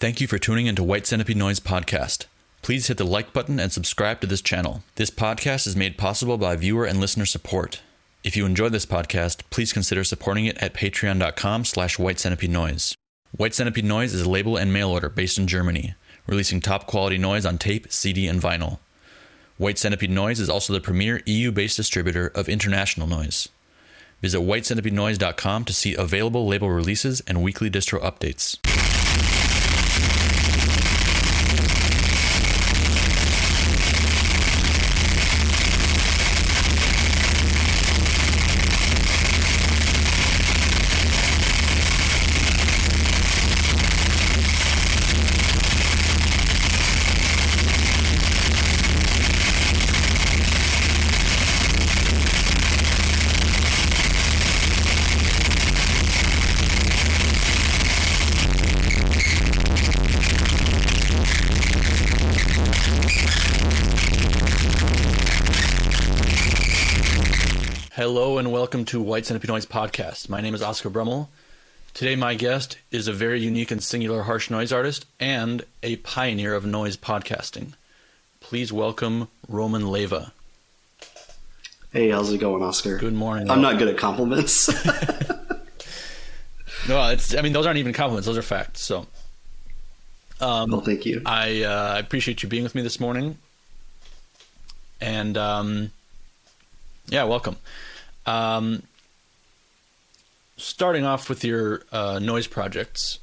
Thank you for tuning into White Centipede Noise Podcast. Please hit the like button and subscribe to this channel. This podcast is made possible by viewer and listener support. If you enjoy this podcast, please consider supporting it at patreon.com slash white centipede noise. White Centipede Noise is a label and mail order based in Germany, releasing top quality noise on tape, CD, and vinyl. White Centipede Noise is also the premier EU based distributor of international noise. Visit whitecentipedenoise.com to see available label releases and weekly distro updates. Hello and welcome to White Centipede Noise Podcast. My name is Oscar Brummel. Today, my guest is a very unique and singular harsh noise artist and a pioneer of noise podcasting. Please welcome Roman Leyva. Hey, how's it going, Oscar? Good morning. I'm not good at compliments. No, it's. I mean, those aren't even compliments; those are facts. So, um, well, thank you. I uh, I appreciate you being with me this morning. And um, yeah, welcome. Um, starting off with your uh, noise projects,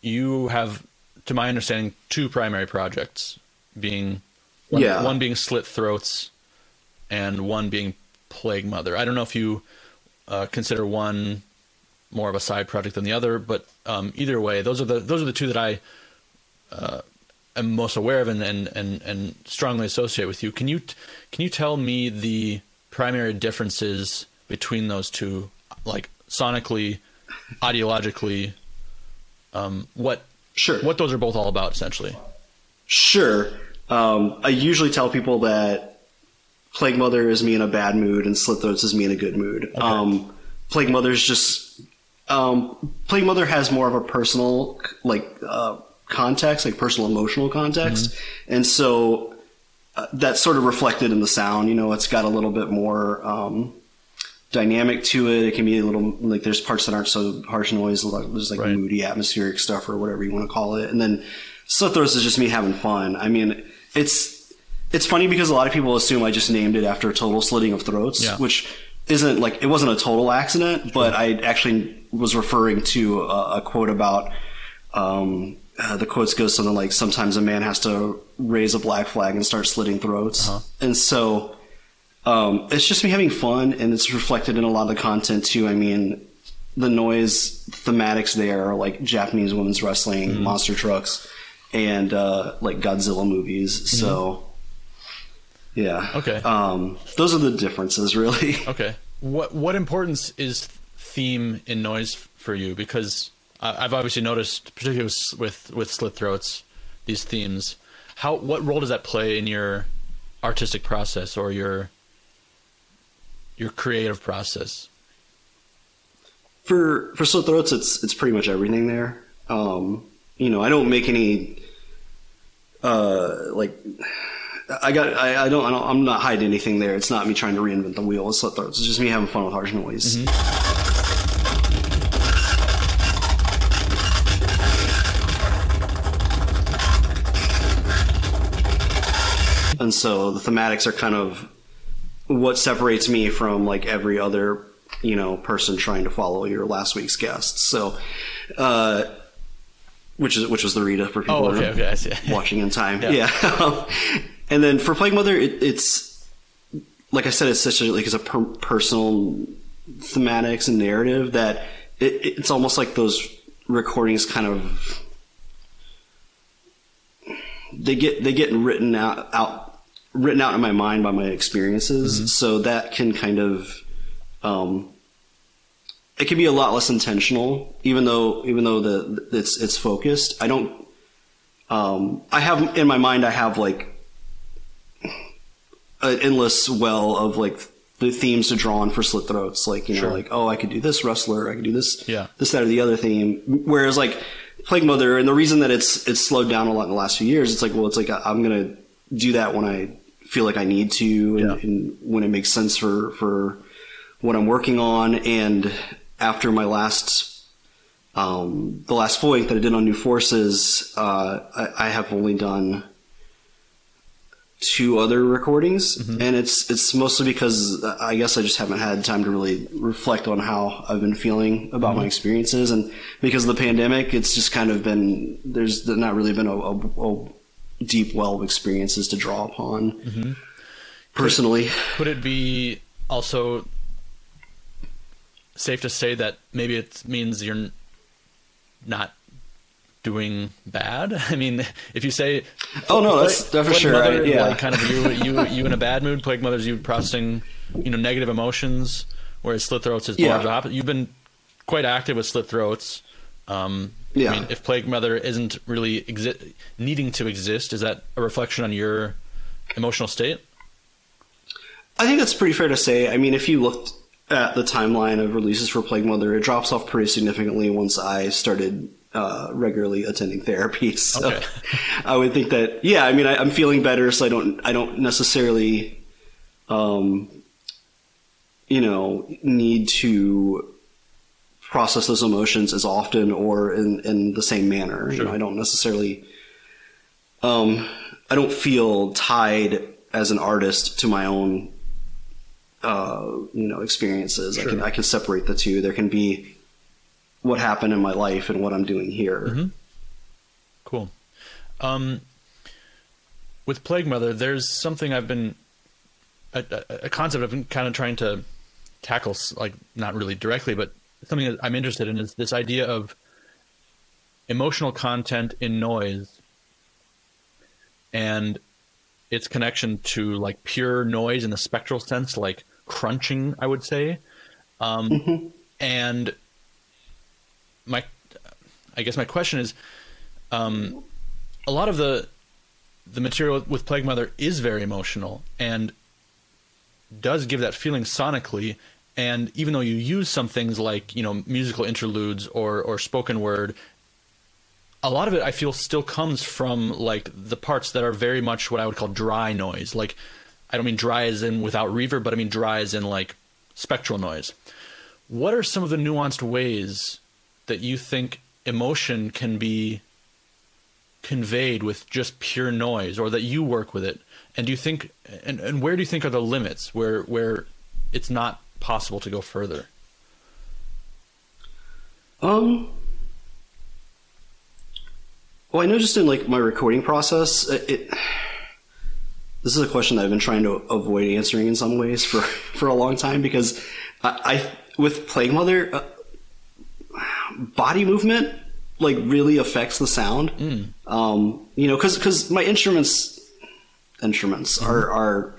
you have, to my understanding, two primary projects, being one, Yeah. one being Slit Throats, and one being Plague Mother. I don't know if you uh, consider one more of a side project than the other, but um, either way, those are the those are the two that I uh, am most aware of and, and, and, and strongly associate with you. Can you can you tell me the primary differences between those two, like sonically, ideologically, um, what Sure. what those are both all about, essentially? Sure. Um, I usually tell people that Plague Mother is me in a bad mood and Slit Throats is me in a good mood. Um, Plague Mother is just. Um, Plague Mother has more of a personal, like, uh, context, like personal emotional context. And so uh, that's sort of reflected in the sound. You know, it's got a little bit more. Um, dynamic to it. It can be a little like there's parts that aren't so harsh noise. like- There's like Right. moody atmospheric stuff or whatever you want to call it. And then Slit Throats is just me having fun. I mean, it's it's funny because a lot of people assume I just named it after a total slitting of throats, Yeah. which isn't like it wasn't a total accident, but I actually was referring to a, a quote about. Um, uh, the quotes go something like, "Sometimes a man has to raise a black flag and start slitting throats," and so um, it's just me having fun, and it's reflected in a lot of the content too. I mean, the noise thematics there are like Japanese women's wrestling, monster trucks, and uh, like Godzilla movies. So, yeah, Okay. Um, those are the differences, really. Okay. What what importance is theme in noise for you? Because I've obviously noticed, particularly with with, with slit throats, these themes. How what role does that play in your artistic process or your your creative process? for for slit throats, it's it's pretty much everything there. Um, you know, I don't make any uh, like I got I, I, don't, I don't I'm not hiding anything there. It's not me trying to reinvent the wheel with slit throats. It's just me having fun with harsh noise. And so the thematics are kind of what separates me from like every other you know person trying to follow your last week's guests. So, uh, which is which was the Rita for people Oh, okay, okay, see. watching in time. Yeah. Yeah. and then for Plague Mother, it, it's like I said, it's such a like it's a per- personal thematics and narrative that it, it's almost like those recordings kind of they get they get written out out written out in my mind by my experiences so that can kind of um it can be a lot less intentional even though even though the it's it's focused i don't um i have in my mind i have like an endless well of like the themes to draw on for slit throats like you know Sure. like oh i could do this wrestler i could do this Yeah. this that or the other theme whereas like Plague Mother, and the reason that it's it's slowed down a lot in the last few years, it's like, well, it's like I'm gonna do that when I feel like I need to, and, Yeah. and when it makes sense for for what I'm working on. And after my last um, the last full length that I did on New Forces, uh, I, I have only done two other recordings, and it's it's mostly because uh, I guess I just haven't had time to really reflect on how I've been feeling about my experiences, and because of the pandemic, it's just kind of been there's not really been a, a, a deep well of experiences to draw upon. Mm-hmm. Personally, Could it be also safe to say that maybe it means you're not doing bad? I mean, if you say, oh no, that's that's for sure. Mother, I, yeah, like kind of you, you, you in a bad mood. Plague Mother's you processing, you know, negative emotions, whereas Slit Throats is more Yeah. of the opposite. You've been quite active with Slit Throats. Um, Yeah. I mean, if Plague Mother isn't really exi- needing to exist, is that a reflection on your emotional state? I think that's pretty fair to say. I mean, if you looked at the timeline of releases for Plague Mother, it drops off pretty significantly once I started uh, regularly attending therapy. So Okay. I would think that, yeah, I mean, I, I'm feeling better, so I don't, I don't necessarily, um, you know, need to process those emotions as often or in, in the same manner. You know, I don't necessarily, um, I don't feel tied as an artist to my own uh, you know experiences. I can I can separate the two. There can be what happened in my life and what I'm doing here. Mm-hmm. Cool. Um, with Plague Mother, there's something I've been a, a, a concept I've been kind of trying to tackle, like not really directly, but something that I'm interested in is this idea of emotional content in noise and its connection to like pure noise in the spectral sense, like crunching, I would say. Um, And my, I guess my question is, um, a lot of the the material with Plague Mother is very emotional and does give that feeling sonically. And even though you use some things like you know musical interludes or or spoken word, a lot of it I feel still comes from like the parts that are very much what I would call dry noise. Like I don't mean dry as in without reverb, but I mean dry as in like spectral noise. What are some of the nuanced ways that you think emotion can be conveyed with just pure noise or that you work with it and do you think and, and where do you think are the limits where where it's not possible to go further Um. Well, I know just in like my recording process, it, it this is a question that I've been trying to avoid answering in some ways for for a long time because I, I with Plague Mother, uh, body movement like really affects the sound. Um, you know, because because my instruments instruments are are.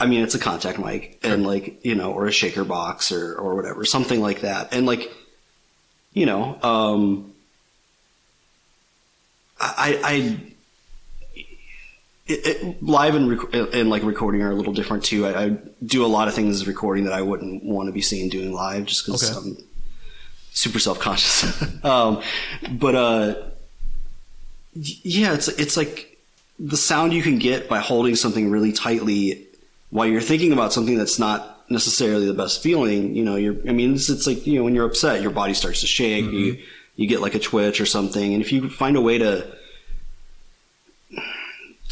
I mean, it's a contact mic and like you know, or a shaker box or or whatever, something like that, and like you know, um, I, I, it, it, live and, rec- and like recording are a little different too. I, I do a lot of things as recording that I wouldn't want to be seen doing live just because Okay. I'm super self conscious. um, but uh, yeah, it's it's like the sound you can get by holding something really tightly while you're thinking about something that's not necessarily the best feeling. You know, you're. I mean, it's, it's like you know when you're upset, your body starts to shake. You mm-hmm. you get like a twitch or something, and if you find a way to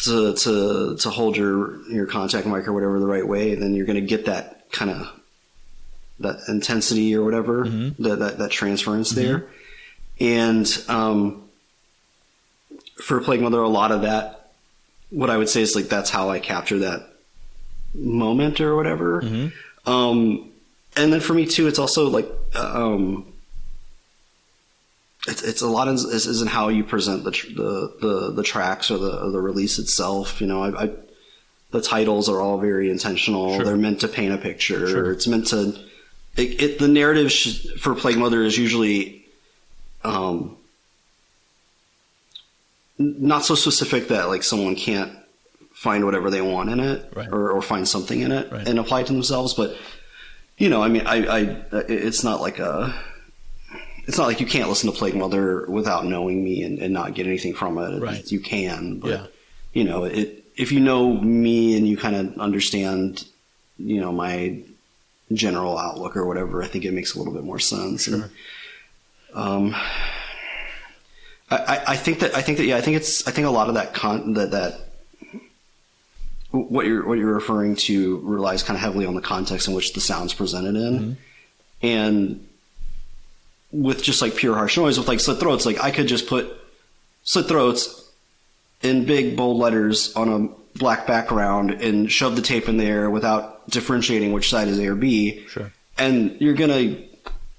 to to to hold your your contact mic or whatever the right way, then you're going to get that kind of that intensity or whatever mm-hmm. that, that that transference mm-hmm. there. And um, for Plague Mother, a lot of that, what I would say is like that's how I capture that moment or whatever. Um, and then for me too, it's also like um, it's it's a lot is, is, is in how you present the, tr- the the the tracks or the or the release itself. You know, I, I the titles are all very intentional. Sure. They're meant to paint a picture. Sure. It's meant to. It, it, the narrative sh- for Plague Mother is usually um, not so specific that like someone can't find whatever they want in it Right. or, or find something in it Right. and apply it to themselves. But you know, I mean, I, I it's not like a it's not like you can't listen to Plague Mother without knowing me and, and not get anything from it. Right. You can, but Yeah. you know, it if you know me and you kind of understand, you know, my general outlook or whatever, I think it makes a little bit more sense. And, um, I, I, I think that I think that yeah, I think it's I think a lot of that con that that what you're what you're referring to relies kind of heavily on the context in which the sound's presented in, mm-hmm. and with just like pure harsh noise with like slit throats, like I could just put slit throats in big bold letters on a black background and shove the tape in there without differentiating which side is A or B. Sure. And you're gonna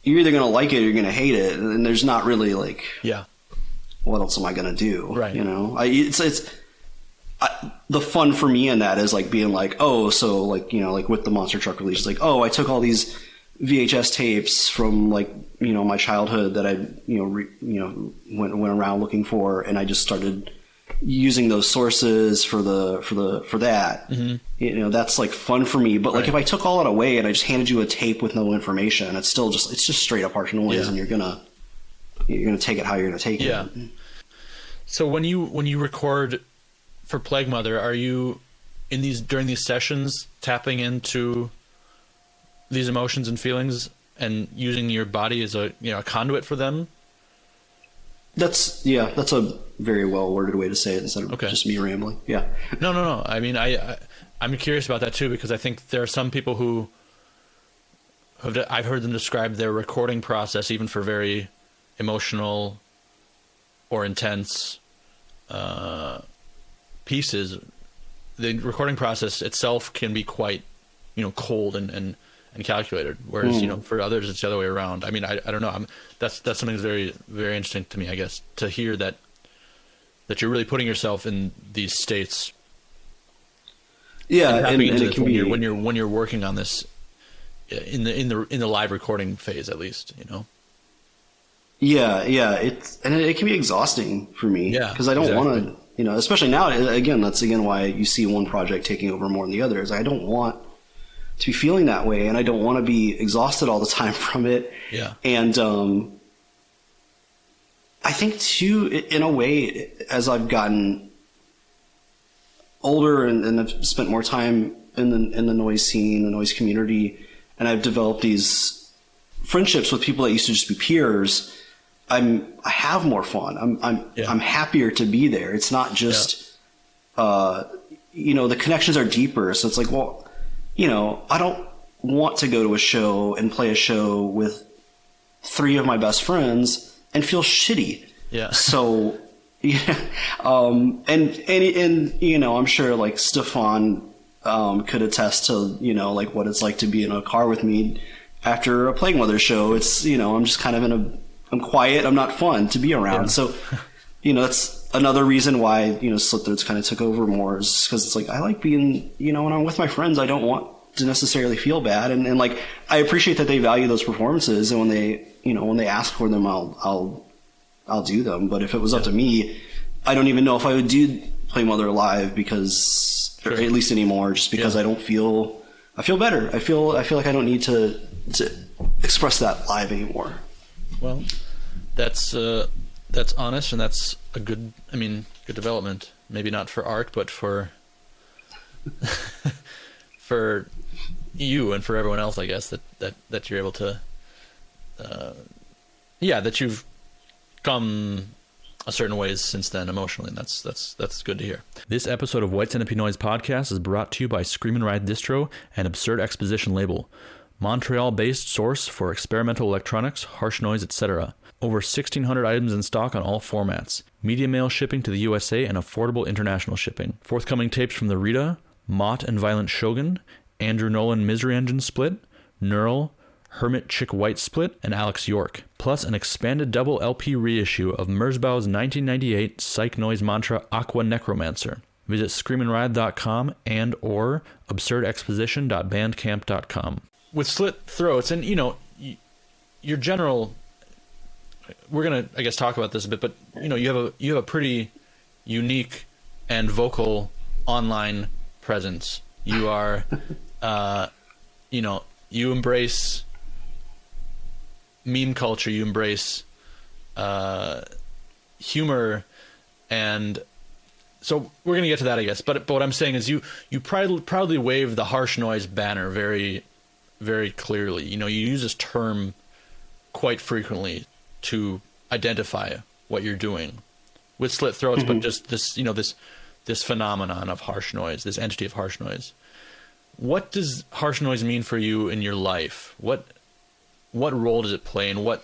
you're either gonna like it or you're gonna hate it, and there's not really like Yeah. what else am I gonna do? Right. You know, I, it's it's I, the fun for me in that is like being like, oh, so like you know, like with the monster truck release, like oh, I took all these VHS tapes from like you know my childhood that I you know re, you know went went around looking for, and I just started using those sources for the for the for that. You know, that's like fun for me. But like Mm-hmm. Right. if I took all it away and I just handed you a tape with no information, it's still just it's just straight up harsh noise, Yeah. and you're gonna you're gonna take it how you're gonna take Yeah. it. So when you when you record for Plague Mother, are you in these during these sessions tapping into these emotions and feelings and using your body as a you know a conduit for them? That's yeah, that's a very well worded way to say it instead of Okay. just me rambling. Yeah. No, no, no. I mean, I, I I'm curious about that too because I think there are some people who have I've heard them describe their recording process even for very emotional or intense uh, pieces. The recording process itself can be quite, you know, cold and and, and calculated. Whereas you know, for others, it's the other way around. I mean, I, I don't know. I'm, that's that's something that's very very interesting to me. I guess to hear that that you're really putting yourself in these states Yeah, and and, and it can when be you're when you're when you're working on this uh, in the in the in the live recording phase at least you know yeah, yeah. It's and it, it can be exhausting for me. Yeah, because I don't want to, you know, especially now. Again, that's again why you see one project taking over more than the other. Is I don't want to be feeling that way, and I don't want to be exhausted all the time from it. yeah And um, I think too, in a way, as I've gotten older and, and I've spent more time in the in the noise scene, the noise community, and I've developed these friendships with people that used to just be peers. I'm I have more fun. I'm I'm Yeah. I'm happier to be there. It's not just uh, you know the connections are deeper. So it's like well, you know I don't want to go to a show and play a show with three of my best friends and feel shitty. Yeah. So, yeah. Um, and, and, and, you know, I'm sure like Stefan, um, could attest to, you know, like what it's like to be in a car with me after a Plague Mother show. It's, you know, I'm just kind of in a, I'm quiet. I'm not fun to be around. Yeah. So, you know, that's another reason why, you know, Slit Throats kind of took over more is because it's like, I like being, you know, when I'm with my friends, I don't want to necessarily feel bad. And, and like, I appreciate that they value those performances. And when they, you know, when they ask for them, I'll, I'll, I'll do them. But if it was up to me, I don't even know if I would do Plague Mother live because, or at least anymore, just because Yeah. I don't feel, I feel better. I feel, I feel like I don't need to, to express that live anymore. Well that's uh that's honest and that's a good i mean good development. Maybe not for art but for for you and for everyone else i guess that that that you're able to uh yeah that you've come a certain ways since then emotionally and that's that's that's good to hear. This episode of white centipede noise podcast is brought to you by scream and ride distro and absurd exposition label montreal based source for experimental electronics harsh noise etc over 1600 items in stock on all formats media mail shipping to the usa and affordable international shipping forthcoming tapes from the rita mott and violent shogun andrew nolan misery engine split neural Hermit Chik White Split, and Alex York, plus an expanded double LP reissue of Merzbow's 1998 psych noise mantra Aqua Necromancer. Visit screamandride.com and or absurdexposition.bandcamp.com. With slit throats, and you know, your general, we're gonna, I guess, talk about this a bit, but you know, you have a you have a pretty unique and vocal online presence. You are, uh, you know, you embrace meme culture, you embrace uh, humor, and so we're gonna get to that, I guess. But but what I'm saying is, you you proudly proudly wave the harsh noise banner very very clearly. You know, you use this term quite frequently to identify what you're doing with slit throats, mm-hmm. but just this you know this this phenomenon of harsh noise, this entity of harsh noise. What does harsh noise mean for you in your life? What what role does it play, and what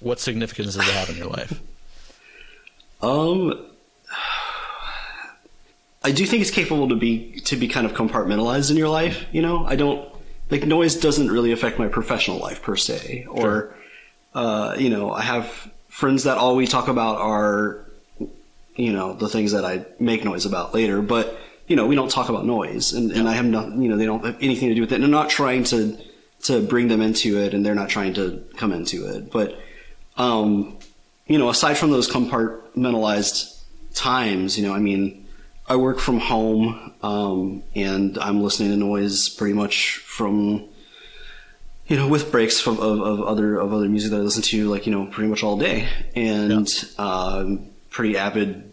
what significance does it have in your life? Um, I do think it's capable to be to be kind of compartmentalized in your life. You know, I don't like noise doesn't really affect my professional life per se, or sure. uh, you know, I have friends that all we talk about are you know the things that I make noise about later, but you know we don't talk about noise, and, and I have nothing. You know, they don't have anything to do with it, and I'm not trying to to bring them into it, and they're not trying to come into it, but um, you know, aside from those compartmentalized times, you know, I mean, I work from home, um, and I'm listening to noise pretty much from, you know, with breaks from, of, of other of other music that I listen to, like you know, pretty much all day, and um, pretty avid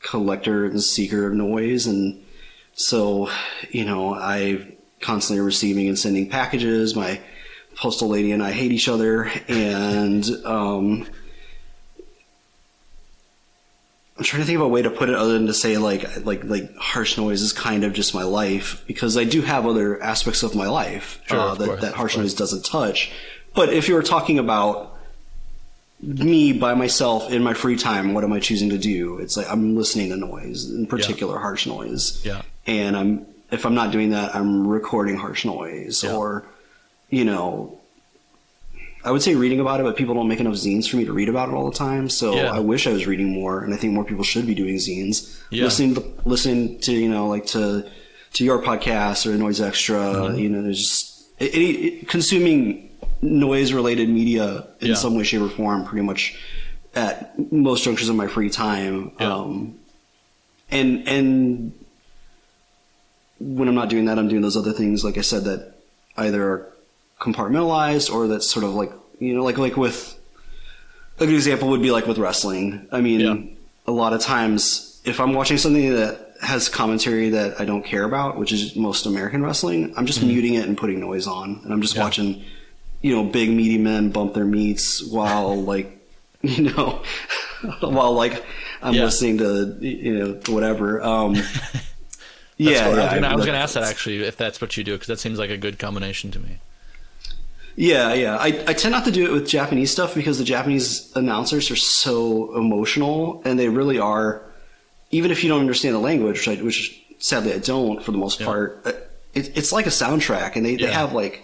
collector and seeker of noise, and so, you know, I constantly receiving and sending packages. My postal lady and I hate each other, and um, I'm trying to think of a way to put it other than to say like like like harsh noise is kind of just my life because I do have other aspects of my life sure, uh, that, course, that harsh noise doesn't touch. But if you were talking about me by myself in my free time, what am I choosing to do? It's like I'm listening to noise, in particular yeah. harsh noise. Yeah. And I'm if I'm not doing that, I'm recording harsh noise yeah. or you know, I would say reading about it, but people don't make enough zines for me to read about it all the time. So yeah. I wish I was reading more, and I think more people should be doing zines. Yeah. Listening to listening to you know like to to your podcast or Noise Extra. Mm-hmm. You know, there's just it, it, consuming noise related media in yeah. some way, shape, or form, pretty much at most junctures of my free time. Um, and and when I'm not doing that, I'm doing those other things, like I said, that either are compartmentalized or that's sort of like you know like like with a good example would be like with wrestling. I mean, yeah. a lot of times if I'm watching something that has commentary that I don't care about, which is most American wrestling, I'm just mm-hmm. muting it and putting noise on, and I'm just yeah. watching, you know, big meaty men bump their meats while like, you know, while like I'm yeah. listening to you know whatever. Um, yeah, yeah, I was gonna ask that actually if that's what you do because that seems like a good combination to me. Yeah, yeah. I, I tend not to do it with Japanese stuff because the Japanese announcers are so emotional and they really are, even if you don't understand the language, which, I, which sadly I don't for the most yeah. part, uh, it, it's like a soundtrack and they, yeah. they have like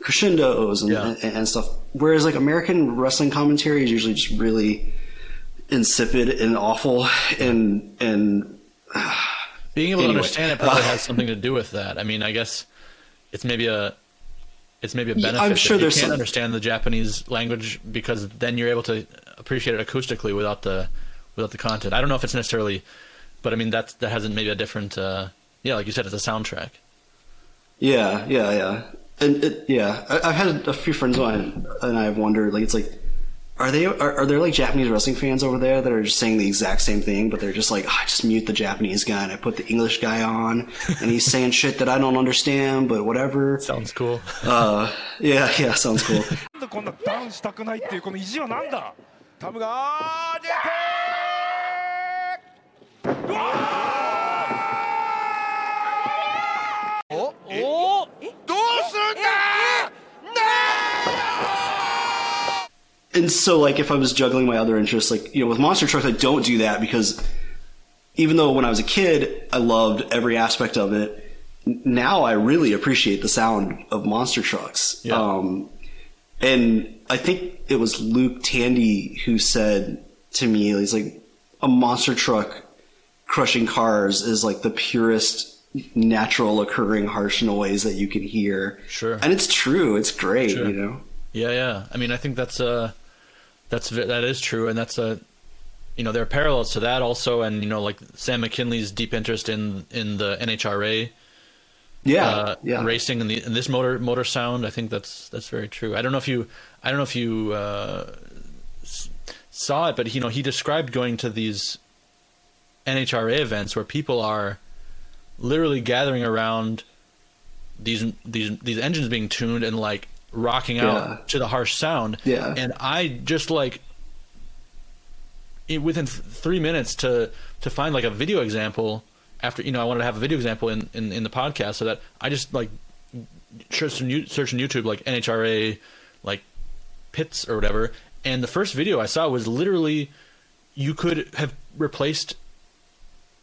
crescendos and, yeah. and, and, stuff. Whereas like American wrestling commentary is usually just really insipid and awful and, and, uh, being able anyway. to understand it probably has something to do with that. I mean, I guess it's maybe a it's maybe a benefit. I'm sure you can't some... understand the Japanese language because then you're able to appreciate it acoustically without the without the content. I don't know if it's necessarily, but I mean that that hasn't maybe a different. Uh, yeah, like you said, it's a soundtrack. Yeah, yeah, yeah, and it, yeah, I, have had a few friends of mine and I've wondered, like, it's like are they are, are, there like Japanese wrestling fans over there that are just saying the exact same thing, but they're just like, oh, I just mute the Japanese guy and I put the English guy on, and he's saying shit that I don't understand, but whatever. Sounds cool. Uh, yeah, yeah, sounds cool. and so like if I was juggling my other interests, like you know, with monster trucks, I don't do that because even though when I was a kid I loved every aspect of it, now I really appreciate the sound of monster trucks. Yeah. Um, and I think it was Luke Tandy who said to me, he's like, a monster truck crushing cars is like the purest natural occurring harsh noise that you can hear. Sure. And it's true. It's great, sure. you know. Yeah, yeah. I mean, I think that's uh that's that is true, and that's a you know there are parallels to that also, and you know like Sam McKinlay's deep interest in in the NHRA Yeah, uh, yeah. racing and, the, and this motor motor sound. I think that's that's very true. I don't know if you I don't know if you uh, saw it, but you know he described going to these NHRA events where people are literally gathering around these these these engines being tuned and like rocking out to the harsh sound. Yeah. And I just like it, within th- three minutes to to find like a video example after you know I wanted to have a video example in in, in the podcast so that I just like search on, search on YouTube like NHRA like pits or whatever and the first video I saw was literally you could have replaced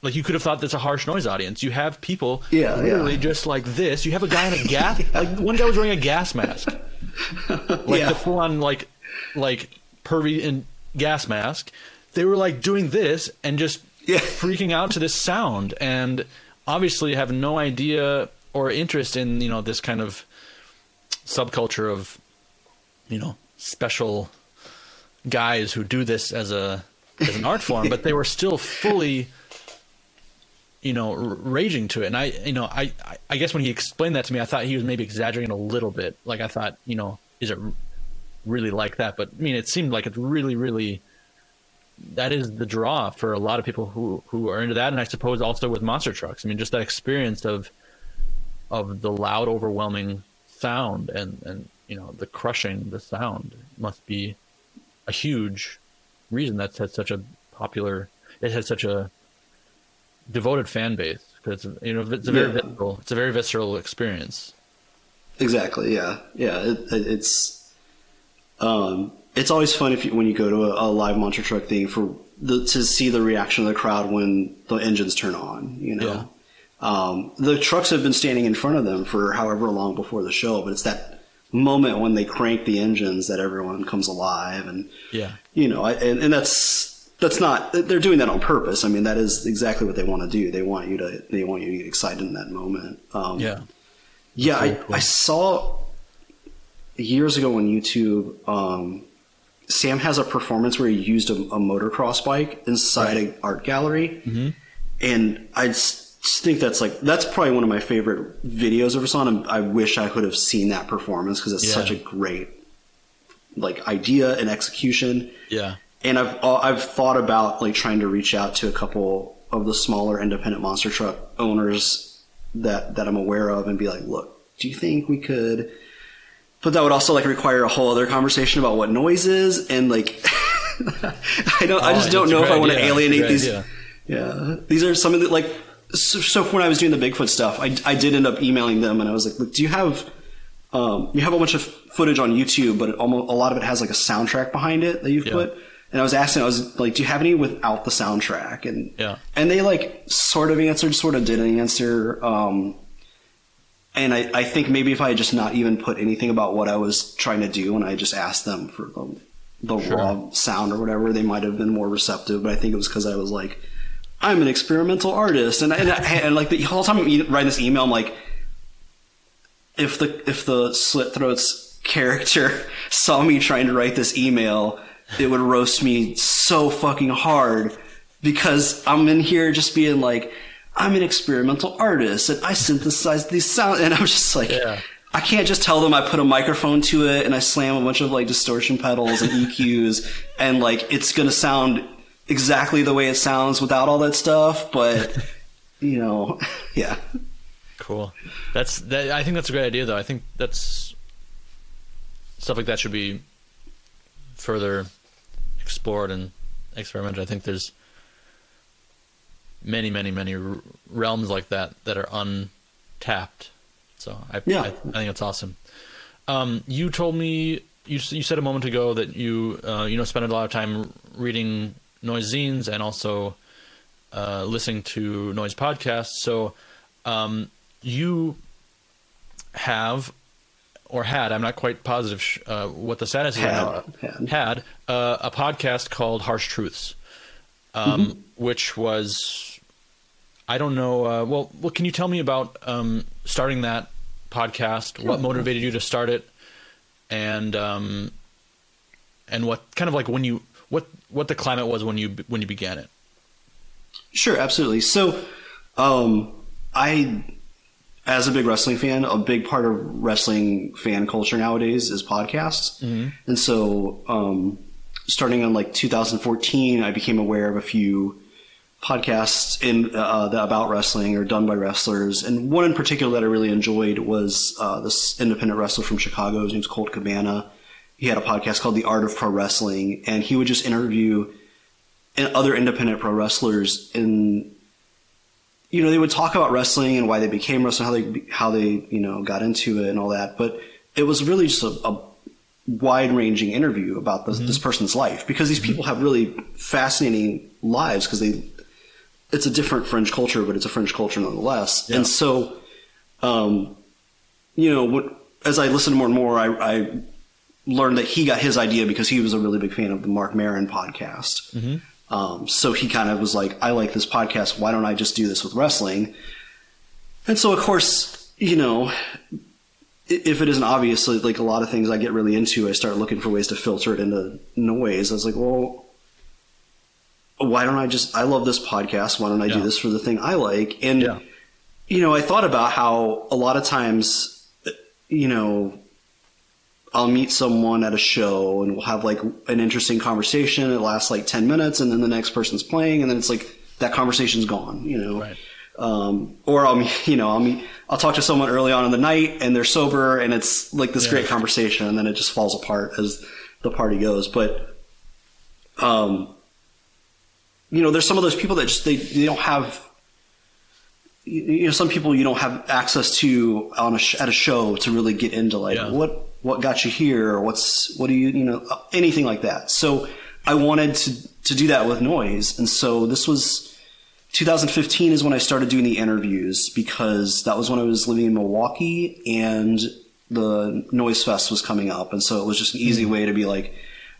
like you could have thought that's a harsh noise audience. You have people Yeah, literally yeah. just like this. You have a guy in a gas like one guy was wearing a gas mask. Like Yeah. the full on like like pervy and gas mask. They were like doing this and just Yeah. freaking out to this sound and obviously have no idea or interest in, you know, this kind of subculture of you know, special guys who do this as a as an art form, but they were still fully, you know, r- raging to it. And I, you know, I, I- guess when he explained that to me, I thought he was maybe exaggerating a little bit. Like I thought, you know, is it really like that? But I mean, it seemed like it's really, really. That is the draw for a lot of people who who are into that, and I suppose also with monster trucks. I mean, just that experience of of the loud, overwhelming sound and and you know the crushing the sound must be a huge reason that's had such a popular it has such a devoted fan base because you know it's a very Yeah. visceral it's a very visceral experience Exactly. Yeah. Yeah. It, it, it's um, it's always fun if you, when you go to a, a live monster truck thing for the, to see the reaction of the crowd when the engines turn on. You know, um, the trucks have been standing in front of them for however long before the show, but it's that moment when they crank the engines that everyone comes alive and yeah you know, I, and, and that's that's not they're doing that on purpose. I mean, that is exactly what they want to do. They want you to they want you to get excited in that moment. Um, yeah yeah, I, cool. I saw years ago on YouTube. Um, Sam has a performance where he used a, a motocross bike inside an art gallery, Mm-hmm. and I just think that's like that's probably one of my favorite videos ever saw. And I wish I could have seen that performance because it's Yeah. such a great like idea and execution yeah and I've uh, I've thought about like trying to reach out to a couple of the smaller independent monster truck owners that that I'm aware of and be like, look, do you think we could? But that would also like require a whole other conversation about what noise is and like I don't I Oh, just don't know if I want to alienate these. idea. Yeah, these are some of the like. So, so when I was doing the Bigfoot stuff, I I did end up emailing them and I was like, look, do you have um, you have a bunch of footage on YouTube, but it almost a lot of it has like a soundtrack behind it that you've Yeah. put. And I was asking, I was like, do you have any without the soundtrack? And Yeah. and they like sort of answered, sort of didn't answer. Um, and I, I think maybe if I had just not even put anything about what I was trying to do, and I just asked them for the, the Sure. raw sound or whatever, they might have been more receptive. But I think it was because I was like, I'm an experimental artist, and and, and like the whole time I'm writing this email, I'm like, if the if the slit throats character saw me trying to write this email, it would roast me so fucking hard because I'm in here just being like, I'm an experimental artist and I synthesize these sounds, and I'm just like. Yeah. I can't just tell them I put a microphone to it and I slam a bunch of like distortion pedals and EQs and like it's gonna sound exactly the way it sounds without all that stuff, but you know, yeah. Cool. That's that. I think that's a great idea, though. I think that's stuff like that should be further explored and experimented. I think there's many, many, many realms like that that are untapped. So I, Yeah. I, I think it's awesome. Um, you told me you you said a moment ago that you uh, you know spend a lot of time reading noise zines and also uh, listening to noise podcasts. So um, you have or had I'm not quite positive sh- uh, what the status is Had. now, Had. had uh, a podcast called Harsh Truths, um, which was I don't know. Uh, well, well, can you tell me about um, starting that podcast? What motivated you to start it, and um, and what kind of like when you what what the climate was when you when you began it? Sure, absolutely. So, um, I as a big wrestling fan, a big part of wrestling fan culture nowadays is podcasts. And so, um, starting on like 2014, I became aware of a few podcasts in uh, that about wrestling or done by wrestlers. And one in particular that I really enjoyed was uh, this independent wrestler from Chicago. His name's Colt Cabana. He had a podcast called The Art of Pro Wrestling, and he would just interview other independent pro wrestlers and you know they would talk about wrestling and why they became wrestling how they how they you know got into it and all that but it was really just a, a wide ranging interview about this, mm-hmm. this person's life because these mm-hmm. people have really fascinating lives because they it's a different French culture but it's a French culture nonetheless. And so um, you know what as I listened more and more I, I learned that he got his idea because he was a really big fan of the Marc Maron podcast mm-hmm. Um, so he kind of was like, I like this podcast. Why don't I just do this with wrestling? And so, of course, you know, if it isn't obvious, like a lot of things I get really into, I start looking for ways to filter it into noise. I was like, well, why don't I just, I love this podcast. Why don't I do this for the thing I like? And, Yeah. you know, I thought about how a lot of times, you know, I'll meet someone at a show and we'll have like an interesting conversation. It lasts like 10 minutes and then the next person's playing and then it's like that conversation's gone, you know. Right. Um, or I'll meet, you know, I'll meet, I'll talk to someone early on in the night and they're sober and it's like this Yeah. great conversation and then it just falls apart as the party goes. But, um, you know, there's some of those people that just, they, they don't have, you know, some people you don't have access to on a sh- at a show to really get into like Yeah. what what got you here or what's what do you you know anything like that. So I wanted to to do that with noise, and so this was 2015 is when I started doing the interviews because that was when I was living in Milwaukee and the Noise Fest was coming up, and so it was just an easy way to be like.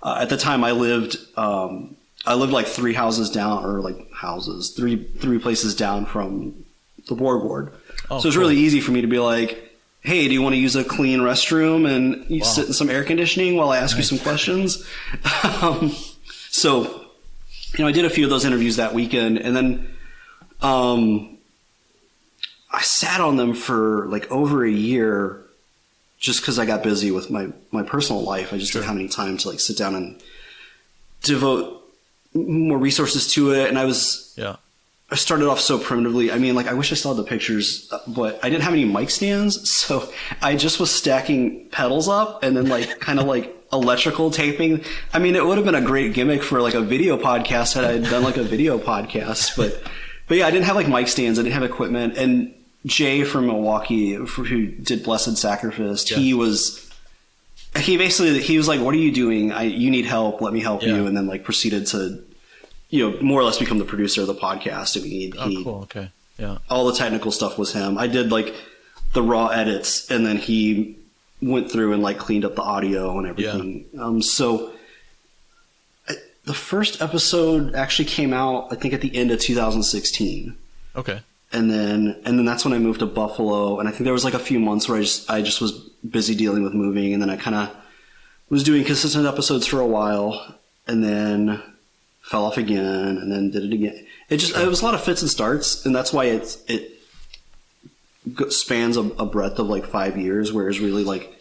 Uh, at the time, I lived um, I lived like three houses down, or like houses, three three places down from the Borg Ward. Oh, so it was cool. really easy for me to be like, "Hey, do you want to use a clean restroom and you Wow. sit in some air conditioning while I ask you some questions?" um, so, you know, I did a few of those interviews that weekend, and then um, I sat on them for like over a year, just because I got busy with my my personal life. I just didn't have any time to like sit down and devote more resources to it, and I was Yeah. I started off so primitively. I mean, like I wish I still had the pictures, but I didn't have any mic stands, so I just was stacking pedals up and then like kind of like electrical taping. I mean, it would have been a great gimmick for like a video podcast had I done like a video podcast, but but yeah, I didn't have like mic stands. I didn't have equipment. And Jay from Milwaukee, who did Blessed Sacrifice, he was. He basically he was like, "What are you doing? I you need help. Let me help Yeah. you." And then like proceeded to you know, more or less become the producer of the podcast. I mean, he, Oh, he- cool. Okay. Yeah. all the technical stuff was him. I did like the raw edits, and then he went through and like cleaned up the audio and everything. Um, so I- the first episode actually came out, I think, at the end of 2016 Okay. and then and then that's when I moved to Buffalo, and I think there was like a few months where I just I just was busy dealing with moving, and then I kind of was doing consistent episodes for a while, and then fell off again, and then did it again. It just it was a lot of fits and starts, and that's why it's it spans a, a breadth of like five years, whereas really like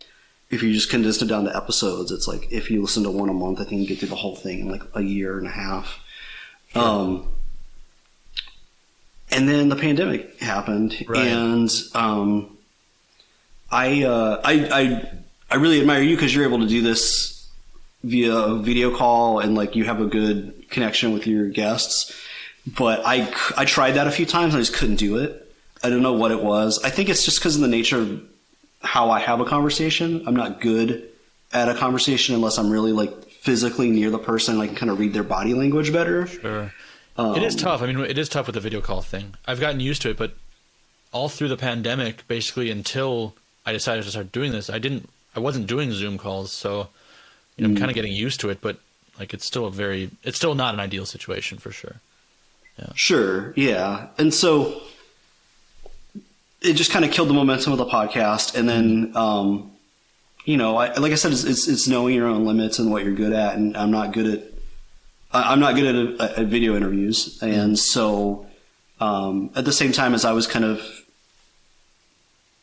if you just condensed it down to episodes, it's like if you listen to one a month, I think you get through the whole thing in like a year and a half. Um, and then the pandemic happened, Right. and um, I, uh, I I I really admire you because you're able to do this via video call and like you have a good connection with your guests. But I, I tried that a few times, and I just couldn't do it. I don't know what it was. I think it's just because of the nature of how I have a conversation. I'm not good at a conversation unless I'm really like physically near the person I can kind of read their body language better. Sure. Um, it is tough. I mean, it is tough with the video call thing. I've gotten used to it, but all through the pandemic, basically until I decided to start doing this, I didn't. I wasn't doing Zoom calls, so you know, I'm Mm. kind of getting used to it. But like, it's still a very, it's still not an ideal situation for sure. Sure, yeah. And so it just kind of killed the momentum of the podcast. And then, um, you know, I, like I said, it's, it's, it's knowing your own limits and what you're good at. And I'm not good at, I'm not good at, at video interviews. And so, um, at the same time as I was kind of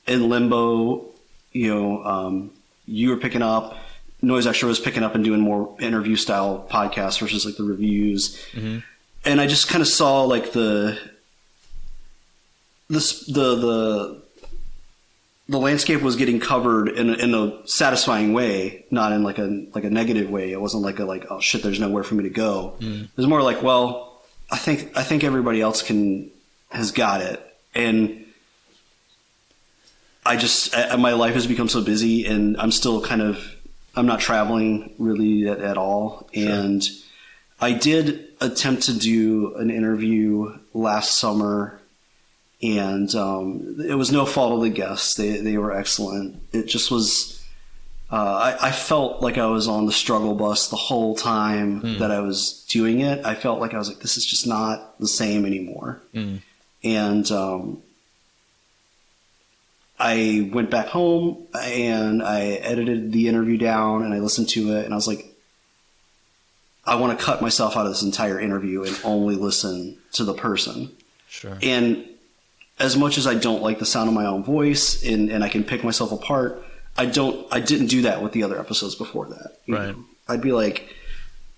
in limbo. You know, um, you were picking up. Noise Extra was picking up and doing more interview style podcasts versus like the reviews. Mm-hmm. And I just kind of saw like the this the the the landscape was getting covered in a, in a satisfying way, not in like a like a negative way. It wasn't like a like oh shit, there's nowhere for me to go. Mm. It was more like well, I think I think everybody else can has got it, and I just I, my life has become so busy, and I'm still kind of I'm not traveling really at, at all, and I did attempt to do an interview last summer and um, it was no fault of the guests. They they were excellent. It just was. Uh, I, I, felt like I was on the struggle bus the whole time mm. that I was doing it. I felt like I was like, this is just not the same anymore. Mm. And um, I went back home and I edited the interview down and I listened to it and I was like, I want to cut myself out of this entire interview and only listen to the person. Sure. And as much as I don't like the sound of my own voice and, and I can pick myself apart, I don't I didn't do that with the other episodes before that. Right. Know? I'd be like,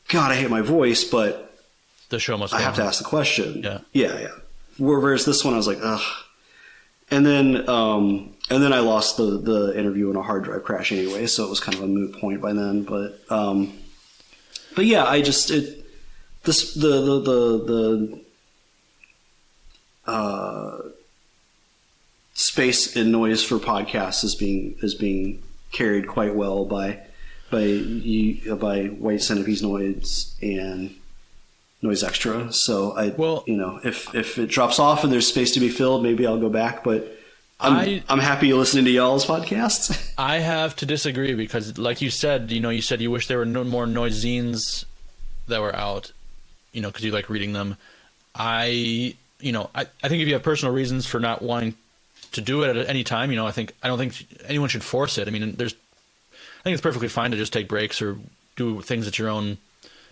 God, I hate my voice, but the show must I have to ask the question. Yeah. Yeah, yeah. Whereas this one I was like, ugh. And then um and then I lost the the interview in a hard drive crash anyway, so it was kind of a moot point by then. But um but yeah, I just it this the the the the uh space and noise for podcasts is being is being carried quite well by by by White Centipede's Noise and Noise Extra. So I, well, you know, if if it drops off and there's space to be filled, maybe I'll go back. But I'm I, am happy you're listening to y'all's podcasts. I have to disagree because, like you said, you know, you said you wish there were no more noise zines that were out, you know, because you like reading them. I, you know, I, I think if you have personal reasons for not wanting to do it at any time. You know, I think I don't think anyone should force it. I mean, there's I think it's perfectly fine to just take breaks or do things at your own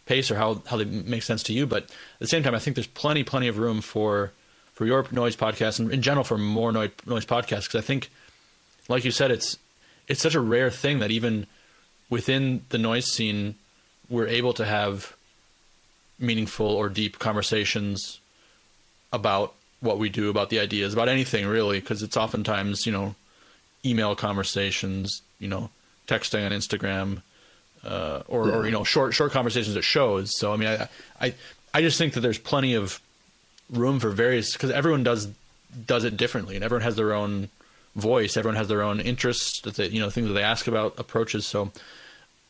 pace or how how they make sense to you. But at the same time, I think there's plenty plenty of room for for your noise podcast and in general for more noise noise podcasts because I think, like you said, it's it's such a rare thing that even within the noise scene, we're able to have meaningful or deep conversations about what we do about the ideas about anything really because it's oftentimes you know email conversations you know texting on instagram uh, or, yeah. or you know short short conversations at shows so i mean i i, I just think that there's plenty of room for various because everyone does does it differently and everyone has their own voice everyone has their own interests that they, you know things that they ask about approaches so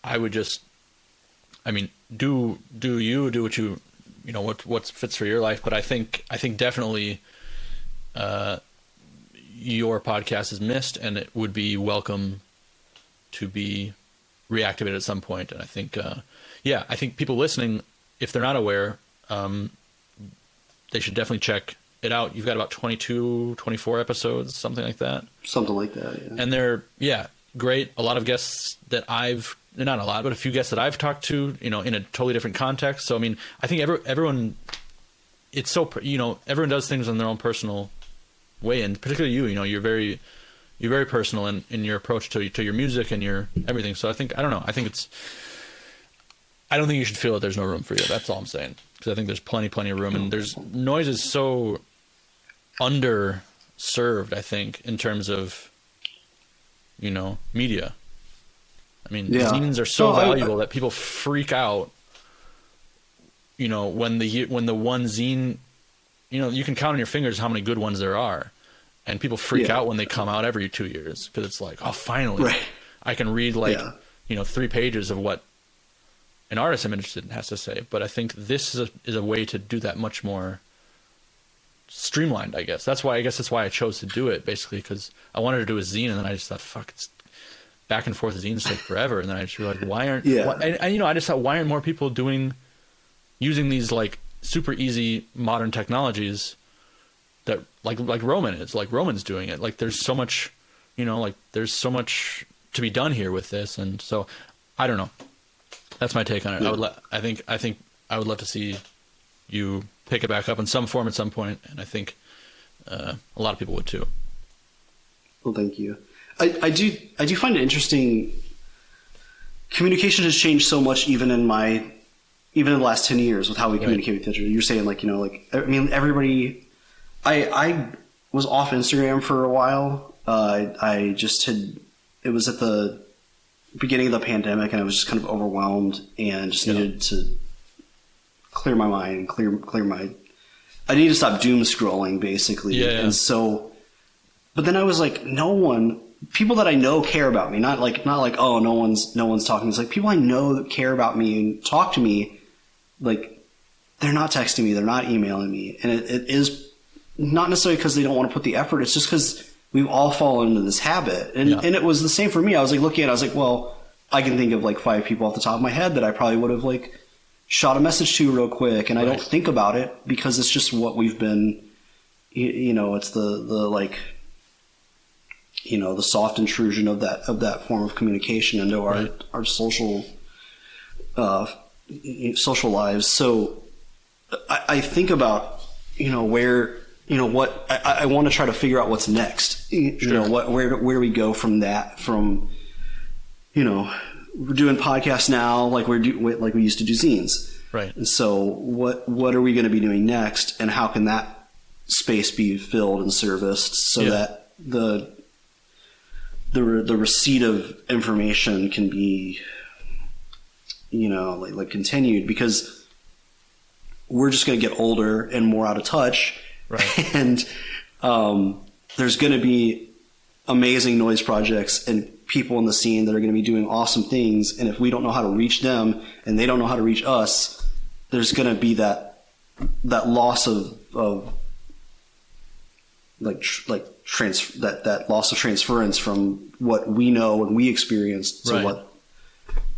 i would just i mean do do you do what you you know what what fits for your life. But I think I think definitely uh, your podcast is missed, and it would be welcome to be reactivated at some point. And I think, uh, yeah, I think people listening, if they're not aware, um, they should definitely check it out. You've got about 22, 24 episodes, something like that. Something like that, yeah. And they're, yeah, great. A lot of guests that I've not a lot, but a few guests that I've talked to, you know, in a totally different context. So I mean, I think every, everyone, it's so you know, everyone does things in their own personal way, and particularly you, you know, you're very you're very personal in, in your approach to to your music and your everything. So I think I don't know. I think it's I don't think you should feel that there's no room for you. That's all I'm saying. Because I think there's plenty, plenty of room, and oh. there's noise is so underserved. I think in terms of you know media. I mean, yeah. zines are so valuable I, that people freak out. You know, when the when the one zine, you know, you can count on your fingers how many good ones there are, and people freak yeah. out when they come out every two years because it's like, oh, finally, right. I can read like yeah. you know three pages of what an artist I'm interested in has to say. But I think this is a, is a way to do that much more streamlined. I guess that's why I guess that's why I chose to do it basically because I wanted to do a zine and then I just thought, fuck, it's back and forth zines take forever, and then I just realized why aren't yeah, why, and, and, you know I just thought why aren't more people doing using these like super easy modern technologies that like like Roman is like Roman's doing it like there's so much you know like there's so much to be done here with this and so I don't know that's my take on it yeah. I would le- I think I think I would love to see you pick it back up in some form at some point and I think uh, a lot of people would too Well, thank you. I, I do I do find it interesting. Communication has changed so much, even in my even in the last ten years, with how we communicate with each other. You're saying like you know like I mean everybody. I I was off Instagram for a while. Uh, I, I just had it was at the beginning of the pandemic, and I was just kind of overwhelmed and just Yeah. needed to clear my mind and clear clear my. I need to stop doom scrolling, basically. Yeah, yeah. And so, but then I was like, no one, people that I know care about me. Not like not like oh, no one's no one's talking. It's like people I know that care about me and talk to me. Like they're not texting me, they're not emailing me, and it, it is not necessarily because they don't want to put the effort. It's just because we've all fallen into this habit, and Yeah. and it was the same for me. I was like looking at, it, I was like, well, I can think of like five people off the top of my head that I probably would have like shot a message to real quick, and I don't think about it because it's just what we've been. You, you know, it's the the like. You know the soft intrusion of that of that form of communication into our Right. our social uh, social lives. So I, I think about you know where you know what I, I want to try to figure out what's next. You you know what where where do we go from that from you know we're doing podcasts now like we're do, like we used to do zines. Right. And so what what are we going to be doing next, and how can that space be filled and serviced so Yeah. that the the the receipt of information can be you know like like continued because we're just going to get older and more out of touch Right. and um, there's going to be amazing noise projects and people in the scene that are going to be doing awesome things and if we don't know how to reach them and they don't know how to reach us there's going to be that that loss of of like tr- like trans that that loss of transference from what we know and we experienced to Right. what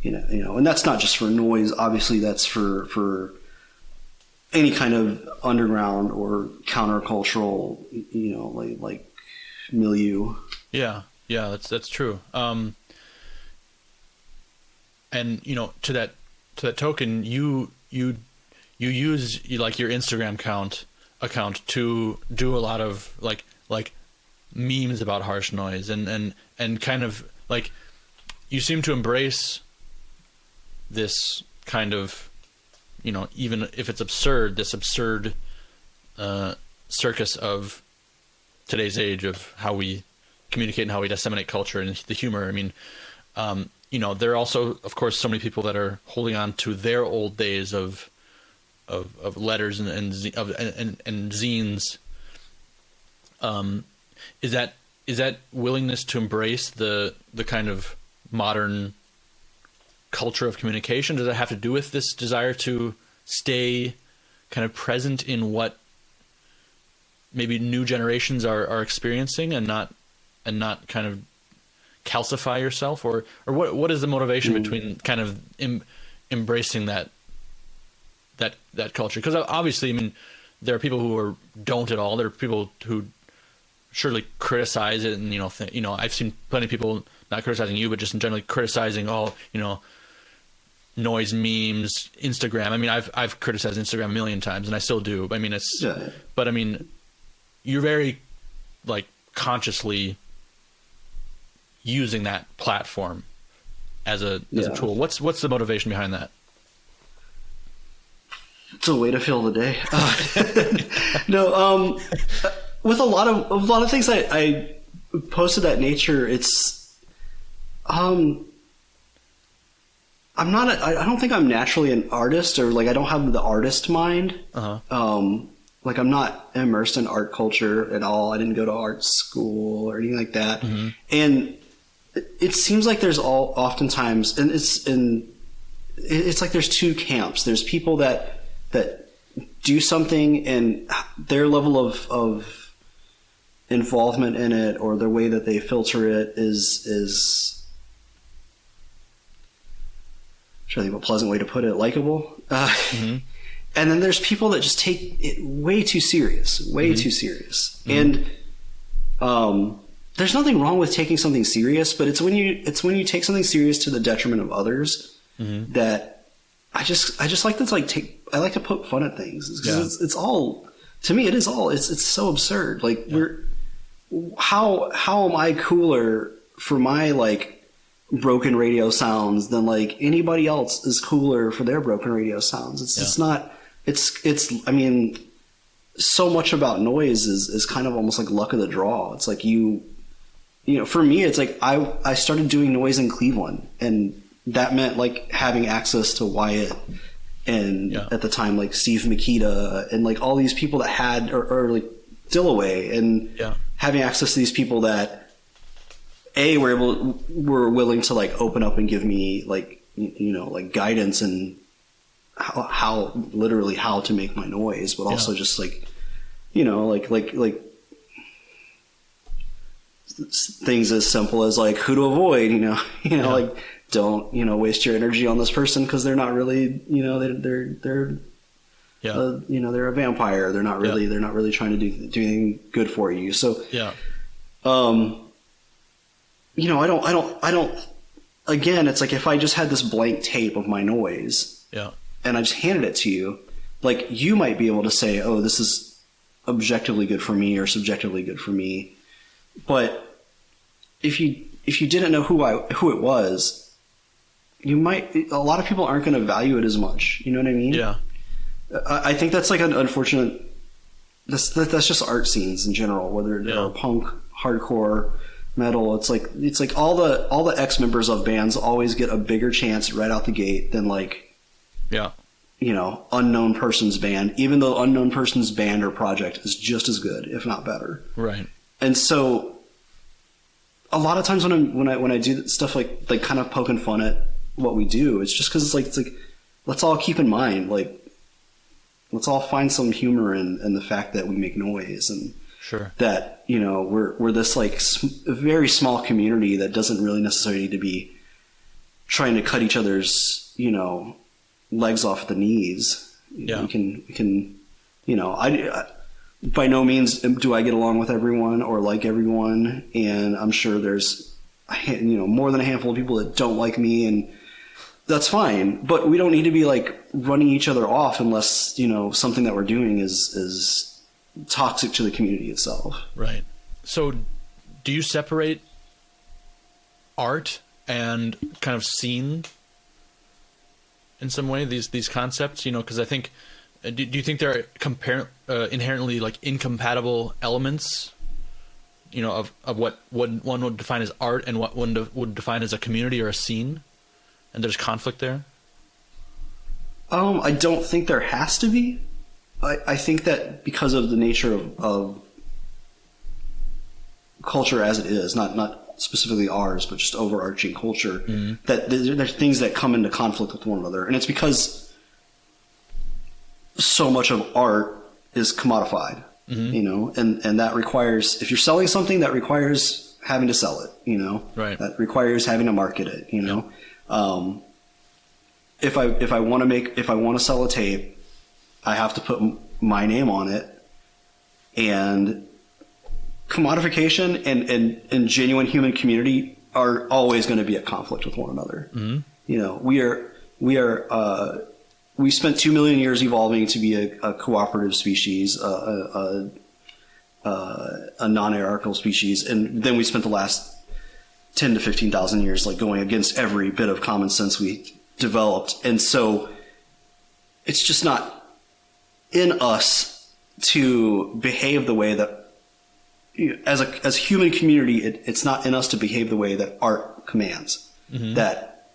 you know you know and that's not just for noise obviously that's for for any kind of underground or countercultural you know like like milieu Yeah, yeah, that's that's true. Um, and you know, to that to that token, you you you use like your Instagram account account to do a lot of like like memes about harsh noise and and and kind of like you seem to embrace this kind of you know even if it's absurd this absurd uh, circus of today's age of how we communicate and how we disseminate culture and the humor. I mean, um, you know, there are also, of course, so many people that are holding on to their old days of of, of letters and and, of, and, and, zines. Um, is that is that willingness to embrace the the kind of modern culture of communication? Does it have to do with this desire to stay kind of present in what maybe new generations are, are experiencing and not and not kind of calcify yourself? Or or what what is the motivation mm. between kind of em, embracing that that that culture? Because uh, obviously I mean there are people who are don't at all. There are people who surely criticize it and you know th- you know I've seen plenty of people not criticizing you but just in generally criticizing all you know noise memes Instagram I mean I've I've criticized Instagram a million times and I still do I mean it's Yeah. but I mean you're very like consciously using that platform as a as Yeah. a tool. What's what's the motivation behind that? It's a way to fill the day. Uh, no, um, with a lot of a lot of things I, I posted that nature, it's um, I'm not. A, I I don't think I'm naturally an artist, or like I don't have the artist mind. Uh-huh. Um, like I'm not immersed in art culture at all. I didn't go to art school or anything like that, and it, it seems like there's all oftentimes, and it's in it- it's like there's two camps. There's people that that do something and their level of of involvement in it or the way that they filter it is is Trying to think of a pleasant way to put it, likable. Uh, And then there's people that just take it way too serious, way too serious. And um, there's nothing wrong with taking something serious, but it's when you it's when you take something serious to the detriment of others that I just I just like to like take I like to poke fun at things. 'Cause Yeah. it's, it's all to me it is all it's it's so absurd. Like we're how how am I cooler for my like broken radio sounds than like anybody else is cooler for their broken radio sounds? It's it's not it's it's I mean so much about noise is is kind of almost like luck of the draw. It's like you you know, for me it's like I I started doing noise in Cleveland and that meant like having access to Wyatt and Yeah. at the time like Steve Makita and like all these people that had or, or like Dillaway and Yeah. having access to these people that a were able were willing to like open up and give me like you know like guidance and how, how literally how to make my noise but also Yeah. just like you know like like like things as simple as like who to avoid you know you know Yeah. like don't you know waste your energy on this person because they're not really you know they're they're they're Yeah. uh, you know they're a vampire they're not really Yeah. they're not really trying to do do anything good for you so yeah. um you know i don't i don't i don't again it's like if i just had this blank tape of my noise Yeah. and i just handed it to you like you might be able to say oh this is objectively good for me or subjectively good for me but if you if you didn't know who i who it was you might a lot of people aren't going to value it as much you know what i mean Yeah. I I think that's like an unfortunate. That's that, that's just art scenes in general, whether they're Yeah. punk, hardcore, metal. It's like it's like all the all the ex members of bands always get a bigger chance right out the gate than like Yeah. you know unknown person's band, even though unknown person's band or project is just as good, if not better. Right. And so, a lot of times when I when I when I do stuff like like kind of poking fun at what we do, it's just because it's like it's like let's all keep in mind like let's all find some humor in, in the fact that we make noise and Sure. that you know we're we're this like very small community that doesn't really necessarily need to be trying to cut each other's you know legs off the knees. Yeah. We can we can you know I, I by no means do I get along with everyone or like everyone, and I'm sure there's you know more than a handful of people that don't like me and. That's fine, but we don't need to be like running each other off unless you know something that we're doing is is toxic to the community itself. Right. So, do you separate art and kind of scene in some way? These these concepts, you know, because I think. uh, Do, do you think there are compar- uh, inherently like incompatible elements, you know, of, of what, what one would define as art and what one de- would define as a community or a scene, and there's conflict there? Um, I don't think there has to be. I, I think that because of the nature of, of culture as it is, not not specifically ours, but just overarching culture, that there, there's things that come into conflict with one another, and it's because so much of art is commodified, you know, and and that requires if you're selling something that requires having to sell it, you know, Right. that requires having to market it, you know. Um, if I if I want to make if I want to sell a tape, I have to put my name on it, and commodification and and, and genuine human community are always going to be at conflict with one another. Mm-hmm. You know, we are we are uh, we spent two million years evolving to be a, a cooperative species, a, a, a, a, a non-hierarchical species, and then we spent the last ten to fifteen thousand years like going against every bit of common sense we developed, and so it's just not in us to behave the way that as a as human community, it, it's not in us to behave the way that art commands, mm-hmm. that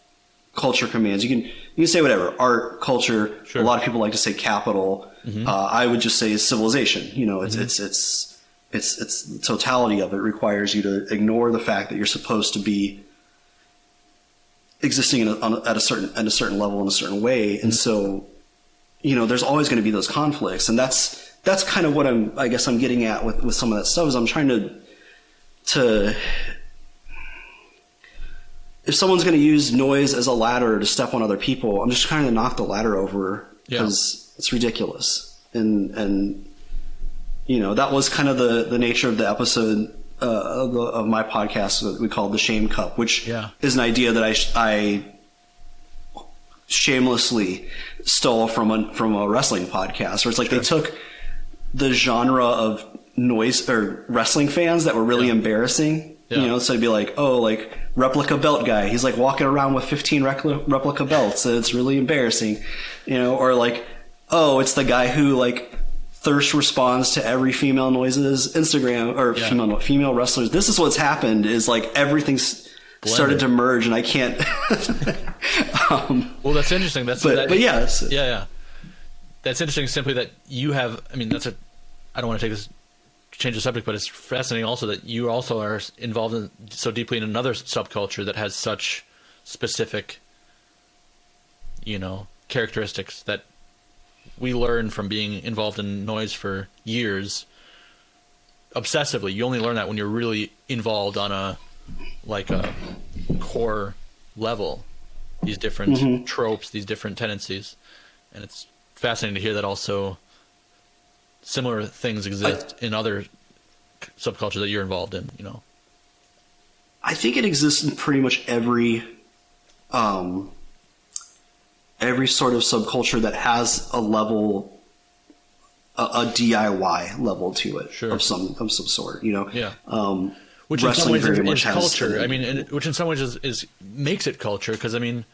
culture commands. You can you can say whatever art, culture. Sure. A lot of people like to say capital. Mm-hmm. Uh, I would just say civilization. You know, it's mm-hmm. it's it's it's it's the totality of it requires you to ignore the fact that you're supposed to be existing in a, on at a certain at a certain level in a certain way, and so you know, there's always going to be those conflicts, and that's that's kind of what I'm. I guess I'm getting at with with some of that stuff is I'm trying to to if someone's going to use noise as a ladder to step on other people, I'm just trying to knock the ladder over Yeah. because it's ridiculous, and and you know that was kind of the the nature of the episode. Uh, of, the, of my podcast that we called the Shame Cup, which Yeah. is an idea that I, I shamelessly stole from a from a wrestling podcast where it's like they took the genre of noise or wrestling fans that were really Yeah. embarrassing. Yeah. You know, so it'd be like, oh, like replica belt guy. He's like walking around with 15 replica, replica belts. And it's really embarrassing. You know, or like, oh, it's the guy who like thirst responds to every female noises Instagram or Yeah. female female wrestlers. This is what's happened is like everything's started to merge and I can't. um, Well, that's interesting. That's but that, but yeah, it's- yeah, yeah. That's interesting. Simply that you have. I mean, that's a. I don't want to take this change the subject, but it's fascinating also that you also are involved in, so deeply in another subculture that has such specific, you know, characteristics that we learn from being involved in noise for years obsessively. You only learn that when you're really involved on a like a core level. These different tropes, these different tendencies, and it's fascinating to hear that also similar things exist in other subcultures that you're involved in. You know, I think it exists in pretty much every um, every sort of subculture that has a level a, a DIY level to it Sure. of some of some sort. You know, Yeah. Um, which in some ways is, is has culture. a- I mean, and, which in some ways is, is makes it culture because I mean.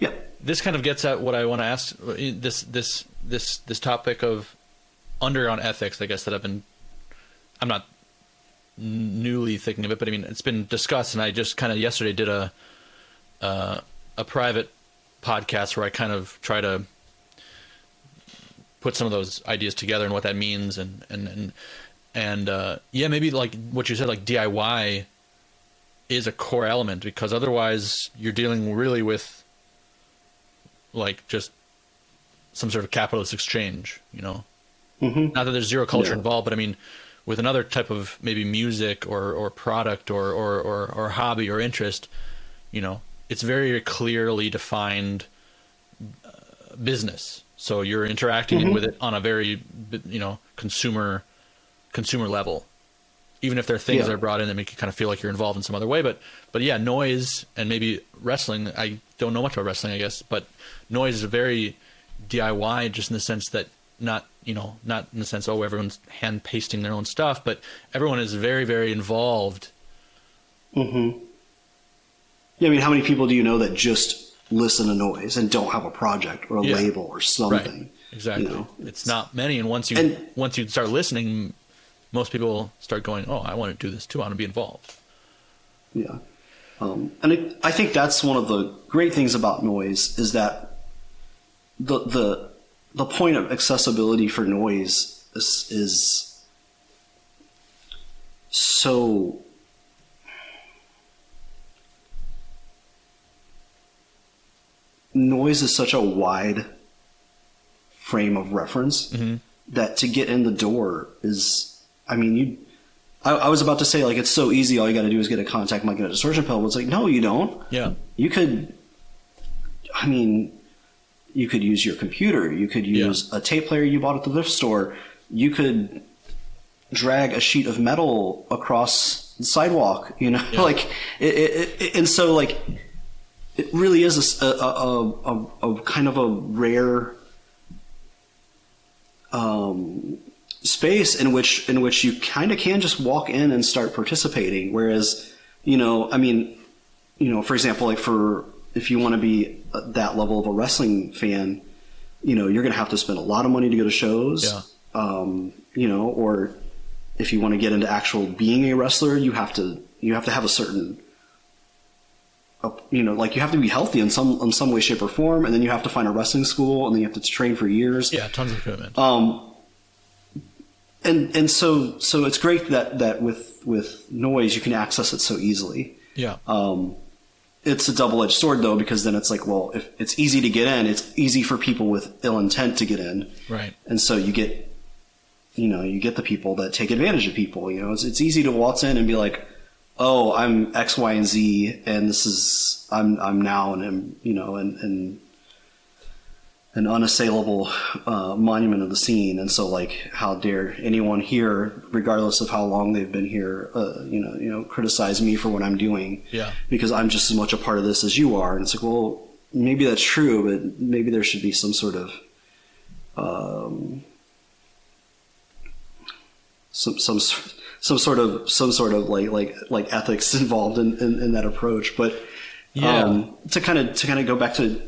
yeah, this kind of gets at what I want to ask this this this this topic of underground ethics. I guess that I've been I'm not newly thinking of it, but I mean it's been discussed, and I just kind of yesterday did a uh, a private podcast where I kind of try to put some of those ideas together and what that means, and and and and uh, yeah, maybe like what you said, like DIY is a core element because otherwise you're dealing really with like just some sort of capitalist exchange, you know. Mhm. Not that there's zero culture Yeah. involved, but I mean, with another type of maybe music or or product or or or, or hobby or interest, you know, it's very clearly defined uh, business. So you're interacting with it on a very you know consumer consumer level. Even if there are things Yeah. that are brought in that make you kind of feel like you're involved in some other way, but but yeah, noise and maybe wrestling. I don't know much about wrestling, I guess, but noise is a very DIY, just in the sense that not you know not in the sense oh everyone's hand pasting their own stuff, but everyone is very very involved. Hmm. yeah. I mean, how many people do you know that just listen to noise and don't have a project or a Yeah. label or something? Right. Exactly. You know, it's not many, and once you And- once you start listening, most people start going, "Oh, I want to do this too. I want to be involved." Yeah. Um, and it, I think that's one of the great things about noise is that the the the point of accessibility for noise is, is so noise is such a wide frame of reference that to get in the door is I mean you I, I was about to say like it's so easy all you got to do is get a contact mic and a distortion pedal it's like no you don't Yeah. you could i mean you could use your computer you could Yeah. use a tape player you bought at the thrift store you could drag a sheet of metal across the sidewalk you know Yeah. like it, it, it, and so like it really is a kind of a rare um, space in which in which you kind of can just walk in and start participating. Whereas, you know, I mean, you know, for example, like for if you want to be uh, that level of a wrestling fan, you know, you're going to have to spend a lot of money to go to shows. Yeah. Um, you know, or if you want to get into actual being a wrestler, you have to you have to have a certain you know, like you have to be healthy in some in some way, shape, or form, and then you have to find a wrestling school, and then you have to train for years. Yeah, tons of equipment. Um, and and so so it's great that that with with noise you can access it so easily. yeah. Um, it's a double edged sword though because then it's like well if it's easy to get in, it's easy for people with ill intent to get in, right. and so you get you know you get the people that take advantage of people. You know it's it's easy to waltz in and be like. Oh, I'm X, Y, and Z, and this is I'm I'm now and i'm you know and and an unassailable uh, monument of the scene, and so like, how dare anyone here, regardless of how long they've been here, uh, you know, you know, criticize me for what I'm doing, Yeah. because I'm just as much a part of this as you are. And it's like, well, maybe that's true, but maybe there should be some sort of, um, some some some sort of some sort of like like like ethics involved in, in, in that approach. But Yeah. um, to kind of to kind of go back to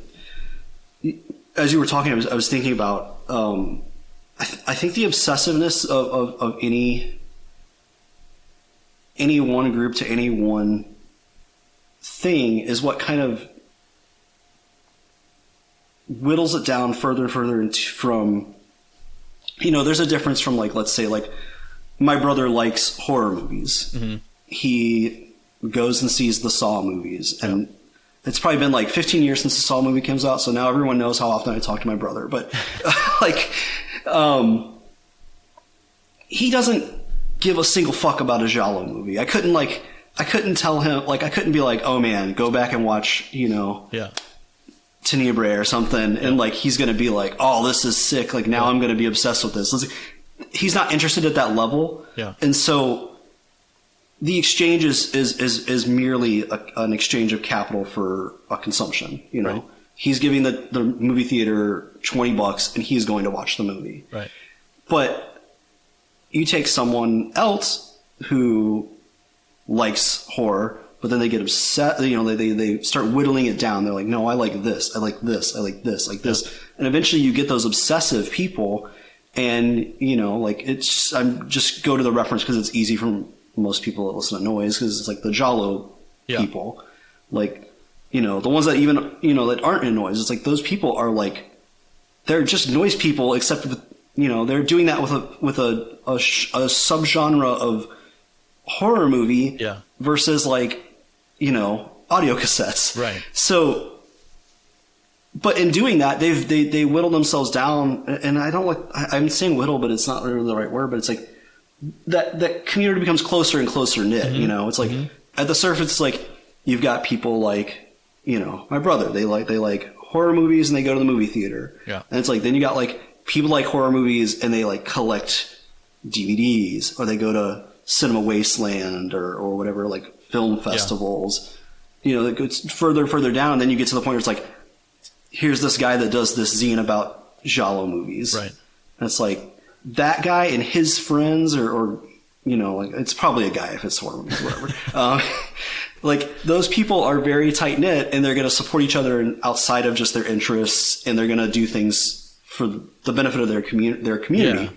as you were talking, I was, I was thinking about. Um, I, th- I think the obsessiveness of, of, of any any one group to any one thing is what kind of whittles it down further and further into, from you know there's a difference from like let's say like my brother likes horror movies he goes and sees the saw movies and it's probably been like 15 years since the saw movie comes out so now everyone knows how often i talk to my brother but like um he doesn't give a single fuck about a giallo movie. I couldn't like I couldn't tell him like I couldn't be like, oh man, go back and watch, you know, Yeah. Tenebrae or something, and like he's gonna be like, oh, this is sick. Like now I'm gonna be obsessed with this. He's not interested at that level, Yeah. and so the exchange is is is, is merely a, an exchange of capital for a consumption. You know, Right. he's giving the the movie theater twenty bucks, and he's going to watch the movie. Right. But you take someone else who likes horror, but then they get upset. You know, they, they, they start whittling it down. They're like, no, I like this. I like this. I like this. Like this. And eventually you get those obsessive people. And, you know, like it's, I'm just go to the reference because it's easy for most people that listen to noise because it's like the giallo Yeah. people. Like, you know, the ones that even, you know, that aren't in noise. It's like those people are like, they're just noise people, except with you know they're doing that with a with a a, a subgenre of horror movie Yeah. versus like you know audio cassettes. Right. So, but in doing that, they've they they whittle themselves down, and I don't like I'm saying whittle, but it's not really the right word. But it's like that that community becomes closer and closer knit. Mm-hmm. You know, it's like at the surface, it's like you've got people like you know my brother. They like they like horror movies and they go to the movie theater. Yeah. and it's like then you got like people like horror movies and they like collect DVDs or they go to Cinema Wasteland or or whatever like film festivals. You know, it goes further and further down. Then you get to the point where it's like, here's this guy that does this zine about giallo movies. Right. And it's like that guy and his friends, or, or you know, like it's probably a guy if it's horror movies, whatever. um, like those people are very tight knit, and they're going to support each other outside of just their interests, and they're going to do things for the benefit of their community. Their community, Yeah.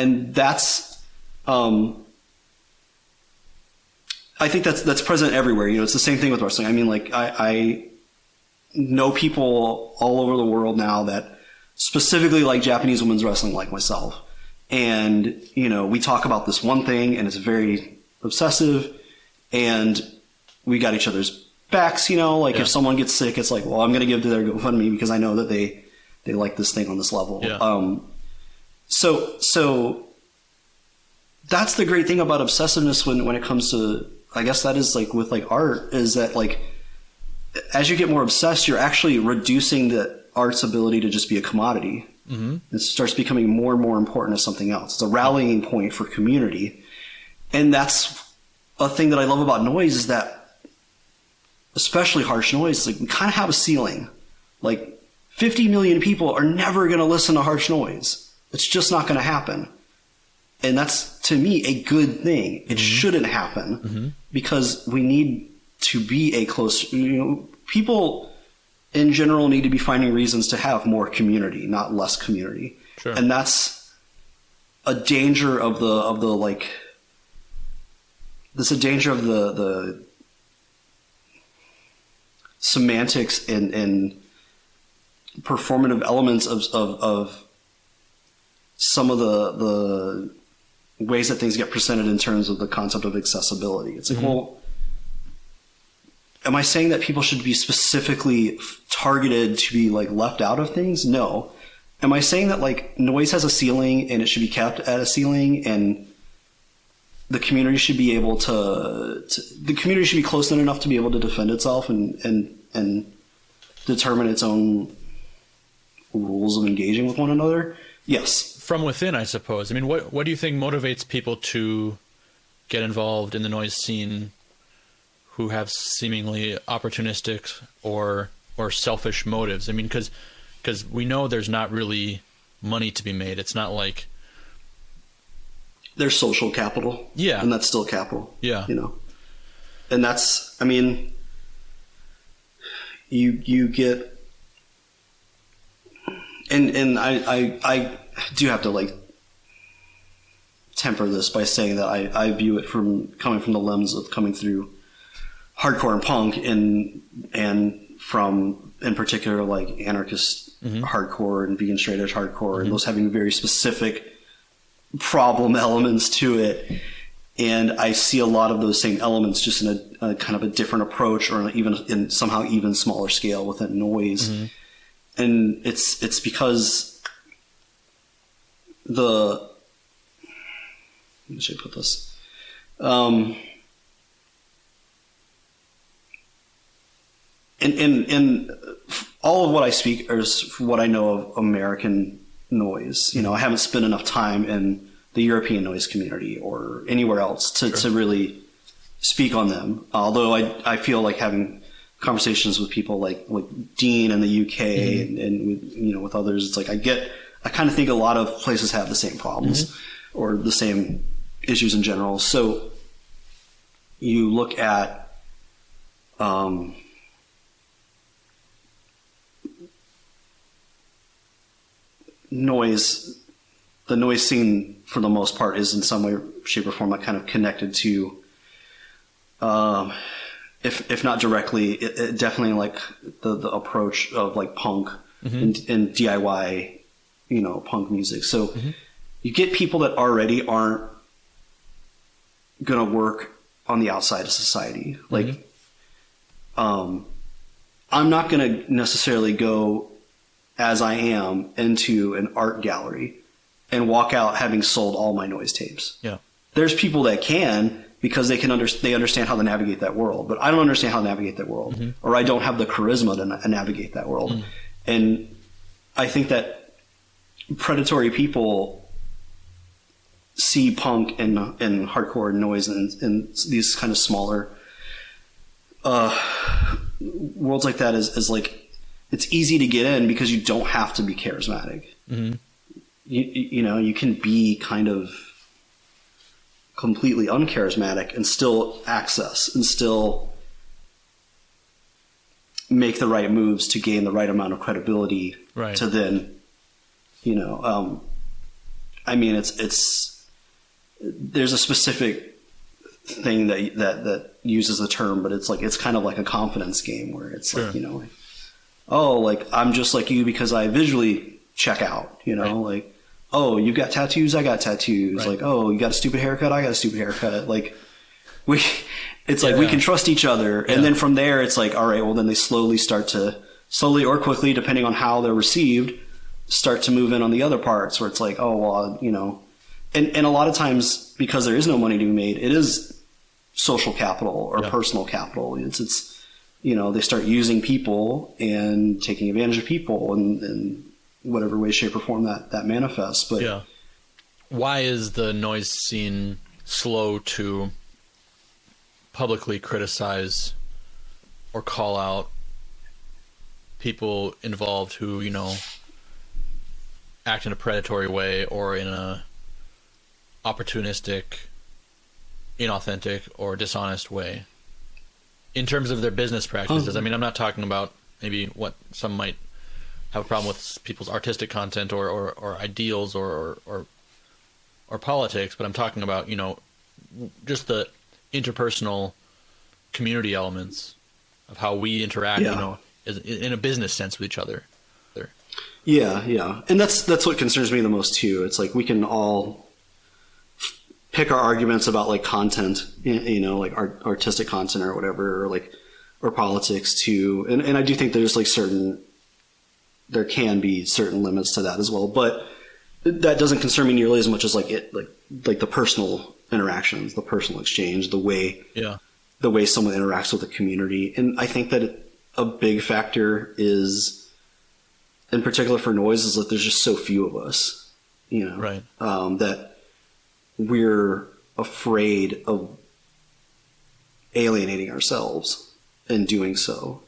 and that's. Um, I think that's that's present everywhere. You know, it's the same thing with wrestling. I mean, like I, I know people all over the world now that specifically like Japanese women's wrestling, like myself. And you know, we talk about this one thing, and it's very obsessive, and we got each other's backs. You know, like Yeah. if someone gets sick, it's like, well, I'm going to give to their GoFundMe because I know that they they like this thing on this level. Yeah. Um, so so that's the great thing about obsessiveness when when it comes to I guess that is like with like art is that like as you get more obsessed, you're actually reducing the art's ability to just be a commodity. Mm-hmm. It starts becoming more and more important as something else. It's a rallying point for community, and that's a thing that I love about noise is that, especially harsh noise, like we kind of have a ceiling. Like 50 million people are never going to listen to harsh noise. It's just not going to happen. And that's to me a good thing. It shouldn't happen because we need to be a close, you know, people in general need to be finding reasons to have more community, not less community. Sure. And that's a danger of the, of the like, there's a danger of the, the semantics and, and performative elements of, of, of some of the, the ways that things get presented in terms of the concept of accessibility. It's like, mm-hmm. well, am I saying that people should be specifically targeted to be like left out of things? No. Am I saying that like noise has a ceiling and it should be kept at a ceiling and the community should be able to, to the community should be close enough to be able to defend itself and and and determine its own rules of engaging with one another? Yes. From within, I suppose. I mean, what what do you think motivates people to get involved in the noise scene who have seemingly opportunistic or or selfish motives? I mean, because because we know there's not really money to be made. It's not like there's social capital. Yeah. and that's still capital. Yeah. you know, and that's I mean, you you get, and and I I I do have to like temper this by saying that I I view it from coming from the lens of coming through hardcore and punk and and from in particular like anarchist mm-hmm. hardcore and vegan straight edge hardcore and mm-hmm. those having very specific problem elements to it. And I see a lot of those same elements just in a, a kind of a different approach or even in somehow even smaller scale within noise. Mm-hmm. And it's it's because the how should I put this um and and and all of what I speak is what I know of American noise. You know, I haven't spent enough time in the European noise community or anywhere else to, to really speak on them. Although I I feel like having conversations with people like like Dean in the UK and, and with you know with others, it's like I get I kind of think a lot of places have the same problems or the same issues in general. So you look at um, noise, the noise scene for the most part is in some way, shape, or form like kind of connected to, um, if if not directly, it, it definitely like the the approach of like punk and, and DIY, you know, punk music. So you get people that already aren't gonna work on the outside of society, like. Um, I'm not going to necessarily go as I am into an art gallery and walk out having sold all my noise tapes. Yeah. There's people that can because they can under, they understand how to navigate that world, but I don't understand how to navigate that world, or I don't have the charisma to na- navigate that world. And I think that predatory people see punk and and hardcore noise and, and these kind of smaller uh, worlds like that is, is like it's easy to get in because you don't have to be charismatic. Mm-hmm. You, you know you can be kind of completely uncharismatic and still access and still make the right moves to gain the right amount of credibility Right. to then you know um, I mean it's it's there's a specific thing that that that uses the term, but it's like it's kind of like a confidence game where it's like you know, oh, like I'm just like you because I visually check out, you know, Right. like oh, you've got tattoos, I got tattoos, Right. like oh, you got a stupid haircut, I got a stupid haircut, like we, it's like Yeah. we can trust each other, Yeah. and then from there it's like all right, well then they slowly start to slowly or quickly depending on how they're received start to move in on the other parts where it's like oh well you know and and a lot of times because there is no money to be made it is social capital or personal capital it's it's you know they start using people and taking advantage of people in, whatever way shape or form that that manifests but Yeah. Why is the noise scene slow to publicly criticize or call out people involved who, you know, act in a predatory way or in a opportunistic, inauthentic, or dishonest way? In terms of their business practices, I hmm. mean, I'm not talking about maybe what some might have a problem with people's artistic content or, or, or ideals or, or, or or politics, but I'm talking about you know just the interpersonal community elements of how we interact, Yeah. you know, in a business sense with each other. Yeah, yeah, and that's that's what concerns me the most too. It's like we can all pick our arguments about like content, you know, like art, artistic content or whatever, or like or politics too. And and I do think there's like certain there can be certain limits to that as well, but that doesn't concern me nearly as much as like it like like the personal interactions, the personal exchange, the way Yeah, the way someone interacts with the community. And I think that a big factor is, in particular for noise, is that there's just so few of us, you know, Right. um, that we're afraid of alienating ourselves in doing so.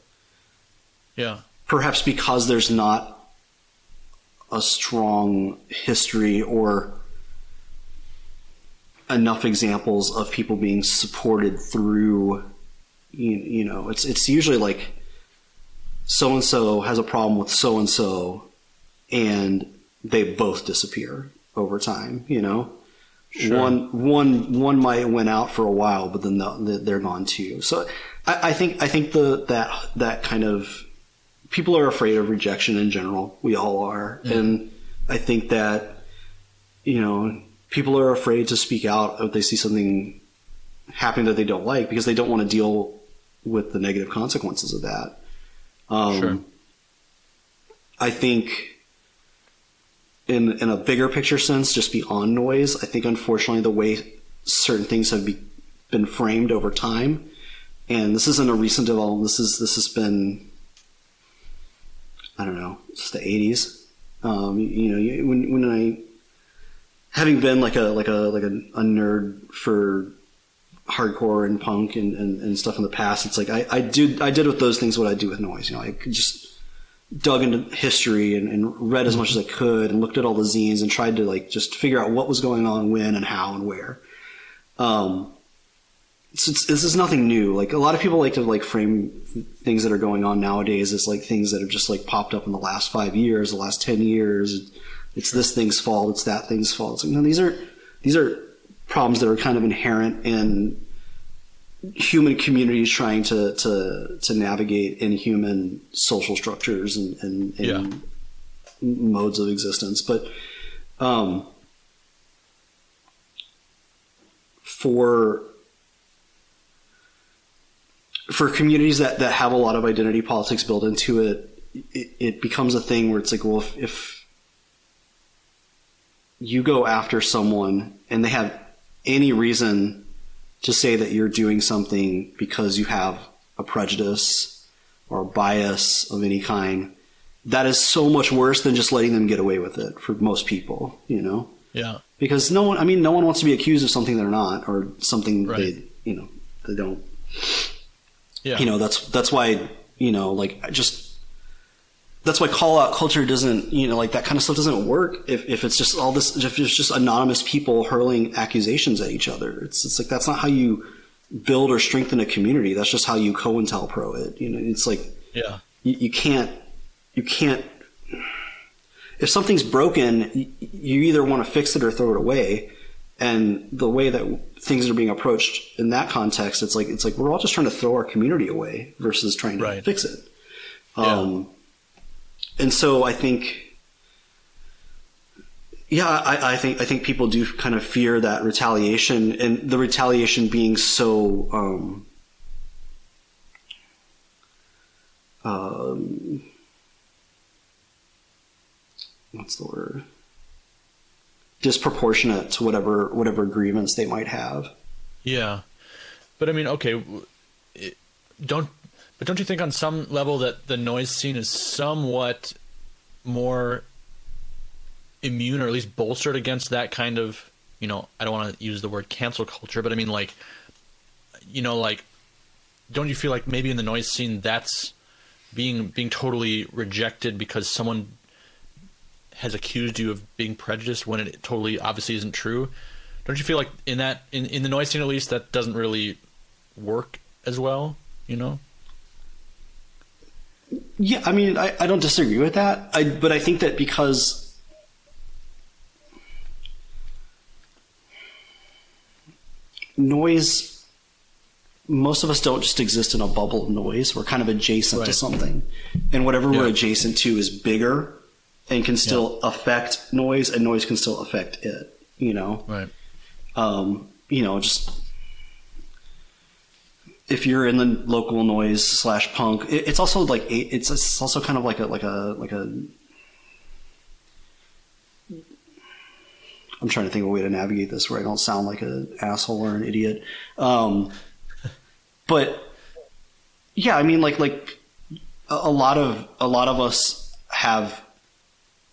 yeah, Perhaps because there's not a strong history or enough examples of people being supported through you, you know it's it's usually like so and so has a problem with so and so and they both disappear over time you know Sure. one one one might went out for a while but then the, they're gone too. So I, I think i think the that that kind of people are afraid of rejection in general. We all are. And i think that you know people are afraid to speak out if they see something happening that they don't like because they don't want to deal with the negative consequences of that. Um, Sure. I think in in a bigger picture sense, just beyond noise, I think unfortunately the way certain things have be, been framed over time, and this isn't a recent development. This is this has been I don't know, it's the '80s. Um, you, know, when when I having been like a like a like a, a nerd for hardcore and punk and, and, and stuff in the past, it's like I, I did I did with those things what I do with noise. You know, I just dug into history and, and read as much as I could and looked at all the zines and tried to like just figure out what was going on when and how and where. Um, so this is nothing new. Like a lot of people like to like frame things that are going on nowadays as like things that have just like popped up in the last five years, the last ten years. It's this thing's fault. It's that thing's fault. It's like, no, these are these are problems that are kind of inherent in human communities trying to to to navigate in human social structures and and, and modes of existence. But um, for for communities that, that have a lot of identity politics built into it, it, it becomes a thing where it's like, well, if, if you go after someone and they have any reason to say that you're doing something because you have a prejudice or a bias of any kind, that is so much worse than just letting them get away with it for most people, you know? Yeah. Because no one, I mean, no one wants to be accused of something they're not or something Right. they, you know, they don't Yeah. you know that's that's why you know like just that's why call out culture doesn't you know like that kind of stuff doesn't work if, if it's just all this if it's just anonymous people hurling accusations at each other it's it's like that's not how you build or strengthen a community that's just how you co pro it you know it's like yeah. you, you can't you can't if something's broken you, you either want to fix it or throw it away and the way that things are being approached in that context it's like it's like we're all just trying to throw our community away versus trying to Right. fix it Yeah. Um, and so i think yeah I, I think i think people do kind of fear that retaliation and the retaliation being so um, um, what's the word? Disproportionate to whatever whatever grievance they might have. Yeah, but I mean, okay, don't but don't you think on some level that the noise scene is somewhat more immune or at least bolstered against that kind of you know I don't want to use the word cancel culture, but I mean like you know like don't you feel like maybe in the noise scene that's being being totally rejected because someone has accused you of being prejudiced when it totally obviously isn't true. Don't you feel like in that in, in the noise scene at least that doesn't really work as well, you know? Yeah, I mean, I, I don't disagree with that. I, but I think that because noise, most of us don't just exist in a bubble of noise. We're kind of adjacent to something, and whatever we're adjacent to is bigger and can still affect noise, and noise can still affect it. You know, Right. um, you know, just if you're in the local noise slash punk, it, it's also like it's, it's also kind of like a like a like a. I'm trying to think of a way to navigate this where I don't sound like an asshole or an idiot. Um, but yeah, I mean, like like a, a lot of a lot of us have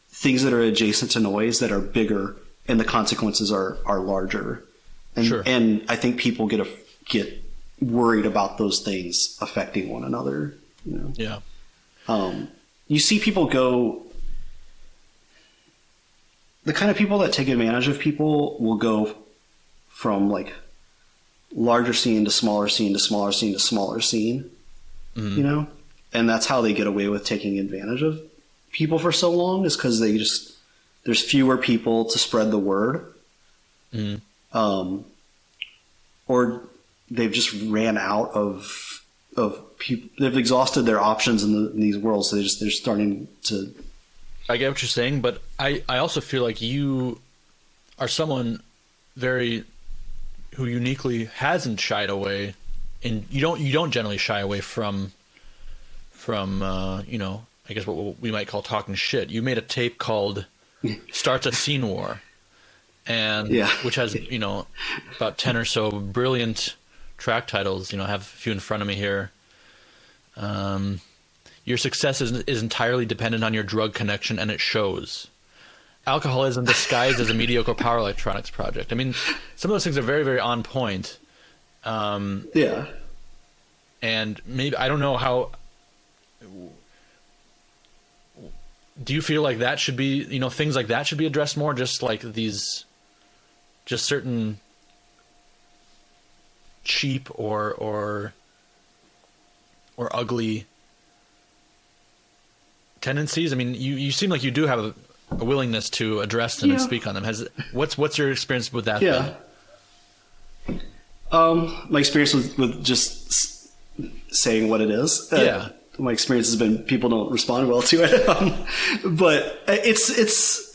things that are adjacent to noise that are bigger, and the consequences are are larger. And Sure. and I think people get a, get worried about those things affecting one another. You know, Yeah. um, you see people go. The kind of people that take advantage of people will go from like larger scene to smaller scene to smaller scene to smaller scene. You know, and that's how they get away with taking advantage of people for so long is because they just there's fewer people to spread the word, um, or they've just ran out of of people. They've exhausted their options in, the, in these worlds, so they just they're starting to. I get what you're saying, but I, I also feel like you are someone very who uniquely hasn't shied away, and you don't you don't generally shy away from from uh, you know I guess what we might call talking shit. You made a tape called "Starts a Scene War," and Yeah. which has you know about ten or so brilliant track titles. You know, I have a few in front of me here. Um, your success is, is entirely dependent on your drug connection, and it shows. Alcoholism disguised as a mediocre power electronics project. I mean, some of those things are very, very on point. Um, Yeah, and maybe I don't know how. Do you feel like that should be, you know, things like that should be addressed more? Just like these, just certain cheap or or or ugly tendencies. I mean, you you seem like you do have a, a willingness to address them and speak on them. Has what's what's your experience with that? yeah. Um, my experience with with just saying what it is. uh, Yeah. my experience has been people don't respond well to it. Um, but it's it's.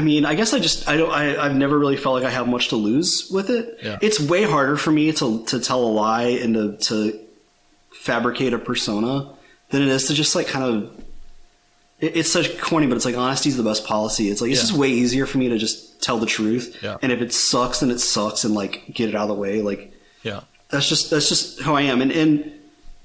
I mean, I guess I just I don't I, I've never really felt like I have much to lose with it. Yeah. It's way harder for me to to tell a lie and to to fabricate a persona than it is to just like kind of. It, it's such corny, but it's like honesty is the best policy. It's like it's Yeah. just way easier for me to just tell the truth. Yeah. And if it sucks, then it sucks, and like get it out of the way. Like Yeah. that's just that's just who I am. And and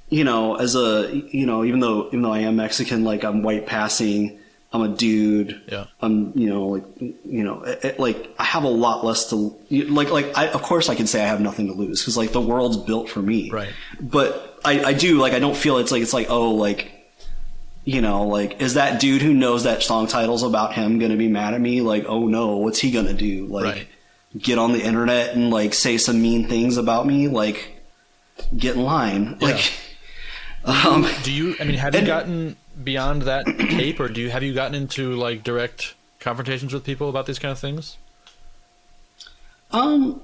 you know, as a you know, even though even though I am Mexican, like I'm white passing, I'm a dude. Yeah. I'm you know like you know it, it- like I have a lot less to like like I of course I can say I have nothing to lose because like the world's built for me. Right. But I I do like I don't feel it's like it's like oh like. You know, like, is that dude who knows that song title's about him gonna be mad at me? Like, oh no, what's he gonna do? Like, Right. get on the internet and like say some mean things about me, like get in line. Like um Do you? I mean, have you And- gotten beyond that tape, or do you have you gotten into like direct confrontations with people about these kind of things? um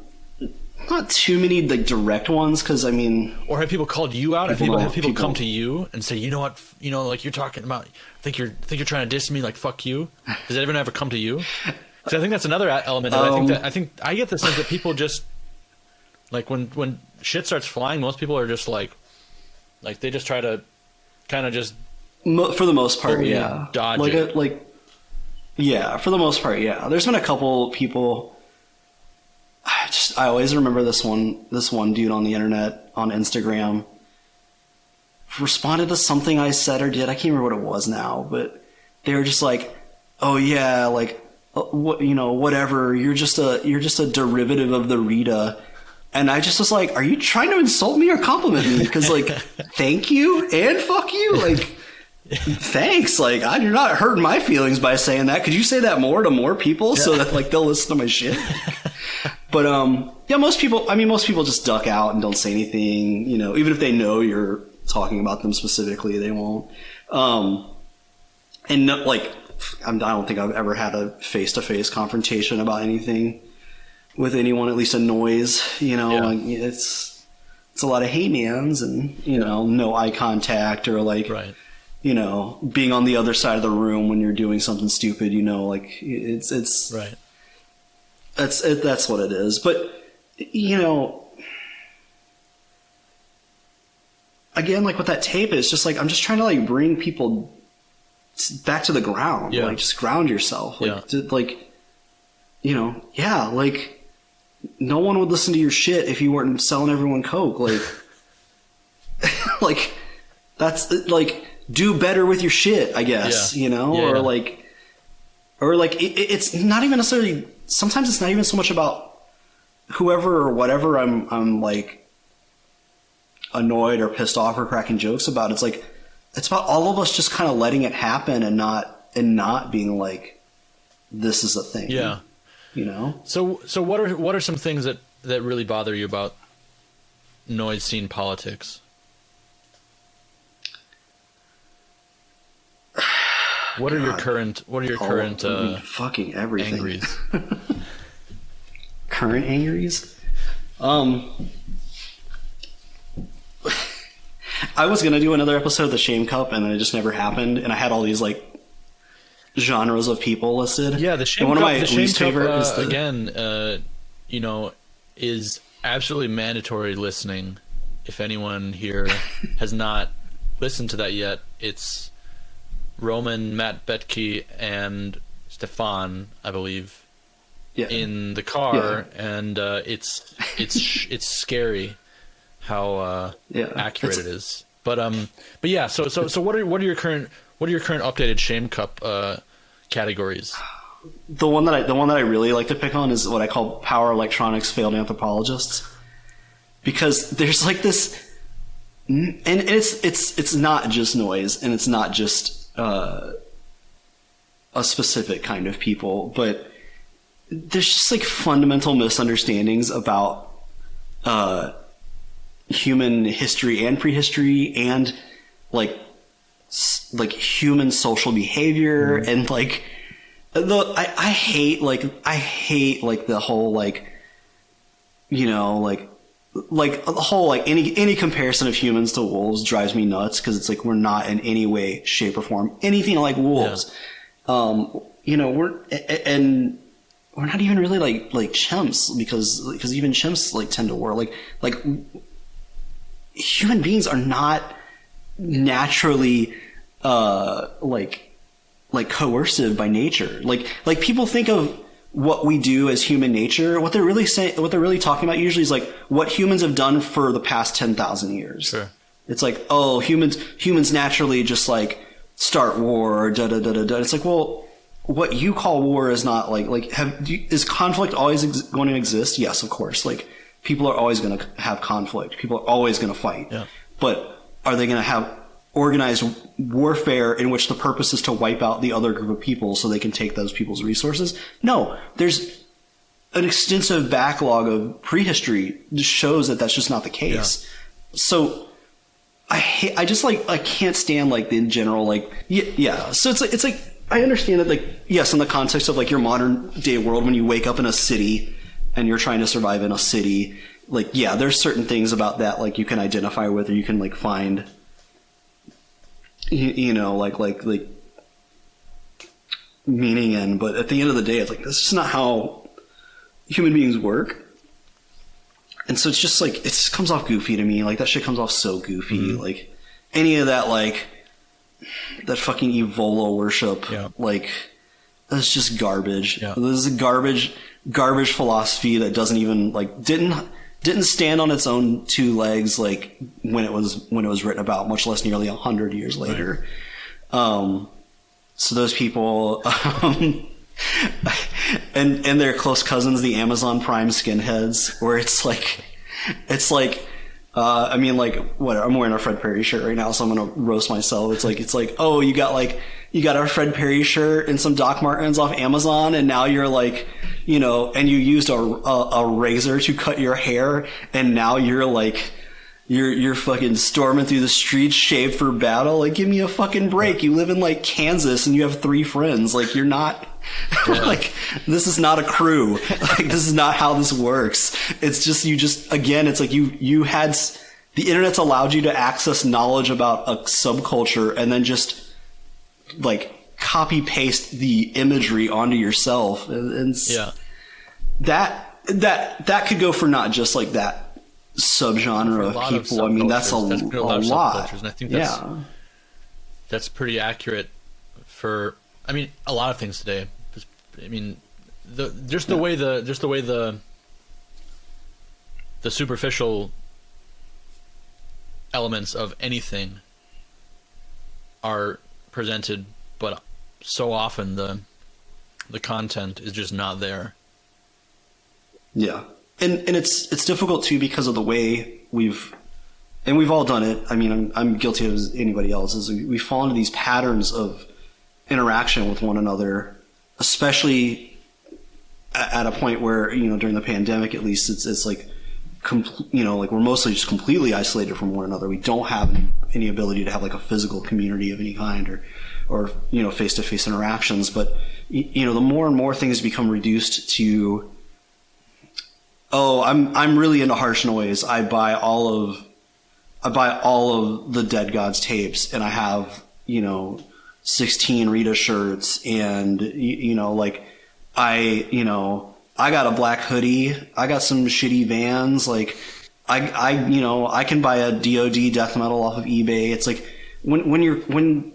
not too many like direct ones because I mean Or have people called you out? Have People have people, people- come to you and say, you know what, you know, like you're talking about, think you're think you're trying to diss me, like fuck you. Does anyone ever come to you? Because I think that's another element. It. I think Um, that I think I get the sense that people just like when when shit starts flying, most people are just like, like they just try to kind of just mo- for the most part, Fully yeah, dodge like it. a, like yeah, for the most part, yeah. There's been a couple people. I just I always remember this one this one dude on the internet on Instagram responded to something I said or did. I can't remember what it was now, but they were just like, "Oh yeah, like uh, what you know, whatever. You're just a you're just a derivative of the Rita." And I just was like, "Are you trying to insult me or compliment me?" Because like, thank you and fuck you, like. Thanks. Like, I, you're not hurting my feelings by saying that. Could you say that more to more people so that like they'll listen to my shit? but um, yeah, most people. I mean, most people just duck out and don't say anything. You know, even if they know you're talking about them specifically, they won't. Um, and no, like, I'm, I don't think I've ever had a face to face confrontation about anything with anyone. At least a noise. You know, Yeah. like, it's it's a lot of hey mans and you know no eye contact or like right. You know, being on the other side of the room when you're doing something stupid, you know, like it's it's Right. that's it, that's what it is. But you know, again, like with that tape, it's just like I'm just trying to like bring people back to the ground. Yeah. Like just ground yourself. Like Yeah. to, like you know, yeah, like no one would listen to your shit if you weren't selling everyone coke. Like like that's like do better with your shit, I guess. Yeah. You know, Yeah, or yeah. like or like it, it- it's not even necessarily. Sometimes it's not even so much about whoever or whatever I'm I'm like annoyed or pissed off or cracking jokes about. It's like it's about all of us just kind of letting it happen and not and not being like this is a thing. Yeah. You know. So so what are what are some things that that really bother you about noise scene politics? What are your current what are your Oh, current uh, fucking everything. angries? current angries. Um, I was gonna do another episode of the Shame Cup, and then it just never happened. And I had all these like genres of people listed. Yeah, the shame And one cup, of my the shame least cup favorite uh, is the, again, uh, you know, is absolutely mandatory listening. If anyone here has not listened to that yet, it's Roman, Matt Betke, and Stefan, I believe, yeah. in the car, and uh, it's it's it's scary how uh, Yeah, accurate it's- it is. But um, but yeah. So so so what are what are your current what are your current updated shame cup uh, categories? the one that I the one that I really like to pick on is what I call power electronics failed anthropologists, because there's like this, and it's it's it's not just noise, and it's not just uh, a specific kind of people, but there's just like fundamental misunderstandings about uh, human history and prehistory, and like s- like human social behavior, and like the I, I hate like I hate like the whole like you know like like the whole like any any comparison of humans to wolves drives me nuts because it's like we're not in any way shape or form anything like wolves. Um you know we're and we're not even really like like chimps because because even chimps like tend to war. Like like human beings are not naturally uh like like coercive by nature. Like like people think of what we do as human nature. What they're really saying, what they're really talking about usually is like what humans have done for the past ten thousand years. Sure. It's like oh humans humans naturally just like start war. Da da da da da. It's like well. What you call war is not like like have is conflict always ex- going to exist? Yes, of course. Like people are always going to have conflict. People are always going to fight. Yeah. But are they going to have organized warfare in which the purpose is to wipe out the other group of people so they can take those people's resources? No. There's an extensive backlog of prehistory that shows that that's just not the case. So I hate, I just like I can't stand like the in general like yeah, yeah. So it's like it's like I understand that like yes in the context of like your modern day world when you wake up in a city and you're trying to survive in a city like yeah there's certain things about that like you can identify with or you can like find you, you know like like like meaning in but at the end of the day it's like this is not how human beings work and so it's just like it just comes off goofy to me. Like that shit comes off so goofy. Mm-hmm. Like any of that like that fucking Evola worship. Yeah. Like that's just garbage. Yeah. This is a garbage garbage philosophy that doesn't even like didn't didn't stand on its own two legs like when it was when it was written about, much less nearly a hundred years later. Um so those people um, and and their close cousins, the Amazon Prime skinheads, where it's like, it's like, uh, I mean, like, what? I'm wearing a Fred Perry shirt right now, so I'm gonna roast myself. It's like, it's like, oh, you got like, you got a Fred Perry shirt and some Doc Martens off Amazon, and now you're like, you know, and you used a a, a razor to cut your hair, and now you're like. You're you're fucking storming through the streets shaved for battle. Like, give me a fucking break. You live in like Kansas and you have three friends. Like, you're not like this is not a crew. Like, this is not how this works. It's just you just again. It's like you you had the internet's allowed you to access knowledge about a subculture and then just like copy paste the imagery onto yourself. And, and Yeah. that that that could go for not just like that subgenre of lot of people. I mean, that's a. That's a a lot of lot. and I think that's- yeah. that's pretty accurate for I mean a lot of things today. I mean the just the way the just the way the the superficial elements of anything are presented but so often the the content is just not there. Yeah, and and it's it's difficult too because of the way we've and we've all done it. I mean, I'm I'm guilty as anybody else. Is we, we fall into these patterns of interaction with one another, especially at a point where you know during the pandemic at least it's it's like com- you know like we're mostly just completely isolated from one another. We don't have any, any ability to have like a physical community of any kind or or you know face to face interactions. But you know the more and more things become reduced to oh I'm I'm really into harsh noise. I buy all of I buy all of the Dead Gods tapes and I have you know 16 Rita shirts and you, you know like I, you know, I got a black hoodie. I got some shitty vans. Like, I, I, you know, I can buy a DoD death metal off of eBay. It's like when when you're when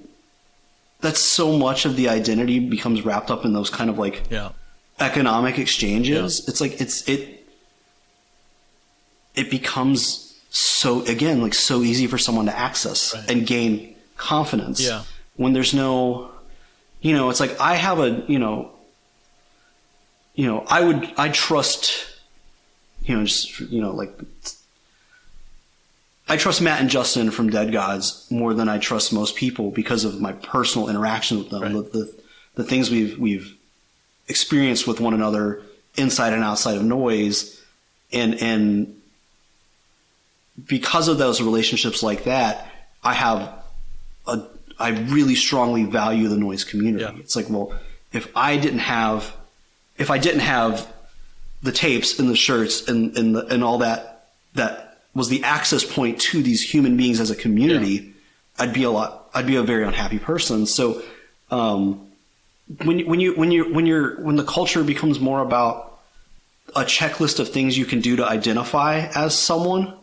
that's so much of the identity becomes wrapped up in those kind of like Yeah. economic exchanges. It's like it's it it becomes so again like so easy for someone to access Right. and gain confidence. Yeah. When there's no you know, it's like I have a, you know, you know, I would I trust you know, just you know, like I trust Matt and Justin from Dead Gods more than I trust most people because of my personal interaction with them. Right. The, the the things we've we've experienced with one another inside and outside of noise and and because of those relationships like that, I have a I really strongly value the noise community. Yeah. It's like, well, if I didn't have if I didn't have the tapes and the shirts and and, the, and all that that was the access point to these human beings as a community, I'd be a lot I'd be a very unhappy person. So um, when you, when you when you when you're when the culture becomes more about a checklist of things you can do to identify as someone,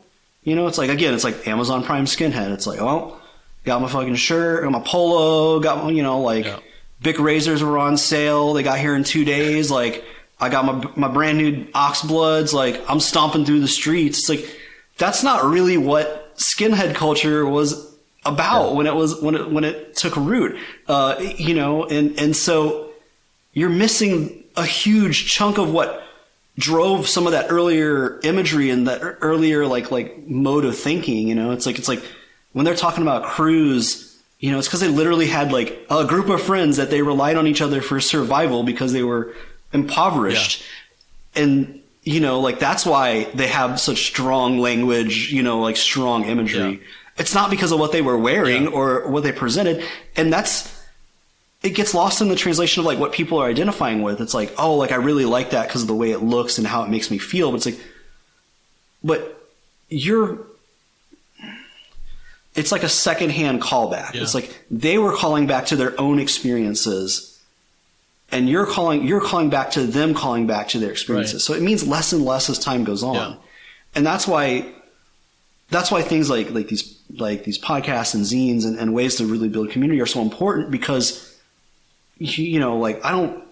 you know, it's like again, it's like Amazon Prime skinhead. It's like, oh, got my fucking shirt, got my polo, got my, you know, like Yeah. Bic razors were on sale. They got here in two days. Like I got my my brand new ox bloods. Like I'm stomping through the streets. It's like that's not really what skinhead culture was about when it was when it when it took root. Uh, you know, and and so you're missing a huge chunk of what drove some of that earlier imagery and that earlier like like mode of thinking you know it's like it's like when they're talking about crews you know it's because they literally had like a group of friends that they relied on each other for survival because they were impoverished and you know like that's why they have such strong language you know like strong imagery Yeah. it's not because of what they were wearing Yeah. or what they presented and that's it gets lost in the translation of like what people are identifying with. It's like, oh, like I really like that because of the way it looks and how it makes me feel. But it's like, but you're, it's like a secondhand callback. Yeah. It's like they were calling back to their own experiences, and you're calling you're calling back to them calling back to their experiences. Right. So it means less and less as time goes on, Yeah. and that's why that's why things like like these like these podcasts and zines and, and ways to really build community are so important because you, you know like I don't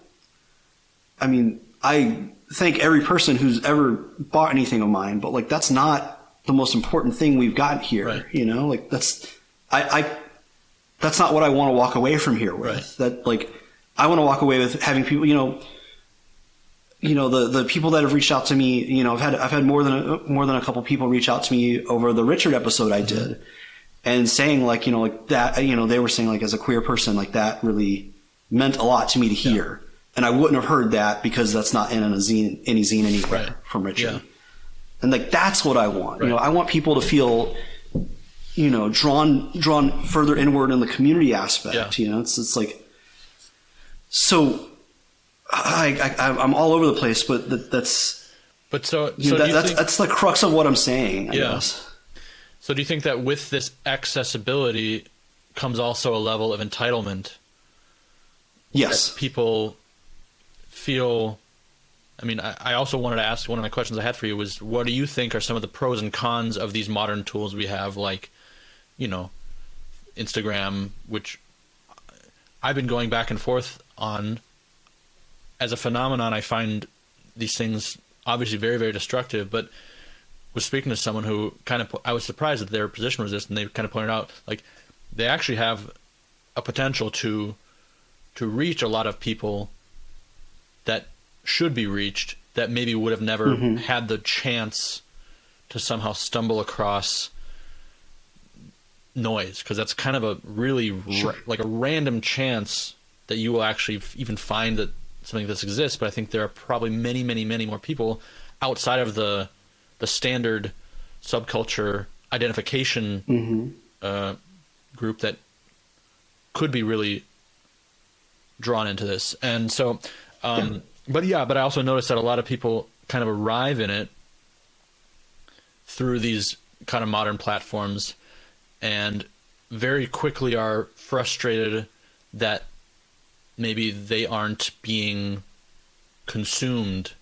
I mean I thank every person who's ever bought anything of mine but like that's not the most important thing we've got here Right. you know like that's I, I that's not what I want to walk away from here with Right. that like I want to walk away with having people you know you know the the people that have reached out to me you know I've had I've had more than a, more than a couple people reach out to me over the Richard episode I mm-hmm. did and saying like you know like that you know they were saying like as a queer person like that really meant a lot to me to hear and I wouldn't have heard that because that's not in a zine any zine anywhere Right. from Richard Yeah. And like that's what I want. You know I want people to feel you know drawn drawn further inward in the community aspect Yeah. you know? It's it's like so I, I I'm all over the place but that, that's But so, you so know, that, that's think, that's the crux of what I'm saying I Yeah. guess. So do you think that with this accessibility comes also a level of entitlement? Yes. People feel I mean, I, I also wanted to ask one of my questions I had for you was what do you think are some of the pros and cons of these modern tools we have, like, you know, Instagram, which I've been going back and forth on as a phenomenon. I find these things obviously very, very destructive, but was speaking to someone who kind of I was surprised that their position was this, and they kind of pointed out like they actually have a potential to to reach a lot of people should be reached that maybe would have never Mm-hmm. had the chance to somehow stumble across noise because that's kind of a really ra- like a random chance that you will actually f- even find that something like this exists, but I think there are probably many, many, many more people outside of the the standard subculture identification Mm-hmm. uh, group that could be really drawn into this. And so, um, but yeah, but I also noticed that a lot of people kind of arrive in it through these kind of modern platforms and very quickly are frustrated that maybe they aren't being consumed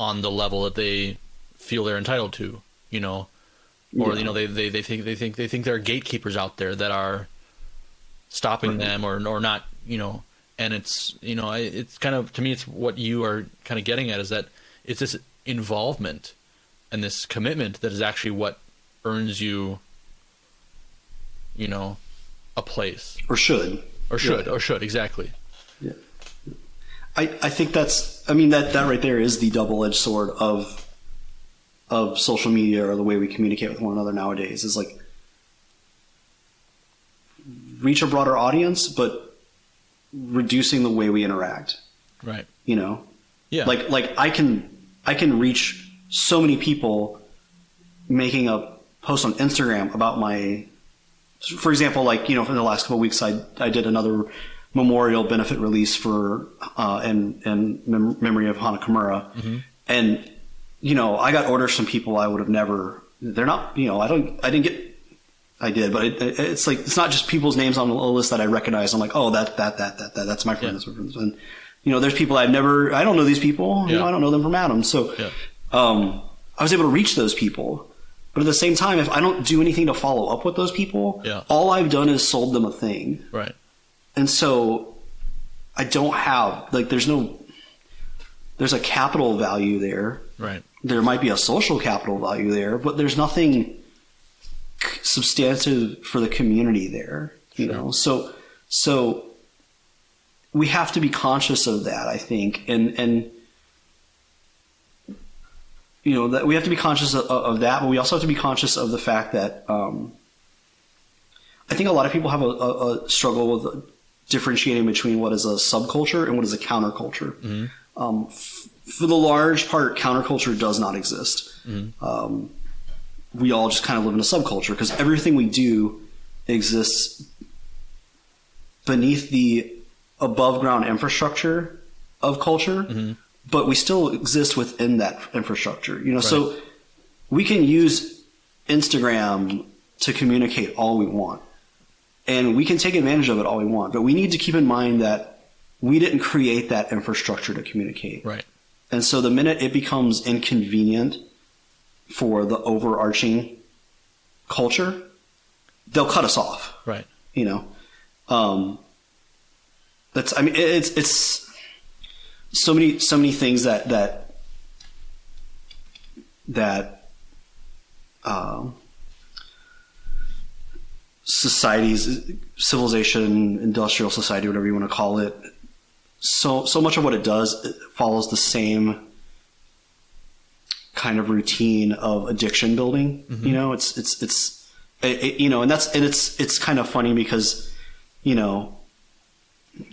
on the level that they feel they're entitled to, you know, or Yeah. you know they, they, they think they think they think there are gatekeepers out there that are stopping them or or not, you know, and it's you know I- it's kind of to me it's what you are kind of getting at is that it's this involvement and this commitment that is actually what earns you, you know, a place or should. or should Yeah. or should exactly. Yeah. I, I think that's I mean that, that right there is the double edged sword of of social media or the way we communicate with one another nowadays is like reach a broader audience but reducing the way we interact. Right. You know? Yeah. Like like I can I can reach so many people making a post on Instagram about my for example, like you know, in the last couple of weeks, I I did another memorial benefit release for uh, in in mem- memory of Hana Kimura, and you know, I got orders from people I would have never. They're not, you know, I don't, I didn't get. I did, but it, it- it's like it's not just people's names on a list that I recognize. I'm like, oh, that that that that, that that's my friend. Yeah. That's my friend. And you know, there's people I've never. I don't know these people. You Yeah. know, I don't know them from Adam. So, Yeah. um, I was able to reach those people. But at the same time, if I don't do anything to follow up with those people, all I've done is sold them a thing. Right. And so I don't have like there's no there's a capital value there. Right. There might be a social capital value there, but there's nothing substantive for the community there, you Sure. know. So so we have to be conscious of that, I think. And and you know that we have to be conscious of, of that, but we also have to be conscious of the fact that um, I think a lot of people have a, a, a struggle with differentiating between what is a subculture and what is a counterculture. Um, f- for the large part, counterculture does not exist. Um, we all just kind of live in a subculture because everything we do exists beneath the above ground infrastructure of culture, mm-hmm. but we still exist within that infrastructure. You know, so we can use Instagram to communicate all we want, and we can take advantage of it all we want. But we need to keep in mind that we didn't create that infrastructure to communicate. Right. And so the minute it becomes inconvenient for the overarching culture, they'll cut us off. Right. You know, um, that's. I mean, it's it's so many so many things that that that um, societies, civilization, industrial society, whatever you want to call it. So so much of what it does it follows the same kind of routine of addiction building. You know, it's it's it's it, it- you know, and that's and it's it's kind of funny because you know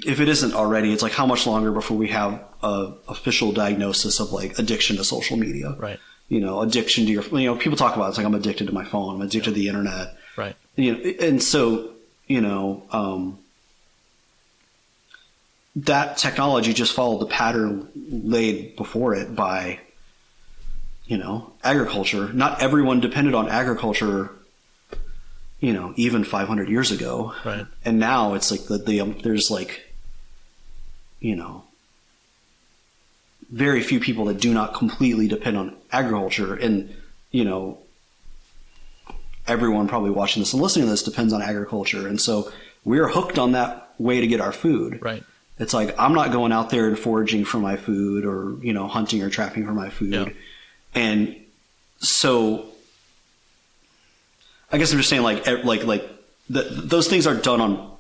if it isn't already, it's like how much longer before we have a official diagnosis of like addiction to social media, Right. You know, addiction to your you know people talk about it, it's like I'm addicted to my phone, I'm addicted to the internet, Right. you know, and so you know um, that technology just followed the pattern laid before it by you know agriculture. Not everyone depended on agriculture, you know, even 500 years ago, Right. and now it's like the, the um, there's like you know very few people that do not completely depend on agriculture and you know everyone probably watching this and listening to this depends on agriculture and so we're hooked on that way to get our food Right. it's like i'm not going out there and foraging for my food or you know hunting or trapping for my food Yeah. And so i guess i'm just saying like like like the, those things are done on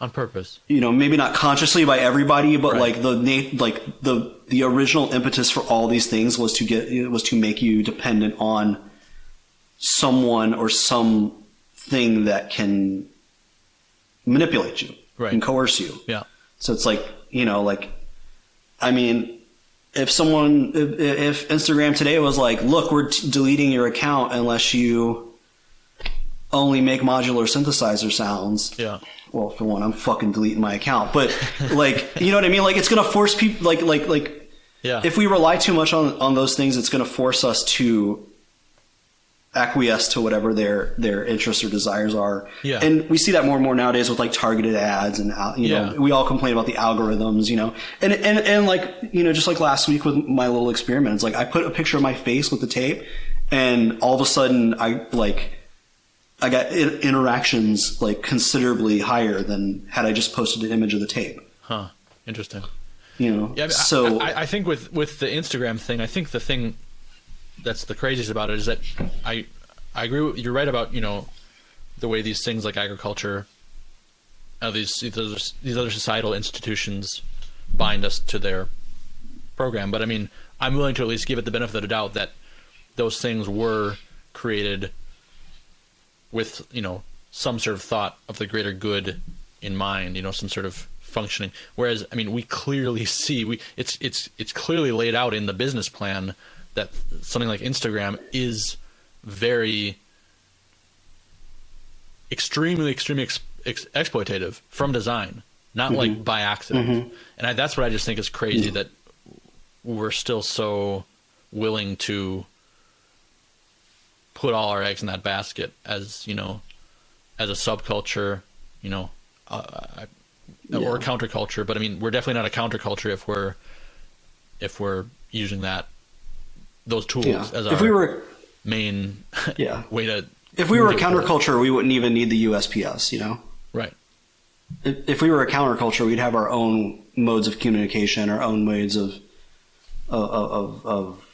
On purpose. you know maybe not consciously by everybody but Right. like the like the the original impetus for all these things was to get was to make you dependent on someone or something that can manipulate you Right. and coerce you Yeah. so it's like you know like I mean, if someone, if, if Instagram today was like, look, we're t- deleting your account unless you only make modular synthesizer sounds. Yeah. Well, for one, I'm fucking deleting my account. But like, you know what I mean? Like, it's gonna force people. Like, like, like, Yeah. if we rely too much on on those things, it's gonna force us to acquiesce to whatever their their interests or desires are. Yeah. And we see that more and more nowadays with like targeted ads and you know Yeah. we all complain about the algorithms, you know. And and and like you know just like last week with my little experiment, it's like I put a picture of my face with the tape, and all of a sudden I like. I got in- interactions like considerably higher than had I just posted an image of the tape. huh. Interesting. You know, Yeah, I mean, so I, I think with with the Instagram thing, I think the thing that's the craziest about it is that I I agree. With, you're right about you know the way these things like agriculture, uh, these these other, these other societal institutions bind us to their program. But I mean, I'm willing to at least give it the benefit of the doubt that those things were created with you know some sort of thought of the greater good in mind. You know, some sort of functioning. Whereas, I mean, we clearly see we it's it's it's clearly laid out in the business plan that something like Instagram is very extremely extremely ex- ex- exploitative from design, not like mm-hmm. by accident. Mm-hmm. And I, that's what I just think is crazy mm-hmm. that we're still so willing to put all our eggs in that basket as you know as a subculture you know uh, I- or a counterculture. But i mean we're definitely not a counterculture if we're if we're using that those tools yeah. as our if we were main Yeah. way to if we were a counterculture, we wouldn't even need the USPS. You know, right if, if we were a counterculture, we'd have our own modes of communication, our own modes of of of of,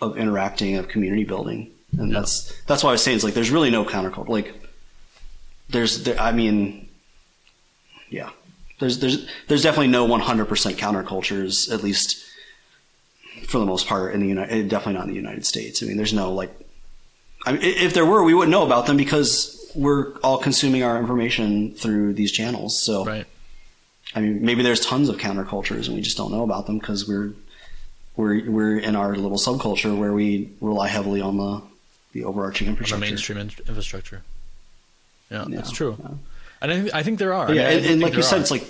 of interacting, of community building, and that's that's why I was saying it's like there's really no counterculture. Like there's, there, I mean, yeah, there's there's there's definitely no 100% countercultures, at least for the most part in the United, eh, definitely not in the United States. I mean, there's no like I mean, if there were, we wouldn't know about them because we're all consuming our information through these channels. So, right I mean, maybe there's tons of countercultures and we just don't know about them because we're we're we're in our little subculture where we rely heavily on the the overarching on the infrastructure. mainstream in- infrastructure yeah, Yeah, that's true yeah. and I think, I think there are I yeah, mean, I and, and like you said, are. it's like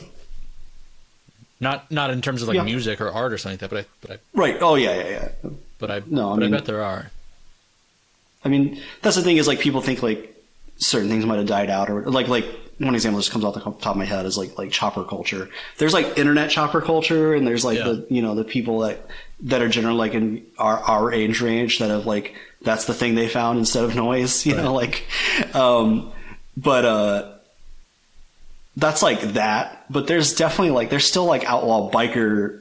not not in terms of like Yeah. music or art or something like that but i but i right. Oh yeah, yeah, yeah. but i No, I mean- i bet there are I mean, that's the thing is like people think like certain things might have died out or like like one example just comes off the top of my head is like like chopper culture. There's like internet chopper culture and there's like Yeah. the you know the people that that are generally like in our our age range that have like that's the thing they found instead of noise, you know, like um but uh that's like that, but there's definitely like there's still like outlaw biker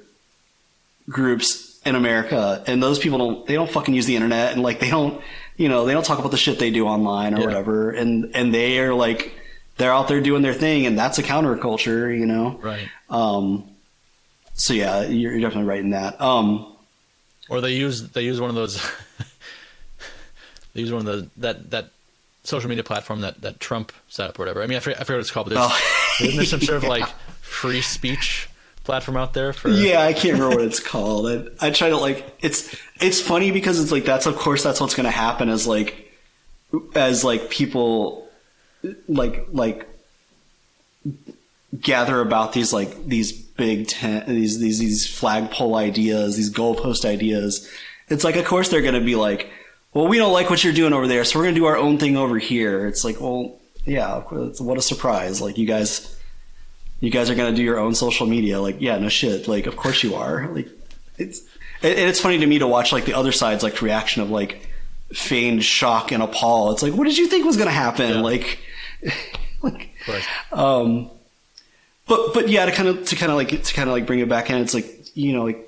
groups in America, and those people don't they don't fucking use the internet, and like they don't you know they don't talk about the shit they do online or Yeah. whatever, and and they are like they're out there doing their thing, and that's a counterculture, you know. right Um, so yeah, you're, you're definitely right in that. Um, Or they use they use one of those they use one of the that that social media platform that, that Trump set up or whatever. I mean I forget, I forget what it's called, but there's, Oh. isn't there some sort of like free speech platform out there for yeah, I can't remember what it's called. I, I try to like it's it's funny because it's like that's of course that's what's going to happen as like as like people like like gather about these like these big tent these these these flagpole ideas these goalpost ideas. It's like of course they're going to be like well we don't like what you're doing over there so we're going to do our own thing over here. It's like well yeah what a surprise. Like you guys you guys are going to do your own social media. Like yeah no shit. Like of course you are. Like it's and it's funny to me to watch like the other side's like reaction of like feigned shock and appall it's like what did you think was going to happen? Yeah. like like um but but yeah to kind of to kind of like to kind of like bring it back in it's like you know like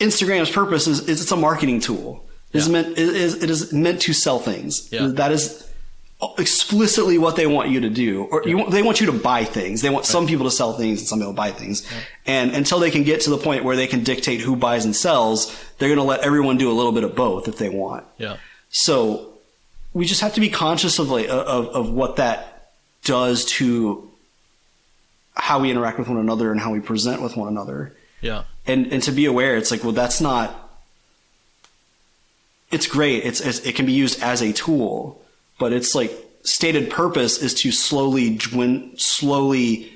instagram's purpose is, is it's a marketing tool. It is Yeah. meant it is, it is meant to sell things. Yeah. that is explicitly what they want you to do or you they want you to buy things. They want some people to sell things and some people to buy things. And until they can get to the point where they can dictate who buys and sells they're going to let everyone do a little bit of both if they want. Yeah. So we just have to be conscious of like of, of what that does to how we interact with one another and how we present with one another. Yeah. and and to be aware it's like well that's not it's great. It's, it's it can be used as a tool but it's like stated purpose is to slowly dwin, slowly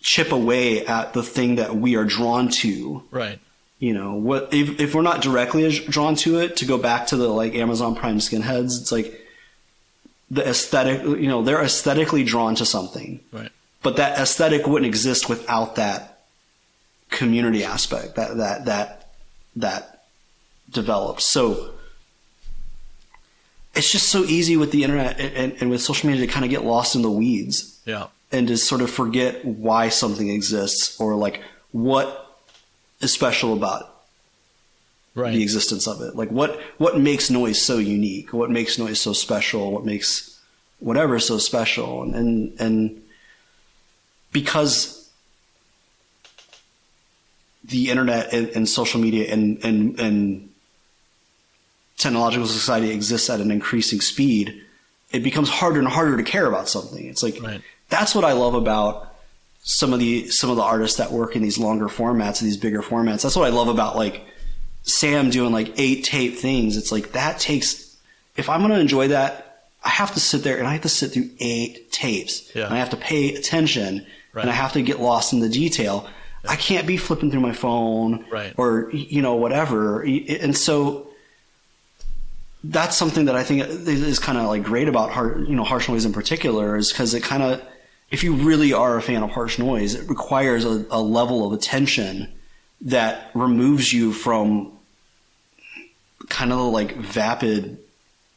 chip away at the thing that we are drawn to Right. you know what if, if we're not directly drawn to it to go back to the like amazon prime skinheads it's like the aesthetic you know they're aesthetically drawn to something Right. but that aesthetic wouldn't exist without that community aspect that that that that develops so it's just so easy with the internet and, and, with social media to kind of get lost in the weeds Yeah. and to sort of forget why something exists or like what is special about Right. the existence of it like what what makes noise so unique what makes noise so special what makes whatever so special and and, and because the internet and, and social media and, and and technological society exists at an increasing speed it becomes harder and harder to care about something it's like Right. that's what i love about some of the some of the artists that work in these longer formats and these bigger formats that's what i love about like Sam doing like eight tape things, it's like that takes. If I'm going to enjoy that, I have to sit there and I have to sit through eight tapes. Yeah. And I have to pay attention Right. and I have to get lost in the detail. I can't be flipping through my phone Right. or you know whatever. And so that's something that I think is kind of like great about har you know harsh noise in particular is because it kind of if you really are a fan of harsh noise, it requires a, a level of attention that removes you from kind of like vapid,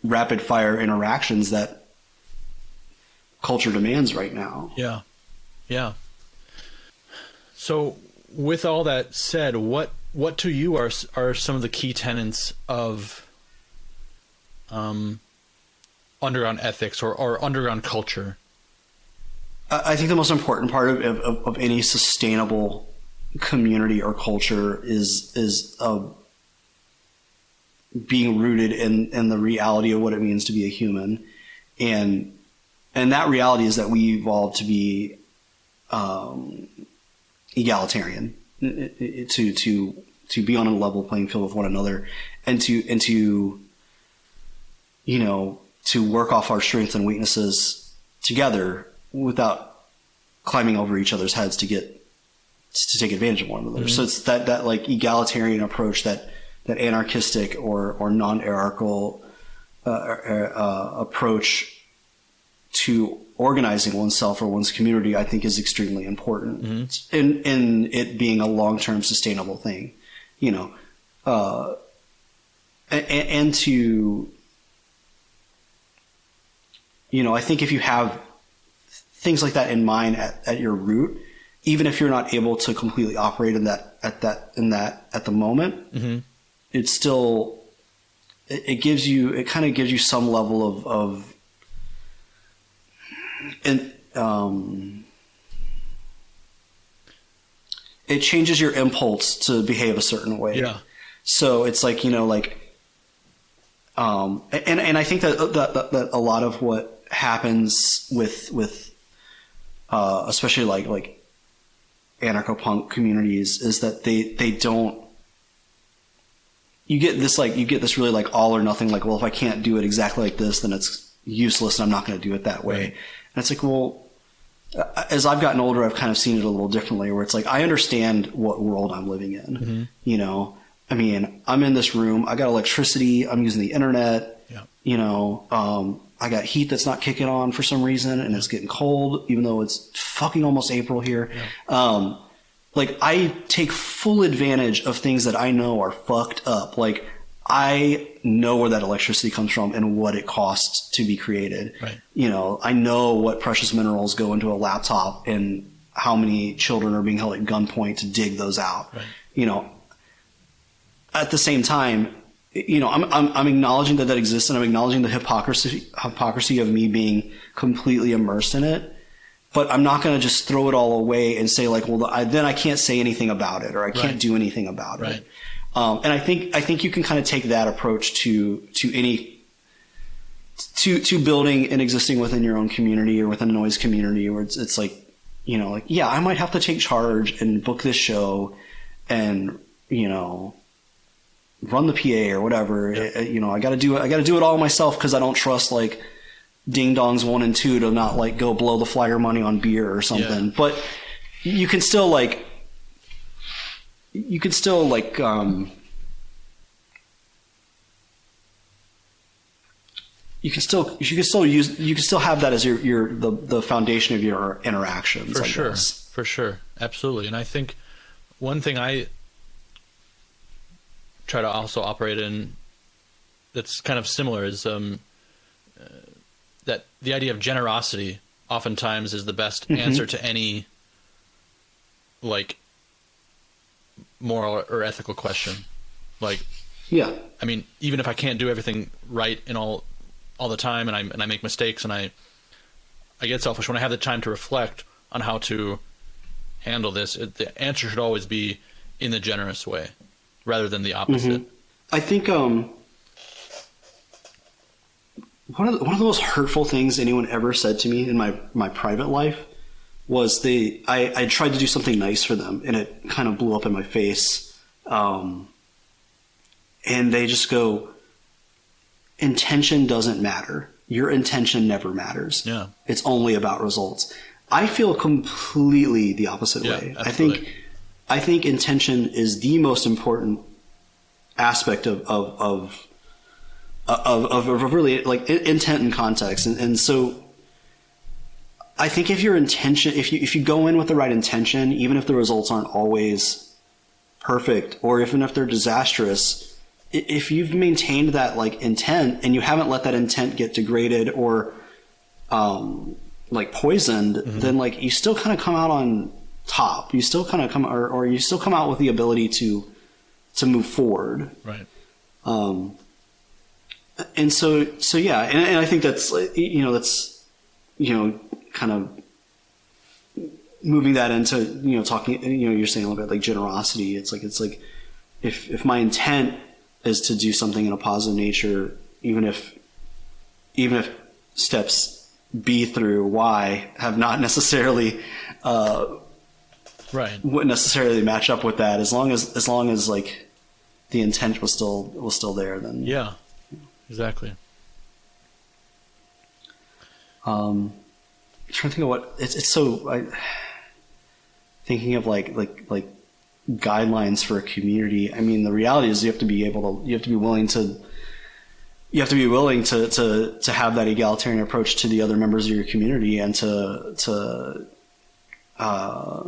rapid fire interactions that culture demands right now. Yeah. Yeah. So, with all that said, what what to you are are some of the key tenets of um, underground ethics or, or underground culture? I think the most important part of, of, of any sustainable community or culture is is uh, being rooted in, in the reality of what it means to be a human, and and that reality is that we evolved to be um, egalitarian, to to to be on a level playing field with one another, and to and to you know to work off our strengths and weaknesses together without climbing over each other's heads to get to take advantage of one another. So it's that that like egalitarian approach that that anarchistic or or non-hierarchical uh, uh, uh, approach to organizing oneself or one's community, I think, is extremely important in in it being a long-term sustainable thing. You know, uh, and, and to you know, I think if you have things like that in mind at, at your root, even if you're not able to completely operate in that at that in that at the moment, Mm-hmm. it's still it, it gives you it kind of gives you some level of of and um it changes your impulse to behave a certain way. Yeah. So it's like you know, like, um, and and I think that that, that, that a lot of what happens with with, uh, especially like like anarcho punk communities is that they they don't. You get this like you get this really like all or nothing like well if I can't do it exactly like this then it's useless and I'm not going to do it that way Right. and it's like well uh, as I've gotten older, I've kind of seen it a little differently. Where it's like I understand what world I'm living in. You know, I mean, I'm in this room. I got electricity. I'm using the internet. Yeah. You know, um, I got heat that's not kicking on for some reason, and it's getting cold, even though it's fucking almost April here. Um, like I take full advantage of things that I know are fucked up. Like I know where that electricity comes from and what it costs to be created. Right. You know, I know what precious minerals go into a laptop and how many children are being held at gunpoint to dig those out. Right. You know, at the same time, you know, I'm, I'm, I'm acknowledging that that exists and I'm acknowledging the hypocrisy, hypocrisy of me being completely immersed in it. But I'm not going to just throw it all away and say like, well, I, then I can't say anything about it or I can't Right. do anything about Right. it. Um, and I think, I think you can kind of take that approach to, to any, to, to building and existing within your own community or within a noise community where it's, it's like, you know, like, yeah, I might have to take charge and book this show and you know run the PA or whatever. Uh, you know, I got to do it. I got to do it all myself because I don't trust like ding dongs one and two to not like go blow the flyer money on beer or something. Yeah. But you can still like you can still like um you can still you can still use you can still have that as your your the the foundation of your interactions. for I sure guess. for sure absolutely and i think one thing i try to also operate in that's kind of similar is um, uh, that the idea of generosity oftentimes is the best answer to any like moral or ethical question like Yeah. I mean, even if I can't do everything right and all all the time, and I and I make mistakes, and I I get selfish when I have the time to reflect on how to handle this. It, the answer should always be in the generous way, rather than the opposite. I think um, one of the, one of the most hurtful things anyone ever said to me in my my private life was they I, I tried to do something nice for them and it kind of blew up in my face. Um, and they just go, intention doesn't matter. Your intention never matters. Yeah. It's only about results. I feel completely the opposite Yeah, way. I think I think intention is the most important aspect of of of of, of, of really like intent and context, and, and so I think if your intention, if you if you go in with the right intention, even if the results aren't always perfect, or even if they're disastrous, if you've maintained that like intent and you haven't let that intent get degraded or um, like poisoned, then like you still kind of come out on top. You still kind of come, or, or you still come out with the ability to to move forward. Right. Um, and so, so yeah, and, and I think that's you know that's you know kind of moving that into you know talking you know you're saying a little bit like generosity. It's like it's like if if my intent is to do something in a positive nature, even if even if steps B through Y have not necessarily uh, Right. wouldn't necessarily match up with that, as long as as long as like the intent was still was still there, then Yeah. Exactly. Um, I'm trying to think of what it's. It's so I, thinking of like like like guidelines for a community. I mean, the reality is you have to be able to. You have to be willing to. You have to be willing to to to have that egalitarian approach to the other members of your community and to to. Uh,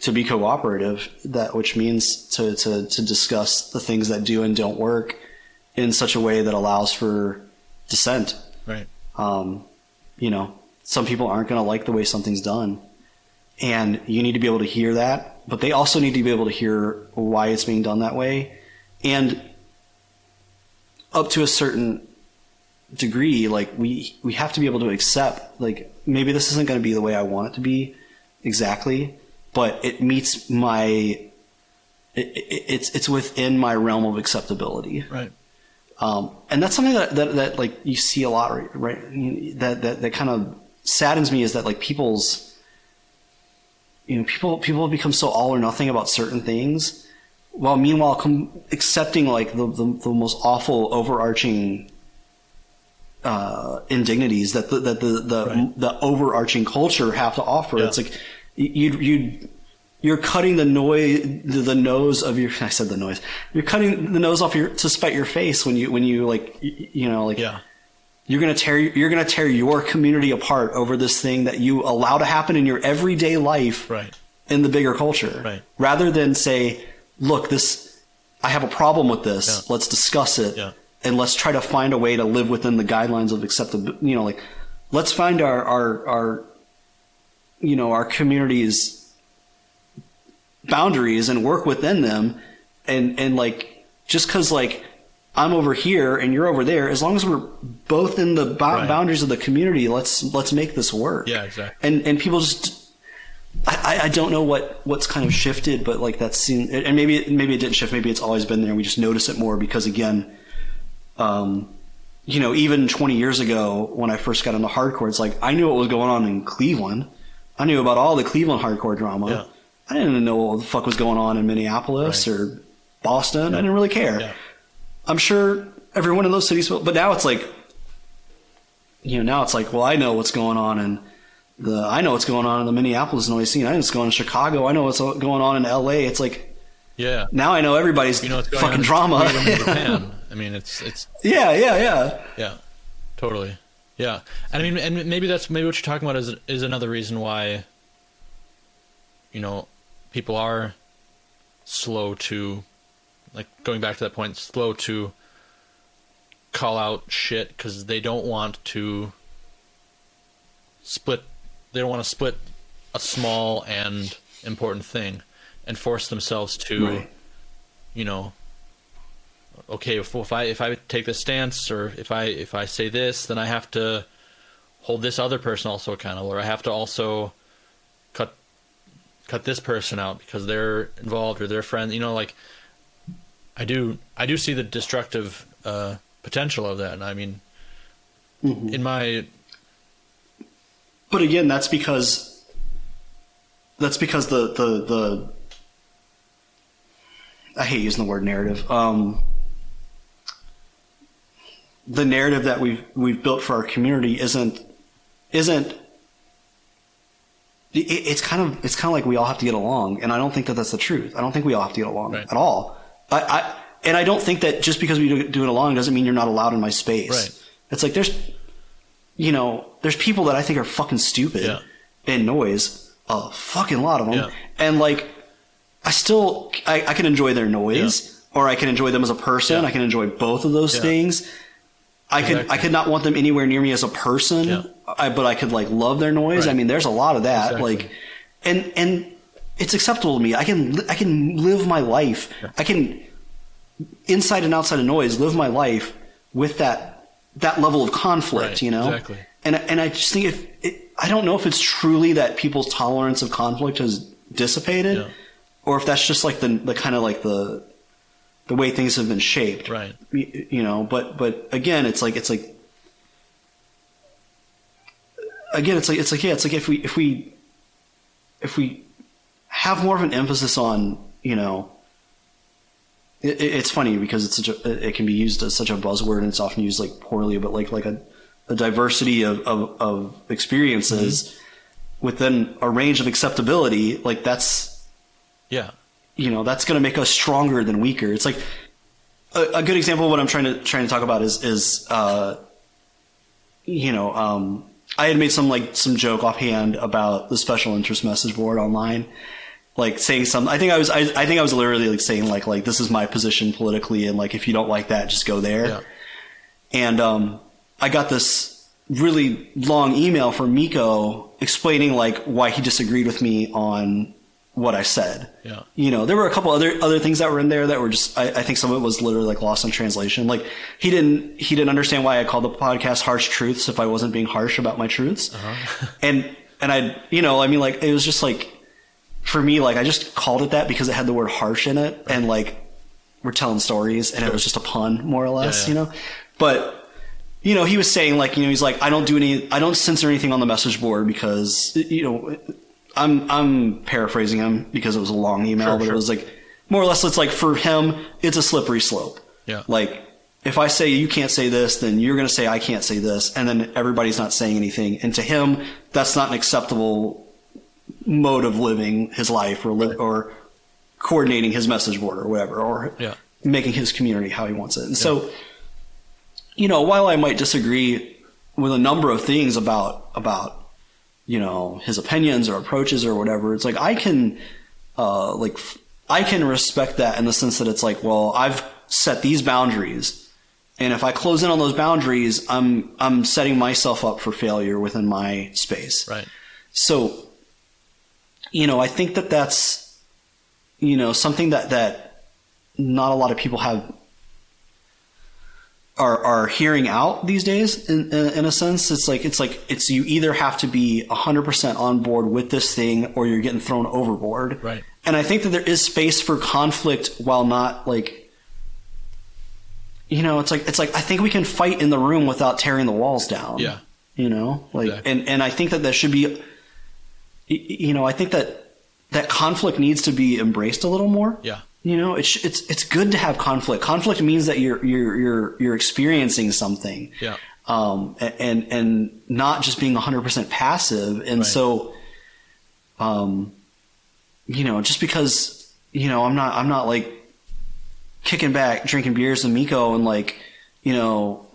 to be cooperative, that which means to, to, to discuss the things that do and don't work in such a way that allows for dissent Right. um, you know, some people aren't going to like the way something's done. And you need to be able to hear that, but they also need to be able to hear why it's being done that way. And up to a certain degree, like we, we have to be able to accept, like, maybe this isn't going to be the way I want it to be exactly, but it meets my, it, it, it's, it's within my realm of acceptability. Right. Um, and that's something that, that, that like you see a lot, right? right? That, that, that kind of saddens me is that like people's, you know, people, people have become so all or nothing about certain things while meanwhile com- accepting like the, the, the most awful overarching, uh, indignities that the, that the, the, Right. the overarching culture have to offer. Yeah. It's like you, you, you're cutting the noise, the, nose of your. I said the noise. You're cutting the nose off your to spite your face when you when you like you know like Yeah. you're gonna tear you're gonna tear your community apart over this thing that you allow to happen in your everyday life Right. in the bigger culture. Right. Rather than say, look, this I have a problem with this. Yeah. Let's discuss it. Yeah. And let's try to find a way to live within the guidelines of acceptable. You know, like let's find our our our you know our community's boundaries and work within them and and like just because like i'm over here and you're over there as long as we're both in the bo- Right. boundaries of the community let's let's make this work Yeah, exactly. and and people just I, I- don't know what what's kind of shifted, but like that's seen, and maybe it- maybe it didn't shift. Maybe it's always been there. We just notice it more because again, um, you know, even 20 years ago when I first got into hardcore, it's like I knew what was going on in Cleveland. I knew about all the Cleveland hardcore drama. Yeah. I didn't know what the fuck was going on in Minneapolis Right. or Boston. I didn't really care. Yeah. I'm sure everyone in those cities but now it's like, you know, now it's like, well, I know what's going on in the, I know what's going on in the Minneapolis noise scene. I know what's going on in Chicago. I know what's going on in LA. It's like, Yeah. now I know everybody's You know fucking drama. I mean, it's it's yeah, yeah, yeah. yeah, totally. Yeah, and I mean, and maybe that's maybe what you're talking about is is another reason why. You know, people are slow to, like going back to that point, slow to call out shit because they don't want to split. They don't want to split a small and important thing, and force themselves to, Right. you know, okay, if, if I if I take this stance or if I if I say this, then I have to hold this other person also accountable, or I have to also cut cut this person out because they're involved or they're friends. You know, like I do I do see the destructive uh, potential of that, and I mean, in my But again, that's because that's because the the the I hate using the word narrative. Um, the narrative that we've we've built for our community isn't isn't. It, it's kind of it's kind of like we all have to get along, and I don't think that that's the truth. I don't think we all have to get along Right. at all. I, I and I don't think that just because we do, do it along doesn't mean you're not allowed in my space. Right. It's like there's you know, there's people that I think are fucking stupid Yeah. and noise, a fucking lot of them, Yeah. and like, I still I, I can enjoy their noise, or I can enjoy them as a person. Yeah. I can enjoy both of those Yeah. things. I could I could not want them anywhere near me as a person, Yeah. I, but I could like love their noise. Right. I mean, there's a lot of that, Exactly. like, and and it's acceptable to me. I can I can live my life. I can inside and outside of noise live my life with that that level of conflict. Right, You know, exactly. and and I just think if it, I don't know if it's truly that people's tolerance of conflict has dissipated, Yeah. or if that's just like the the kind of like the the way things have been shaped, Right. Y- You know, but but again, it's like it's like again, it's like it's like yeah, it's like if we if we if we have more of an emphasis on you know. It, it- it's funny because it's such a, it can be used as such a buzzword and it's often used like poorly, but like like a, a diversity of, of, of experiences mm-hmm. within a range of acceptability, like that's yeah you know that's going to make us stronger than weaker. It's like a, a good example of what I'm trying to trying to talk about is is uh, you know um, I had made some like some joke offhand about the special interest message board online, like saying some. I think I was I, I think I was literally like saying like like this is my position politically, and like if you don't like that, just go there. yeah And um, I got this really long email from Miko explaining like why he disagreed with me on what I said. Yeah. You know, there were a couple other other things that were in there that were just I, I think some of it was literally like lost in translation. Like he didn't he didn't understand why I called the podcast harsh truths if I wasn't being harsh about my truths. Uh-huh. and and I you know, I mean like it was just like for me, like I just called it that because it had the word harsh in it and like we're telling stories and it was just a pun more or less, Yeah, yeah. you know? But you know, he was saying like, you know, he's like, I don't do any, I don't censor anything on the message board because, you know, I'm, I'm paraphrasing him because it was a long email, Sure, but sure. it was like, more or less, it's like for him, it's a slippery slope. Yeah. Like, if I say you can't say this, then you're going to say I can't say this, and then everybody's not saying anything. And to him, that's not an acceptable mode of living his life or li- or coordinating his message board or whatever, or Yeah. making his community how he wants it. And so, you know, while I might disagree with a number of things about about you know his opinions or approaches or whatever, it's like I can uh, like f- I can respect that in the sense that it's like, well, I've set these boundaries, and if I close in on those boundaries, I'm I'm setting myself up for failure within my space. right So, you know, I think that that's, you know, something that, that not a lot of people have are, are hearing out these days in, in, in a sense. It's like, it's like, it's you either have to be hundred percent on board with this thing or you're getting thrown overboard. Right. And I think that there is space for conflict while not like, you know, it's like, it's like, I think we can fight in the room without tearing the walls down yeah you know like Exactly. and and i think that that should be you know i think that that conflict needs to be embraced a little more. Yeah. You know, it's it's it's good to have conflict. Conflict means that you're you're you're you're experiencing something. Yeah. Um, and and not just being 100% passive. And Right. so, um, you know, just because you know I'm not I'm not like kicking back, drinking beers with Miko, and like you know,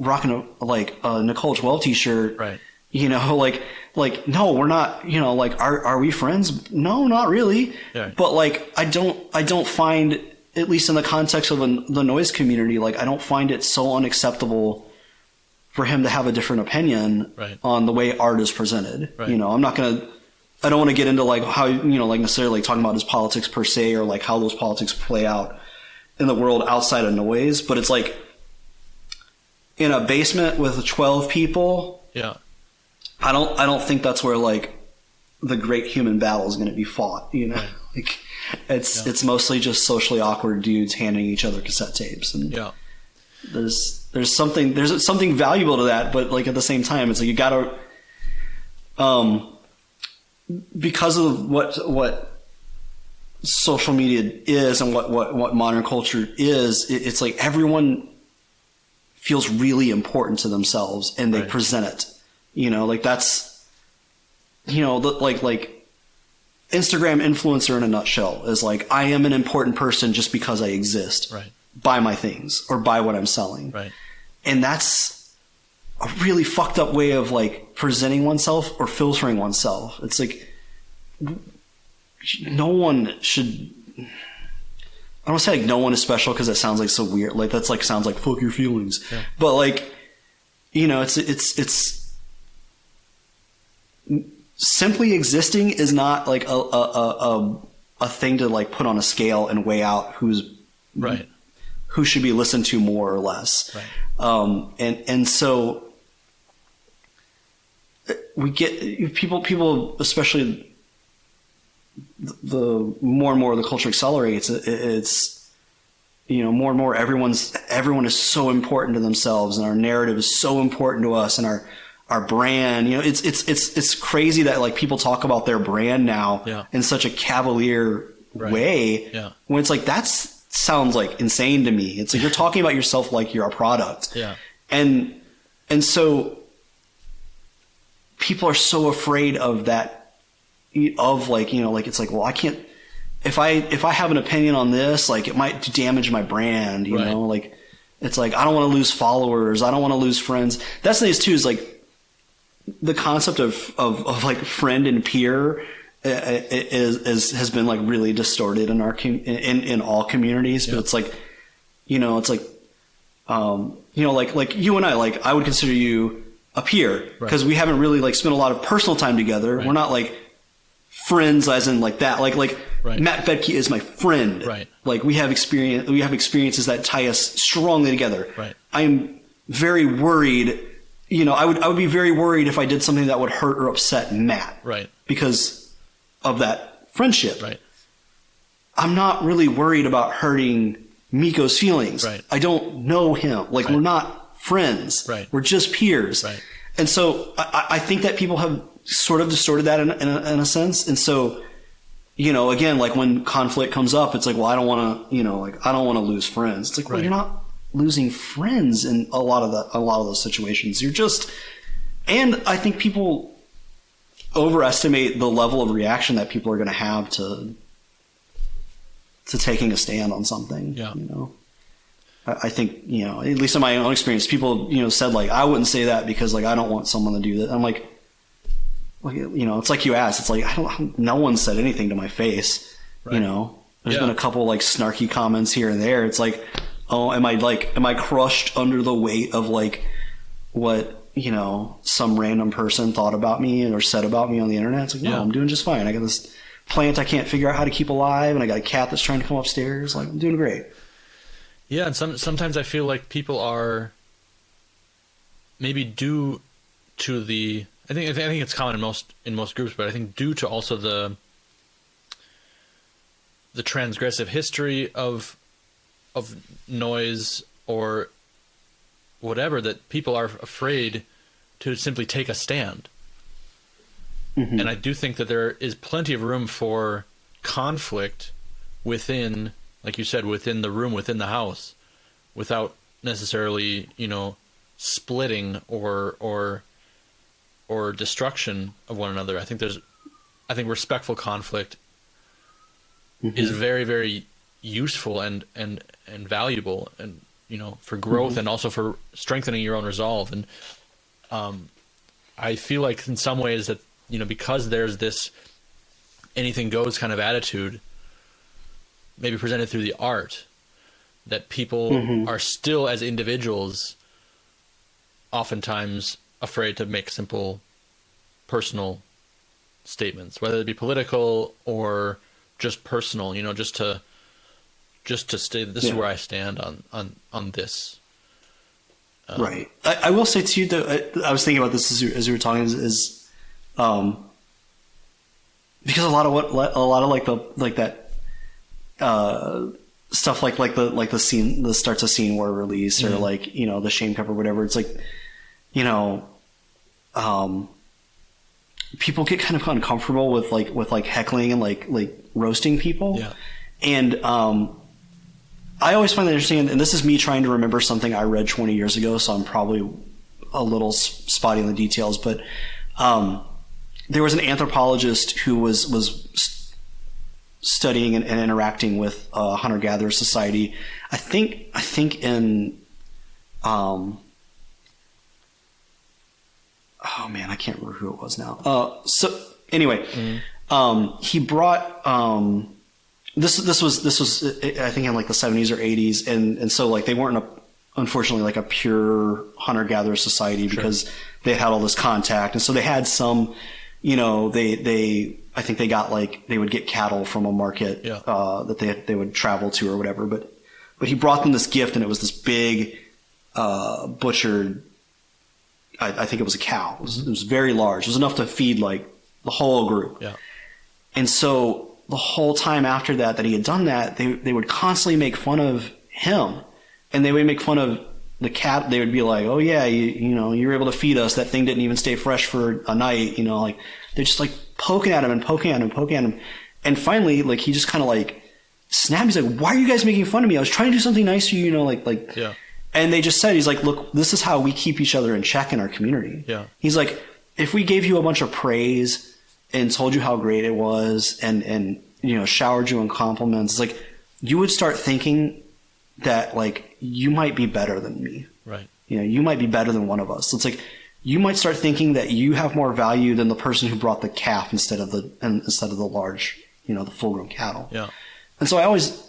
rocking a like a Nicole Twelve t-shirt. Right. You know, like like no, we're not. You know, like are are we friends? No, not really. Yeah. But like, I don't I don't find at least in the context of the noise community, like I don't find it so unacceptable for him to have a different opinion Right. on the way art is presented. Right. You know, I'm not gonna. I don't want to get into like how you know like necessarily talking about his politics per se or like how those politics play out in the world outside of noise, but it's like in a basement with 12 people, Yeah. I don't I don't think that's where like the great human battle is going to be fought. You know, like it's Yeah. it's mostly just socially awkward dudes handing each other cassette tapes, and Yeah. there's there's something there's something valuable to that, but like at the same time, it's like you gotta um because of what what social media is and what what what modern culture is, it, it's like everyone feels really important to themselves and they Right. present it. You know, like that's you know, the, like like Instagram influencer in a nutshell is like I am an important person just because I exist Right. buy my things or buy what I'm selling. Right. And that's a really fucked up way of like presenting oneself or filtering oneself. It's like no one should. I don't say like no one is special because that sounds like so weird. Like that's like sounds like fuck your feelings. Yeah. But like, you know, it's it's it's simply existing is not like a a a, a, a thing to like put on a scale and weigh out who's Right. who should be listened to more or less. Right. Um, and and so we get people people especially the more and more the culture accelerates it, it's you know more and more everyone's everyone is so important to themselves and our narrative is so important to us and our our brand you know it's it's it's it's crazy that like people talk about their brand now Yeah. in such a cavalier Right. way Yeah. when it's like that sounds like insane to me it's like you're talking about yourself like you're a product Yeah. and and so people are so afraid of that of like you know like it's like well i can't if i if i have an opinion on this like it might damage my brand you Right. know like it's like i don't want to lose followers i don't want to lose friends that's the thing is too is like the concept of of, of like friend and peer uh, is, is has been like really distorted in our com- in in all communities but it's like you know it's like um, you know, like like you and I, like I would consider you a peer because we haven't really like spent a lot of personal time together. Right. We're not like friends, as in like that. Like like Right. Matt Bedke is my friend. Right. Like we have experience. We have experiences that tie us strongly together. Right. I am very worried. You know, I would I would be very worried if I did something that would hurt or upset Matt Right. because of that friendship. Right. I'm not really worried about hurting Miko's feelings. Right. I don't know him. Like Right. we're not friends. Right. We're just peers. Right. And so I, I think that people have sort of distorted that in, in, a, in a sense. And so, you know, again, like when conflict comes up, it's like, well, I don't want to, you know, like I don't want to lose friends. It's like, well, Right. you're not losing friends in a lot of the, a lot of those situations. You're just, and I think people overestimate the level of reaction that people are going to have to to taking a stand on something. Yeah. You know, I, I think you know, at least in my own experience, people you know said like I wouldn't say that because like I don't want someone to do that. I'm like, like you know, it's like you asked. It's like I don't. No one said anything to my face. You know, there's Yeah. been a couple like snarky comments here and there. It's like, oh, am I like, am I crushed under the weight of like what you know some random person thought about me or said about me on the internet? It's like, no, Yeah. I'm doing just fine. I got this plant I can't figure out how to keep alive, and I got a cat that's trying to come upstairs. Like, I'm doing great. Yeah, and some sometimes I feel like people are maybe due to the I think I think I think it's common in most in most groups, but I think due to also the the transgressive history of of noise or whatever that people are afraid to simply take a stand. Mm-hmm. and I do think that there is plenty of room for conflict within, like you said, within the room, within the house, without necessarily, you know, splitting or or or destruction of one another. I think there's, I think respectful conflict mm-hmm. is very very useful and and and valuable and you know for growth and also for strengthening your own resolve. And um i feel like in some ways that you know because there's this anything goes kind of attitude maybe presented through the art that people are still as individuals oftentimes afraid to make simple personal statements whether it be political or just personal you know just to just to say this is where i stand on on on this right. I, I will say to you though, I, I was thinking about this as you, as you were talking is, is um, because a lot of what a lot of like the like that uh, stuff like like the like the scene the starts a scene war release or like you know the shame cup or whatever. It's like you know, um, people get kind of uncomfortable with like with like heckling and like like roasting people. Yeah. And um, I always find that interesting, and this is me trying to remember something I read 20 years ago, so I'm probably a little spotty on the details. But um, there was an anthropologist who was was studying and, and interacting with uh, hunter gatherer society. I think I think in um, oh man, I can't remember who it was now. Uh, so anyway, um, he brought um, this. This was this was I think in like the seventies or eighties, and and so like they weren't a unfortunately like a pure hunter gatherer society because they had all this contact, and so they had some. You know, they they I think they got like they would get cattle from a market Yeah. uh, that they they would travel to or whatever, but but he brought them this gift, and it was this big uh, butchered I, I think it was a cow. It was, it was very large. It was enough to feed like the whole group. yeah And so the whole time after that, that he had done that, they they would constantly make fun of him, and they would make fun of the cat. They would be like, "Oh yeah, you you know you were able to feed us. That thing didn't even stay fresh for a night." You know, like they're just like poking at him and poking at him, and poking at him, and finally, like he just kind of like snapped. He's like, "Why are you guys making fun of me? I was trying to do something nice for you. You know, like like." Yeah. And they just said, he's like, look, this is how we keep each other in check in our community. Yeah. He's like, if we gave you a bunch of praise and told you how great it was and, and, you know, showered you in compliments, it's like, you would start thinking that, like, you might be better than me. right You know, you might be better than one of us. So it's like, you might start thinking that you have more value than the person who brought the calf instead of the, and instead of the large, you know, the full grown cattle. yeah And so I always,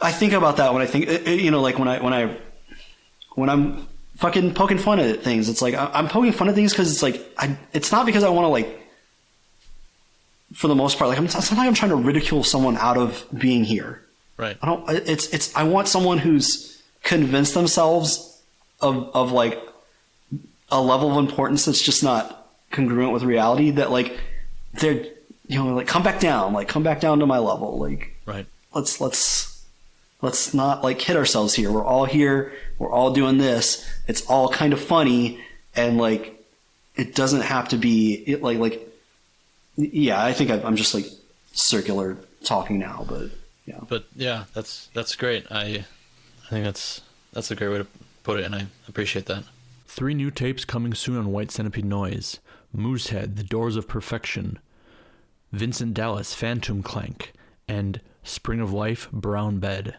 I think about that when I think, uh, uh, you know, like when I when I when I'm fucking poking fun at things. It's like I'm poking fun at things because it's like I. It's not because I want to like, for the most part, like I'm. It's not like I'm trying to ridicule someone out of being here. right I don't. It's it's. I want someone who's convinced themselves of of like a level of importance that's just not congruent with reality. That like they're you know like come back down, like come back down to my level, like right let's let's let's not like kid ourselves here. We're all here. We're all doing this. It's all kind of funny, and like it doesn't have to be it, like like yeah. I think I, I'm just like circular talking now, but yeah. but yeah that's that's great i i think that's that's a great way to put it and i appreciate that three new tapes coming soon on white centipede noise moosehead the doors of perfection vincent dallas phantom clank and spring of life brown bed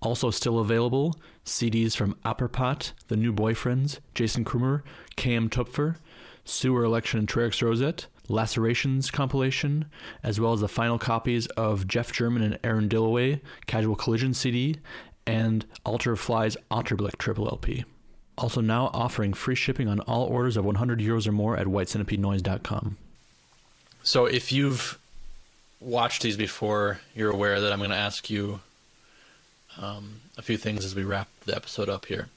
also still available cds from Apperpot, the new boyfriends jason crumer km tupfer sewer election and Trix rosette lacerations compilation as well as the final copies of jeff german and aaron dilloway casual collision cd and alter Flies otterblick triple lp also now offering free shipping on all orders of 100 euros or more at whitecentipedenoise.com so if you've watched these before, you're aware that I'm going to ask you um, a few things as we wrap the episode up here.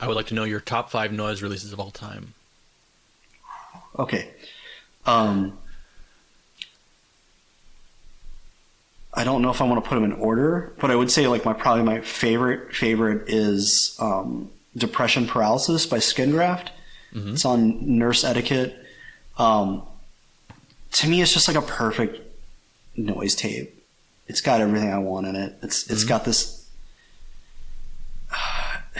I would like to know your top five noise releases of all time. Okay. Um, I don't know if I want to put them in order, but I would say like my probably my favorite favorite is um, Depression Paralysis by Skingraft. It's on Nurse Etiquette. Um, to me, it's just like a perfect noise tape. It's got everything I want in it. It's it's got this.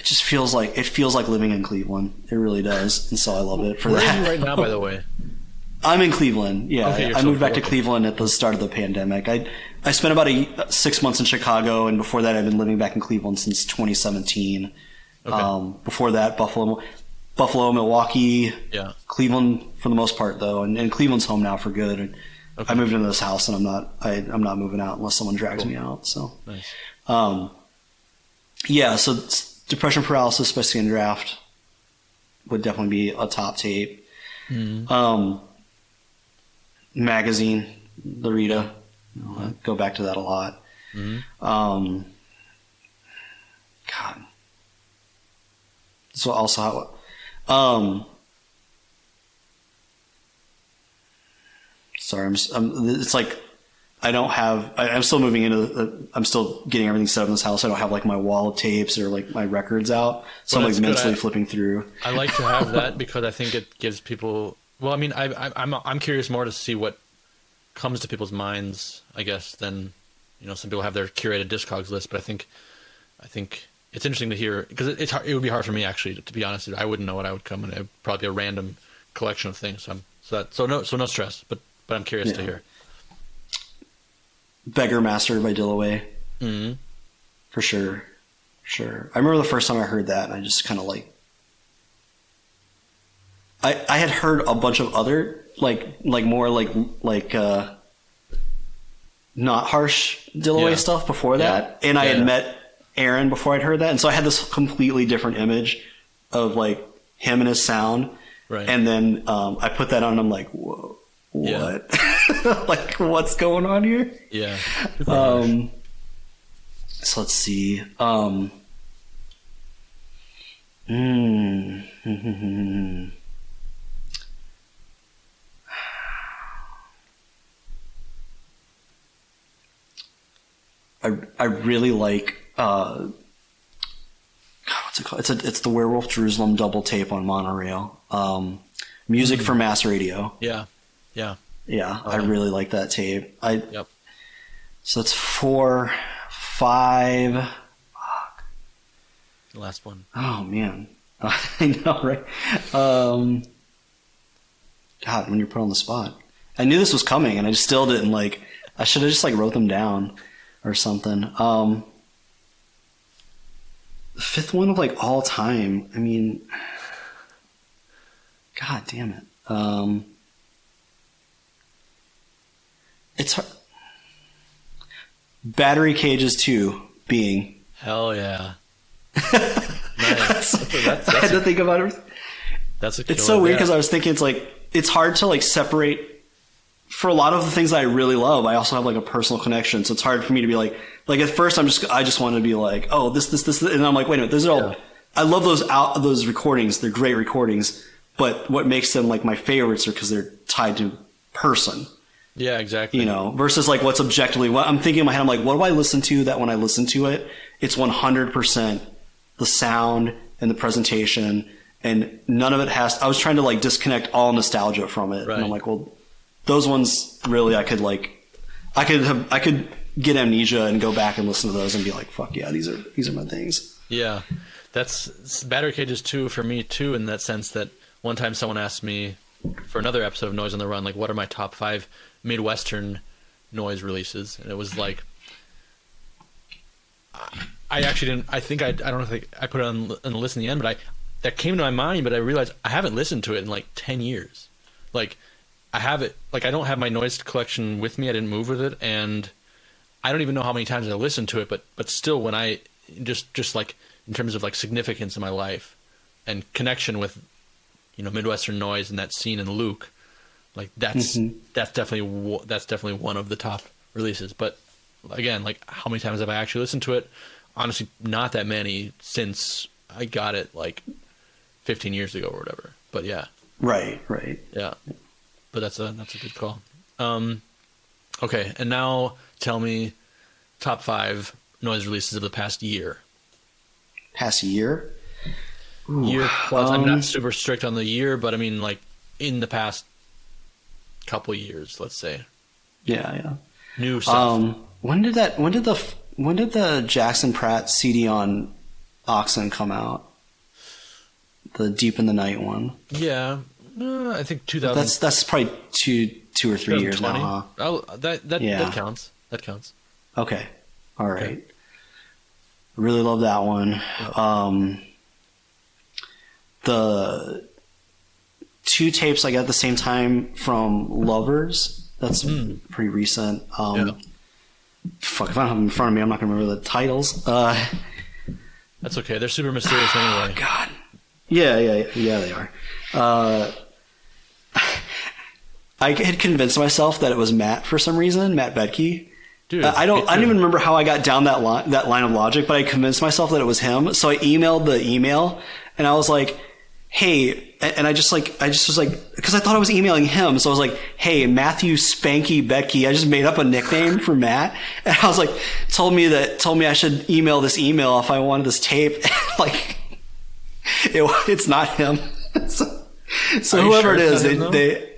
It just feels like it feels like living in Cleveland. It really does, and so I love it for Where that. are you right now, by the way? I'm in Cleveland. Yeah, Okay, I moved back to. Cleveland at the start of the pandemic. I I spent about a, six months in Chicago, and before that, I've been living back in Cleveland since 2017. Okay. Um, before that, Buffalo, Buffalo, Milwaukee, Yeah. Cleveland for the most part, though, and, and Cleveland's home now for good. And Okay. I moved into this house, and I'm not I, I'm not moving out unless someone drags me out. So, Nice. um, yeah. So depression paralysis by skin graft would definitely be a top tape. Mm-hmm. Um, magazine, the Rita. I go back to that a lot. Mm-hmm. Um, God. So also, how, um, sorry, I'm, I'm, it's like I don't have. I, I'm still moving into. The, I'm still getting everything set up in this house. I don't have like my wall of tapes or like my records out. So Well, I'm like mentally I- flipping through. I like to have that because I think it gives people. Well, I mean, I, I, I'm I'm curious more to see what comes to people's minds. I guess than you know, some people have their curated discogs list, but I think I think it's interesting to hear because it, it's hard, it would be hard for me actually to be honest. I wouldn't know what I would come and probably be a random collection of things. So, I'm, so that so no so no stress, but but I'm curious to hear. Beggar Master by Dilloway. hmm For sure. Sure. I remember the first time I heard that and I just kind of like I I had heard a bunch of other like like more like like uh not harsh Dilloway Yeah. stuff before Yeah. that and I had met Aaron before I'd heard that and so I had this completely different image of like him and his sound Right. and then um, I put that on and I'm like whoa Yeah. what like what's going on here Yeah. um, so let's see. Um, mm, I I really like uh, God, what's it called? It's a, it's the Werewolf Jerusalem double tape on monorail. Um, music for mass radio. yeah. Yeah. Yeah, I really like that tape. I Yep. so it's four, five. The last one. Oh man, I know, right? Um, God, when you're put on the spot, I knew this was coming, and I just still didn't like. I should have just like wrote them down or something. Um, the fifth one of like all time. I mean, God damn it. Um, it's hard. Battery cages two being. Hell yeah. nice. That's, I had that's, to think about it. that's a It's so weird because I was thinking it's like it's hard to like separate. For a lot of the things that I really love, I also have like a personal connection, so it's hard for me to be like like at first I'm just I just wanted to be like oh this this this, and I'm like wait a minute those are all Yeah. I love those out those recordings they're great recordings, but what makes them like my favorites are because they're tied to person Yeah, exactly. you know, versus like what's objectively what I'm thinking in my head. I'm like, what do I listen to that when I listen to it, it's 100% the sound and the presentation, and none of it has. I was trying to like disconnect all nostalgia from it, Right. and I'm like, well, those ones really, I could like, I could have, I could get amnesia and go back and listen to those and be like, fuck yeah, these are these are my things. Yeah, that's battery cages too for me too. In that sense, that one time someone asked me for another episode of Noise on the Run, like, what are my top five Midwestern noise releases? And it was like, I- actually didn't. I think I. I don't think I put it on, on the list in the end, but I that came to my mind. But I realized I haven't listened to it in like ten years. Like, I have it. Like, I don't have my noise collection with me. I didn't move with it, and I don't even know how many times I listened to it, but but still, when I just just like in terms of like significance in my life and connection with you know Midwestern noise and that scene in Luke, like that's that's definitely that's definitely one of the top releases. But again, like how many times have I actually listened to it? Honestly, not that many since I got it like 15 years ago or whatever. But yeah, Right, right. yeah. But that's a that's a good call. Um, okay, and now tell me top five noise releases of the past year. Past year. year plus. I'm um, not super strict on the year, but I mean like in the past couple years, let's say. Yeah, yeah. New stuff. Um, when did that? When did the when did the Jackson Pratt CD on Oxen come out? The Deep in the Night one. yeah, uh, I think 2000. That's that's probably two two or three years now. Huh? Oh, that that Yeah. that counts. That counts. Okay, all right. Okay. Really love that one. Um, the two tapes I got at the same time from Lovers. That's pretty recent. Um. Yeah. Fuck, if I don't have them in front of me, I'm not gonna remember the titles. Uh, That's okay. They're super mysterious anyway. God. Yeah, yeah, yeah, they are. Uh, I had convinced myself that it was Matt for some reason, Matt Bedke. Dude, I I don't. I don't even remember how I got down that line, that line of logic, but I convinced myself that it was him. So I emailed the email, and I was like, "Hey," and I just like, I just was like, because I thought I was emailing him, so I was like, "Hey, Matthew Spanky Becky." I just made up a nickname for Matt, and I was like, told me that, told me I should email this email if I wanted this tape. like, it, it's not him. so so whoever sure it's is, they, they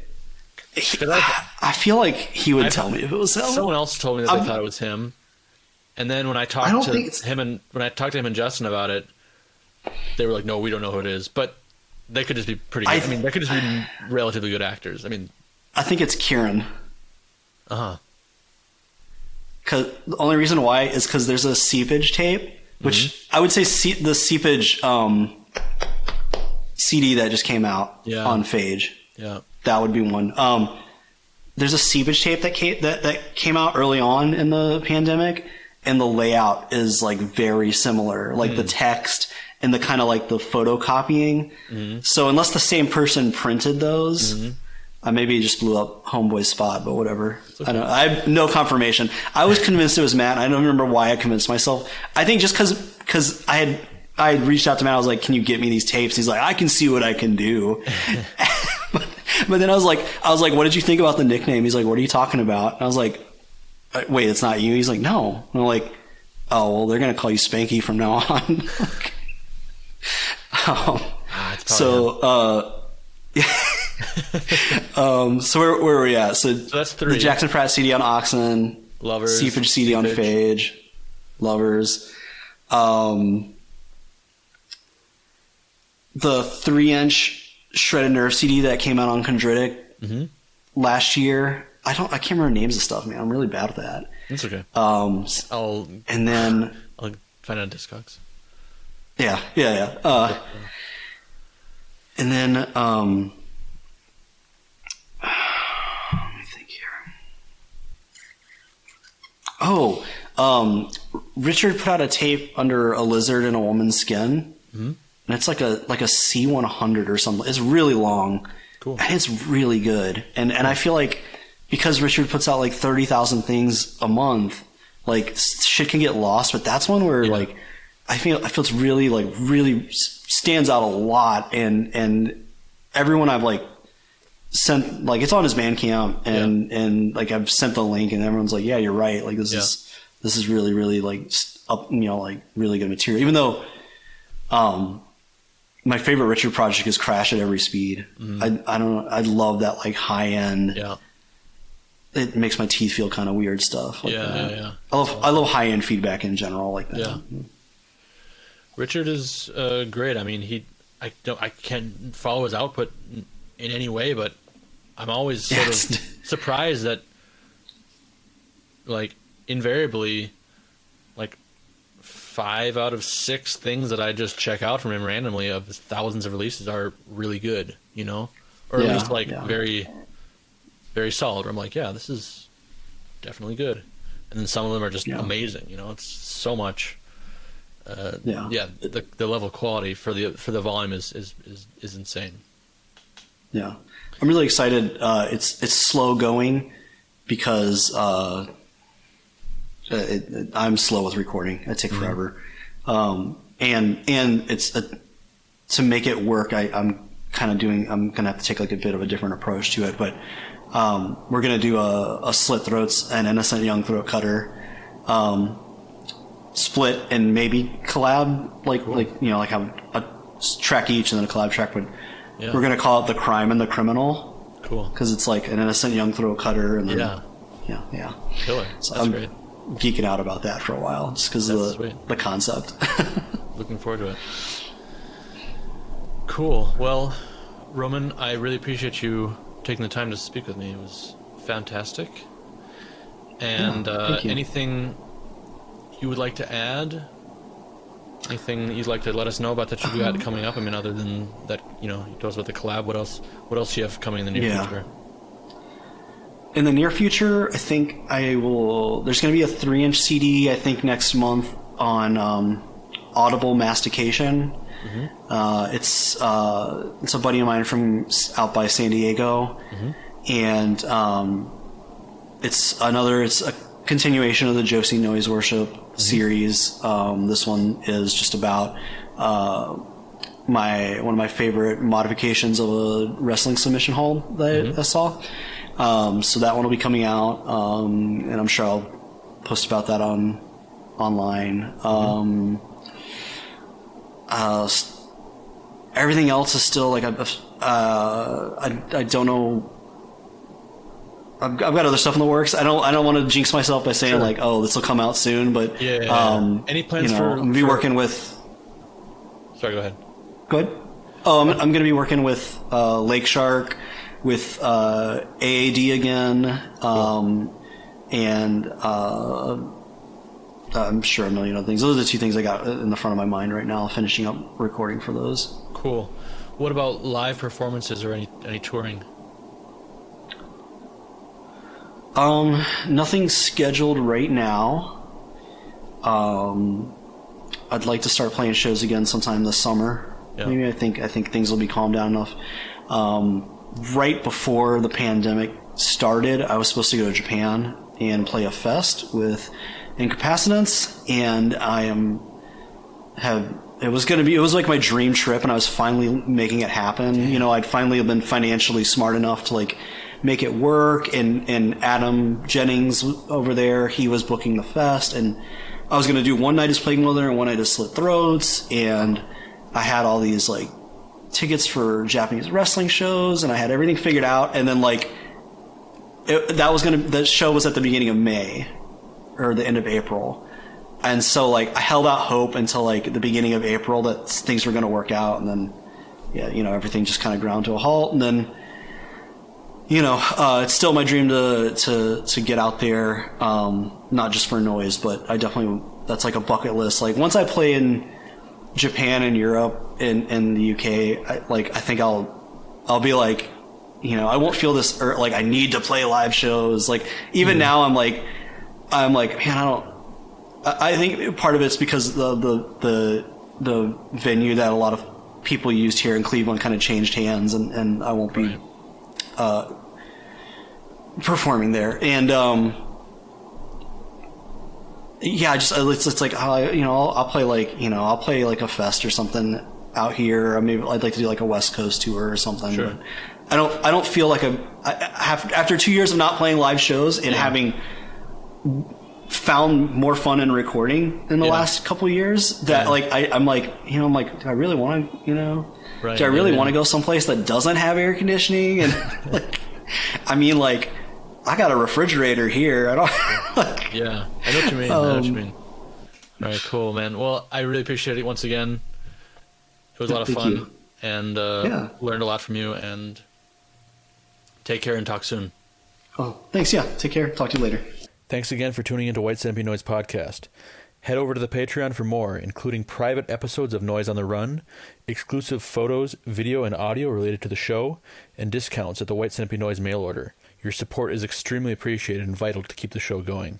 I've- I feel like he would I've- tell me if it was him. Someone else told me that they um, thought it was him, and then when I I talked don't to him and when I talked to him and Justin about it, they were like, "No, we don't know who it is." But they could just be pretty. I. I, mean, they could just be relatively good actors. I mean, I think it's Kieran. uh huh. Cause the only reason why is because there's a seepage tape, which I would say se- the seepage um, CD that just came out Yeah. on Phage. Yeah. That would be one. Um, there's a seepage tape that came that, that came out early on in the pandemic, and the layout is like very similar, like the text and the kind of like the photocopying. Mm-hmm. So unless the same person printed those. I maybe just blew up Homeboy's spot, but whatever. I don't. I have no confirmation. I was convinced it was Matt. I don't remember why I convinced myself. I think just because because I had I had reached out to Matt. I was like, "Can you get me these tapes?" He's like, "I can see what I can do." but, but then I was like, I was like, "What did you think about the nickname?" He's like, "What are you talking about?" And I was like, "Uh, "Wait, it's not you." He's like, "No." And I'm like, "Oh well, they're gonna call you Spanky from now on." Um, Ah, it's probably him. so, uh, um, so where, where were we at? So, So that's the. Jackson Pratt CD on Oxen, Lovers, Seepage CD on. Phage, Lovers, um, the three inch shredded nerve CD that came out on Chondritic Mm-hmm. last year. I don't, I can't remember names of stuff, man. I'm really bad at that. That's okay. Um, I'll and then I'll find out Discogs. Yeah, yeah, yeah. Uh, and then, um, let me think here. Oh, um, Richard put out a tape under a lizard in a woman's skin, and it's like a like a C one hundred or something. It's really long, Cool. and it's really good. And and I feel like because Richard puts out like thirty thousand things a month, like shit can get lost. But that's one where like I feel I feel it's really like really stands out a lot, and and everyone I've like sent like it's on his Bandcamp, and and like I've sent the link, and everyone's like, yeah, you're right. Like this Yeah. is this is really really like up, you know, like really good material. Even though, um, my favorite Richard project is Crash at Every Speed. I I don't. I love that like high end. Mm-hmm. Yeah. It makes my teeth feel kind of weird stuff. Like Yeah, yeah, yeah. I love I love high end feedback in general like that. Yeah. Richard is uh, great. I mean, he I don't I can't follow his output in, in any way, but I'm always sort Yes. of surprised that like invariably like five out of six things that I just check out from him randomly of his thousands of releases are really good, you know, or at least like yeah. very very solid. I'm like, yeah, this is definitely good, and then some of them are just Yeah. amazing. You know, it's so much. Uh, Yeah. yeah. The the level of quality for the for the volume is is is, is insane. Yeah, I'm really excited. Uh, it's it's slow going because uh, it, it- I'm slow with recording. I take forever, um, and and it's a, to make it work. I, I'm kind of doing. I'm gonna have to take like a bit of a different approach to it, but um, we're gonna do a, a slit throats and innocent young throat cutter. Um, split and maybe collab like like you know like have a track each and then a collab track but Yeah. we're gonna call it the crime and the criminal Cool. because it's like an innocent young throat cutter, and then, Yeah. yeah, yeah. Killer. So That's I'm great. geeking out about that for a while, just because of the sweet. the concept. Looking forward to it. Cool. Well, Roman, I really appreciate you taking the time to speak with me. It was fantastic. And Yeah, uh, anything you would like to add? Anything you'd like to let us know about that you've Um, got coming up? I mean, other than that, you know, you told us about the collab. What else? What else do you have coming in the near Yeah. future? in the near future, I think I will. There's going to be a three-inch CD. I think next month on um, audible mastication. Uh, it's uh, it's a buddy of mine from out by San Diego, and um, it's another. It's a continuation of the Joshi Noise Worship series. Um, this one is just about. Uh, my one of my favorite modifications of a wrestling submission hold that I saw. Um, so that one will be coming out, um, and I'm sure I'll post about that on online. Um, uh, everything else is still like uh, I I don't know. I've, I've got other stuff in the works. I don't. I don't want to jinx myself by saying Sure. like, "Oh, this will come out soon." But Yeah. um, Any plans you know, for- I'm gonna be for- working with Sorry, go ahead. Good. Oh, I'm, I'm going to be working with uh, Lake Shark, with uh, AAD again, um, and uh, I'm sure a million other things. Those are the two things I got in the front of my mind right now. Finishing up recording for those. Cool. What about live performances or any any touring? Um, nothing scheduled right now. Um, I'd like to start playing shows again sometime this summer. Yeah. Maybe I think I think things will be calmed down enough. Um, right before the pandemic started, I was supposed to go to Japan and play a fest with Incapacitants, and I am have it was going to be it was like my dream trip and i was finally making it happen you know i'd finally been financially smart enough to like make it work and and adam jennings over there he was booking the fest and i was going to do one night as plague mother and one night as slit throats and i had all these like tickets for japanese wrestling shows and i had everything figured out and then like it, that was to the show was at the beginning of may or the end of april. And so like I held out hope until like the beginning of April that things were going to work out, and then yeah, you know everything just kind of ground to a halt, and then you know uh, it's still my dream to to to get out there, um, not just for noise, but I definitely that's like a bucket list. Like once I play in Japan and Europe and and the UK, I, like I think I'll I'll be like you know I won't feel this ur- like I need to play live shows. Like even now I'm like I'm like man I don't. I I think part of it's because the the the the venue that a lot of people used here in Cleveland kind of changed hands, and, and I won't be Right. Uh, performing there. And um, yeah, just uh, it's it's like I- you know I'll, I'll play like you know I'll play like a fest or something out here. Or maybe I'd like to do like a West Coast tour or something. Sure. But I don't I don't feel like a I, I have, after two years of not playing live shows and having found more fun in recording in the Yeah. last couple years that Yeah. like I, I'm like you know I'm like do I really want to you know Right, do I really yeah, want to go someplace that doesn't have air conditioning and like I mean like I got a refrigerator here I don't like Yeah, I know what you mean. I know what you Um, mean. All right, cool, man. Well, I really appreciate it once again. It was a lot of fun, you. and uh, Yeah. learned a lot from you. And take care and talk soon. oh thanks yeah take care talk to you later. Thanks again for tuning into White Centipede Noise Podcast. Head over to the Patreon for more, including private episodes of Noise on the Run, exclusive photos, video, and audio related to the show, and discounts at the White Centipede Noise mail order. Your support is extremely appreciated and vital to keep the show going.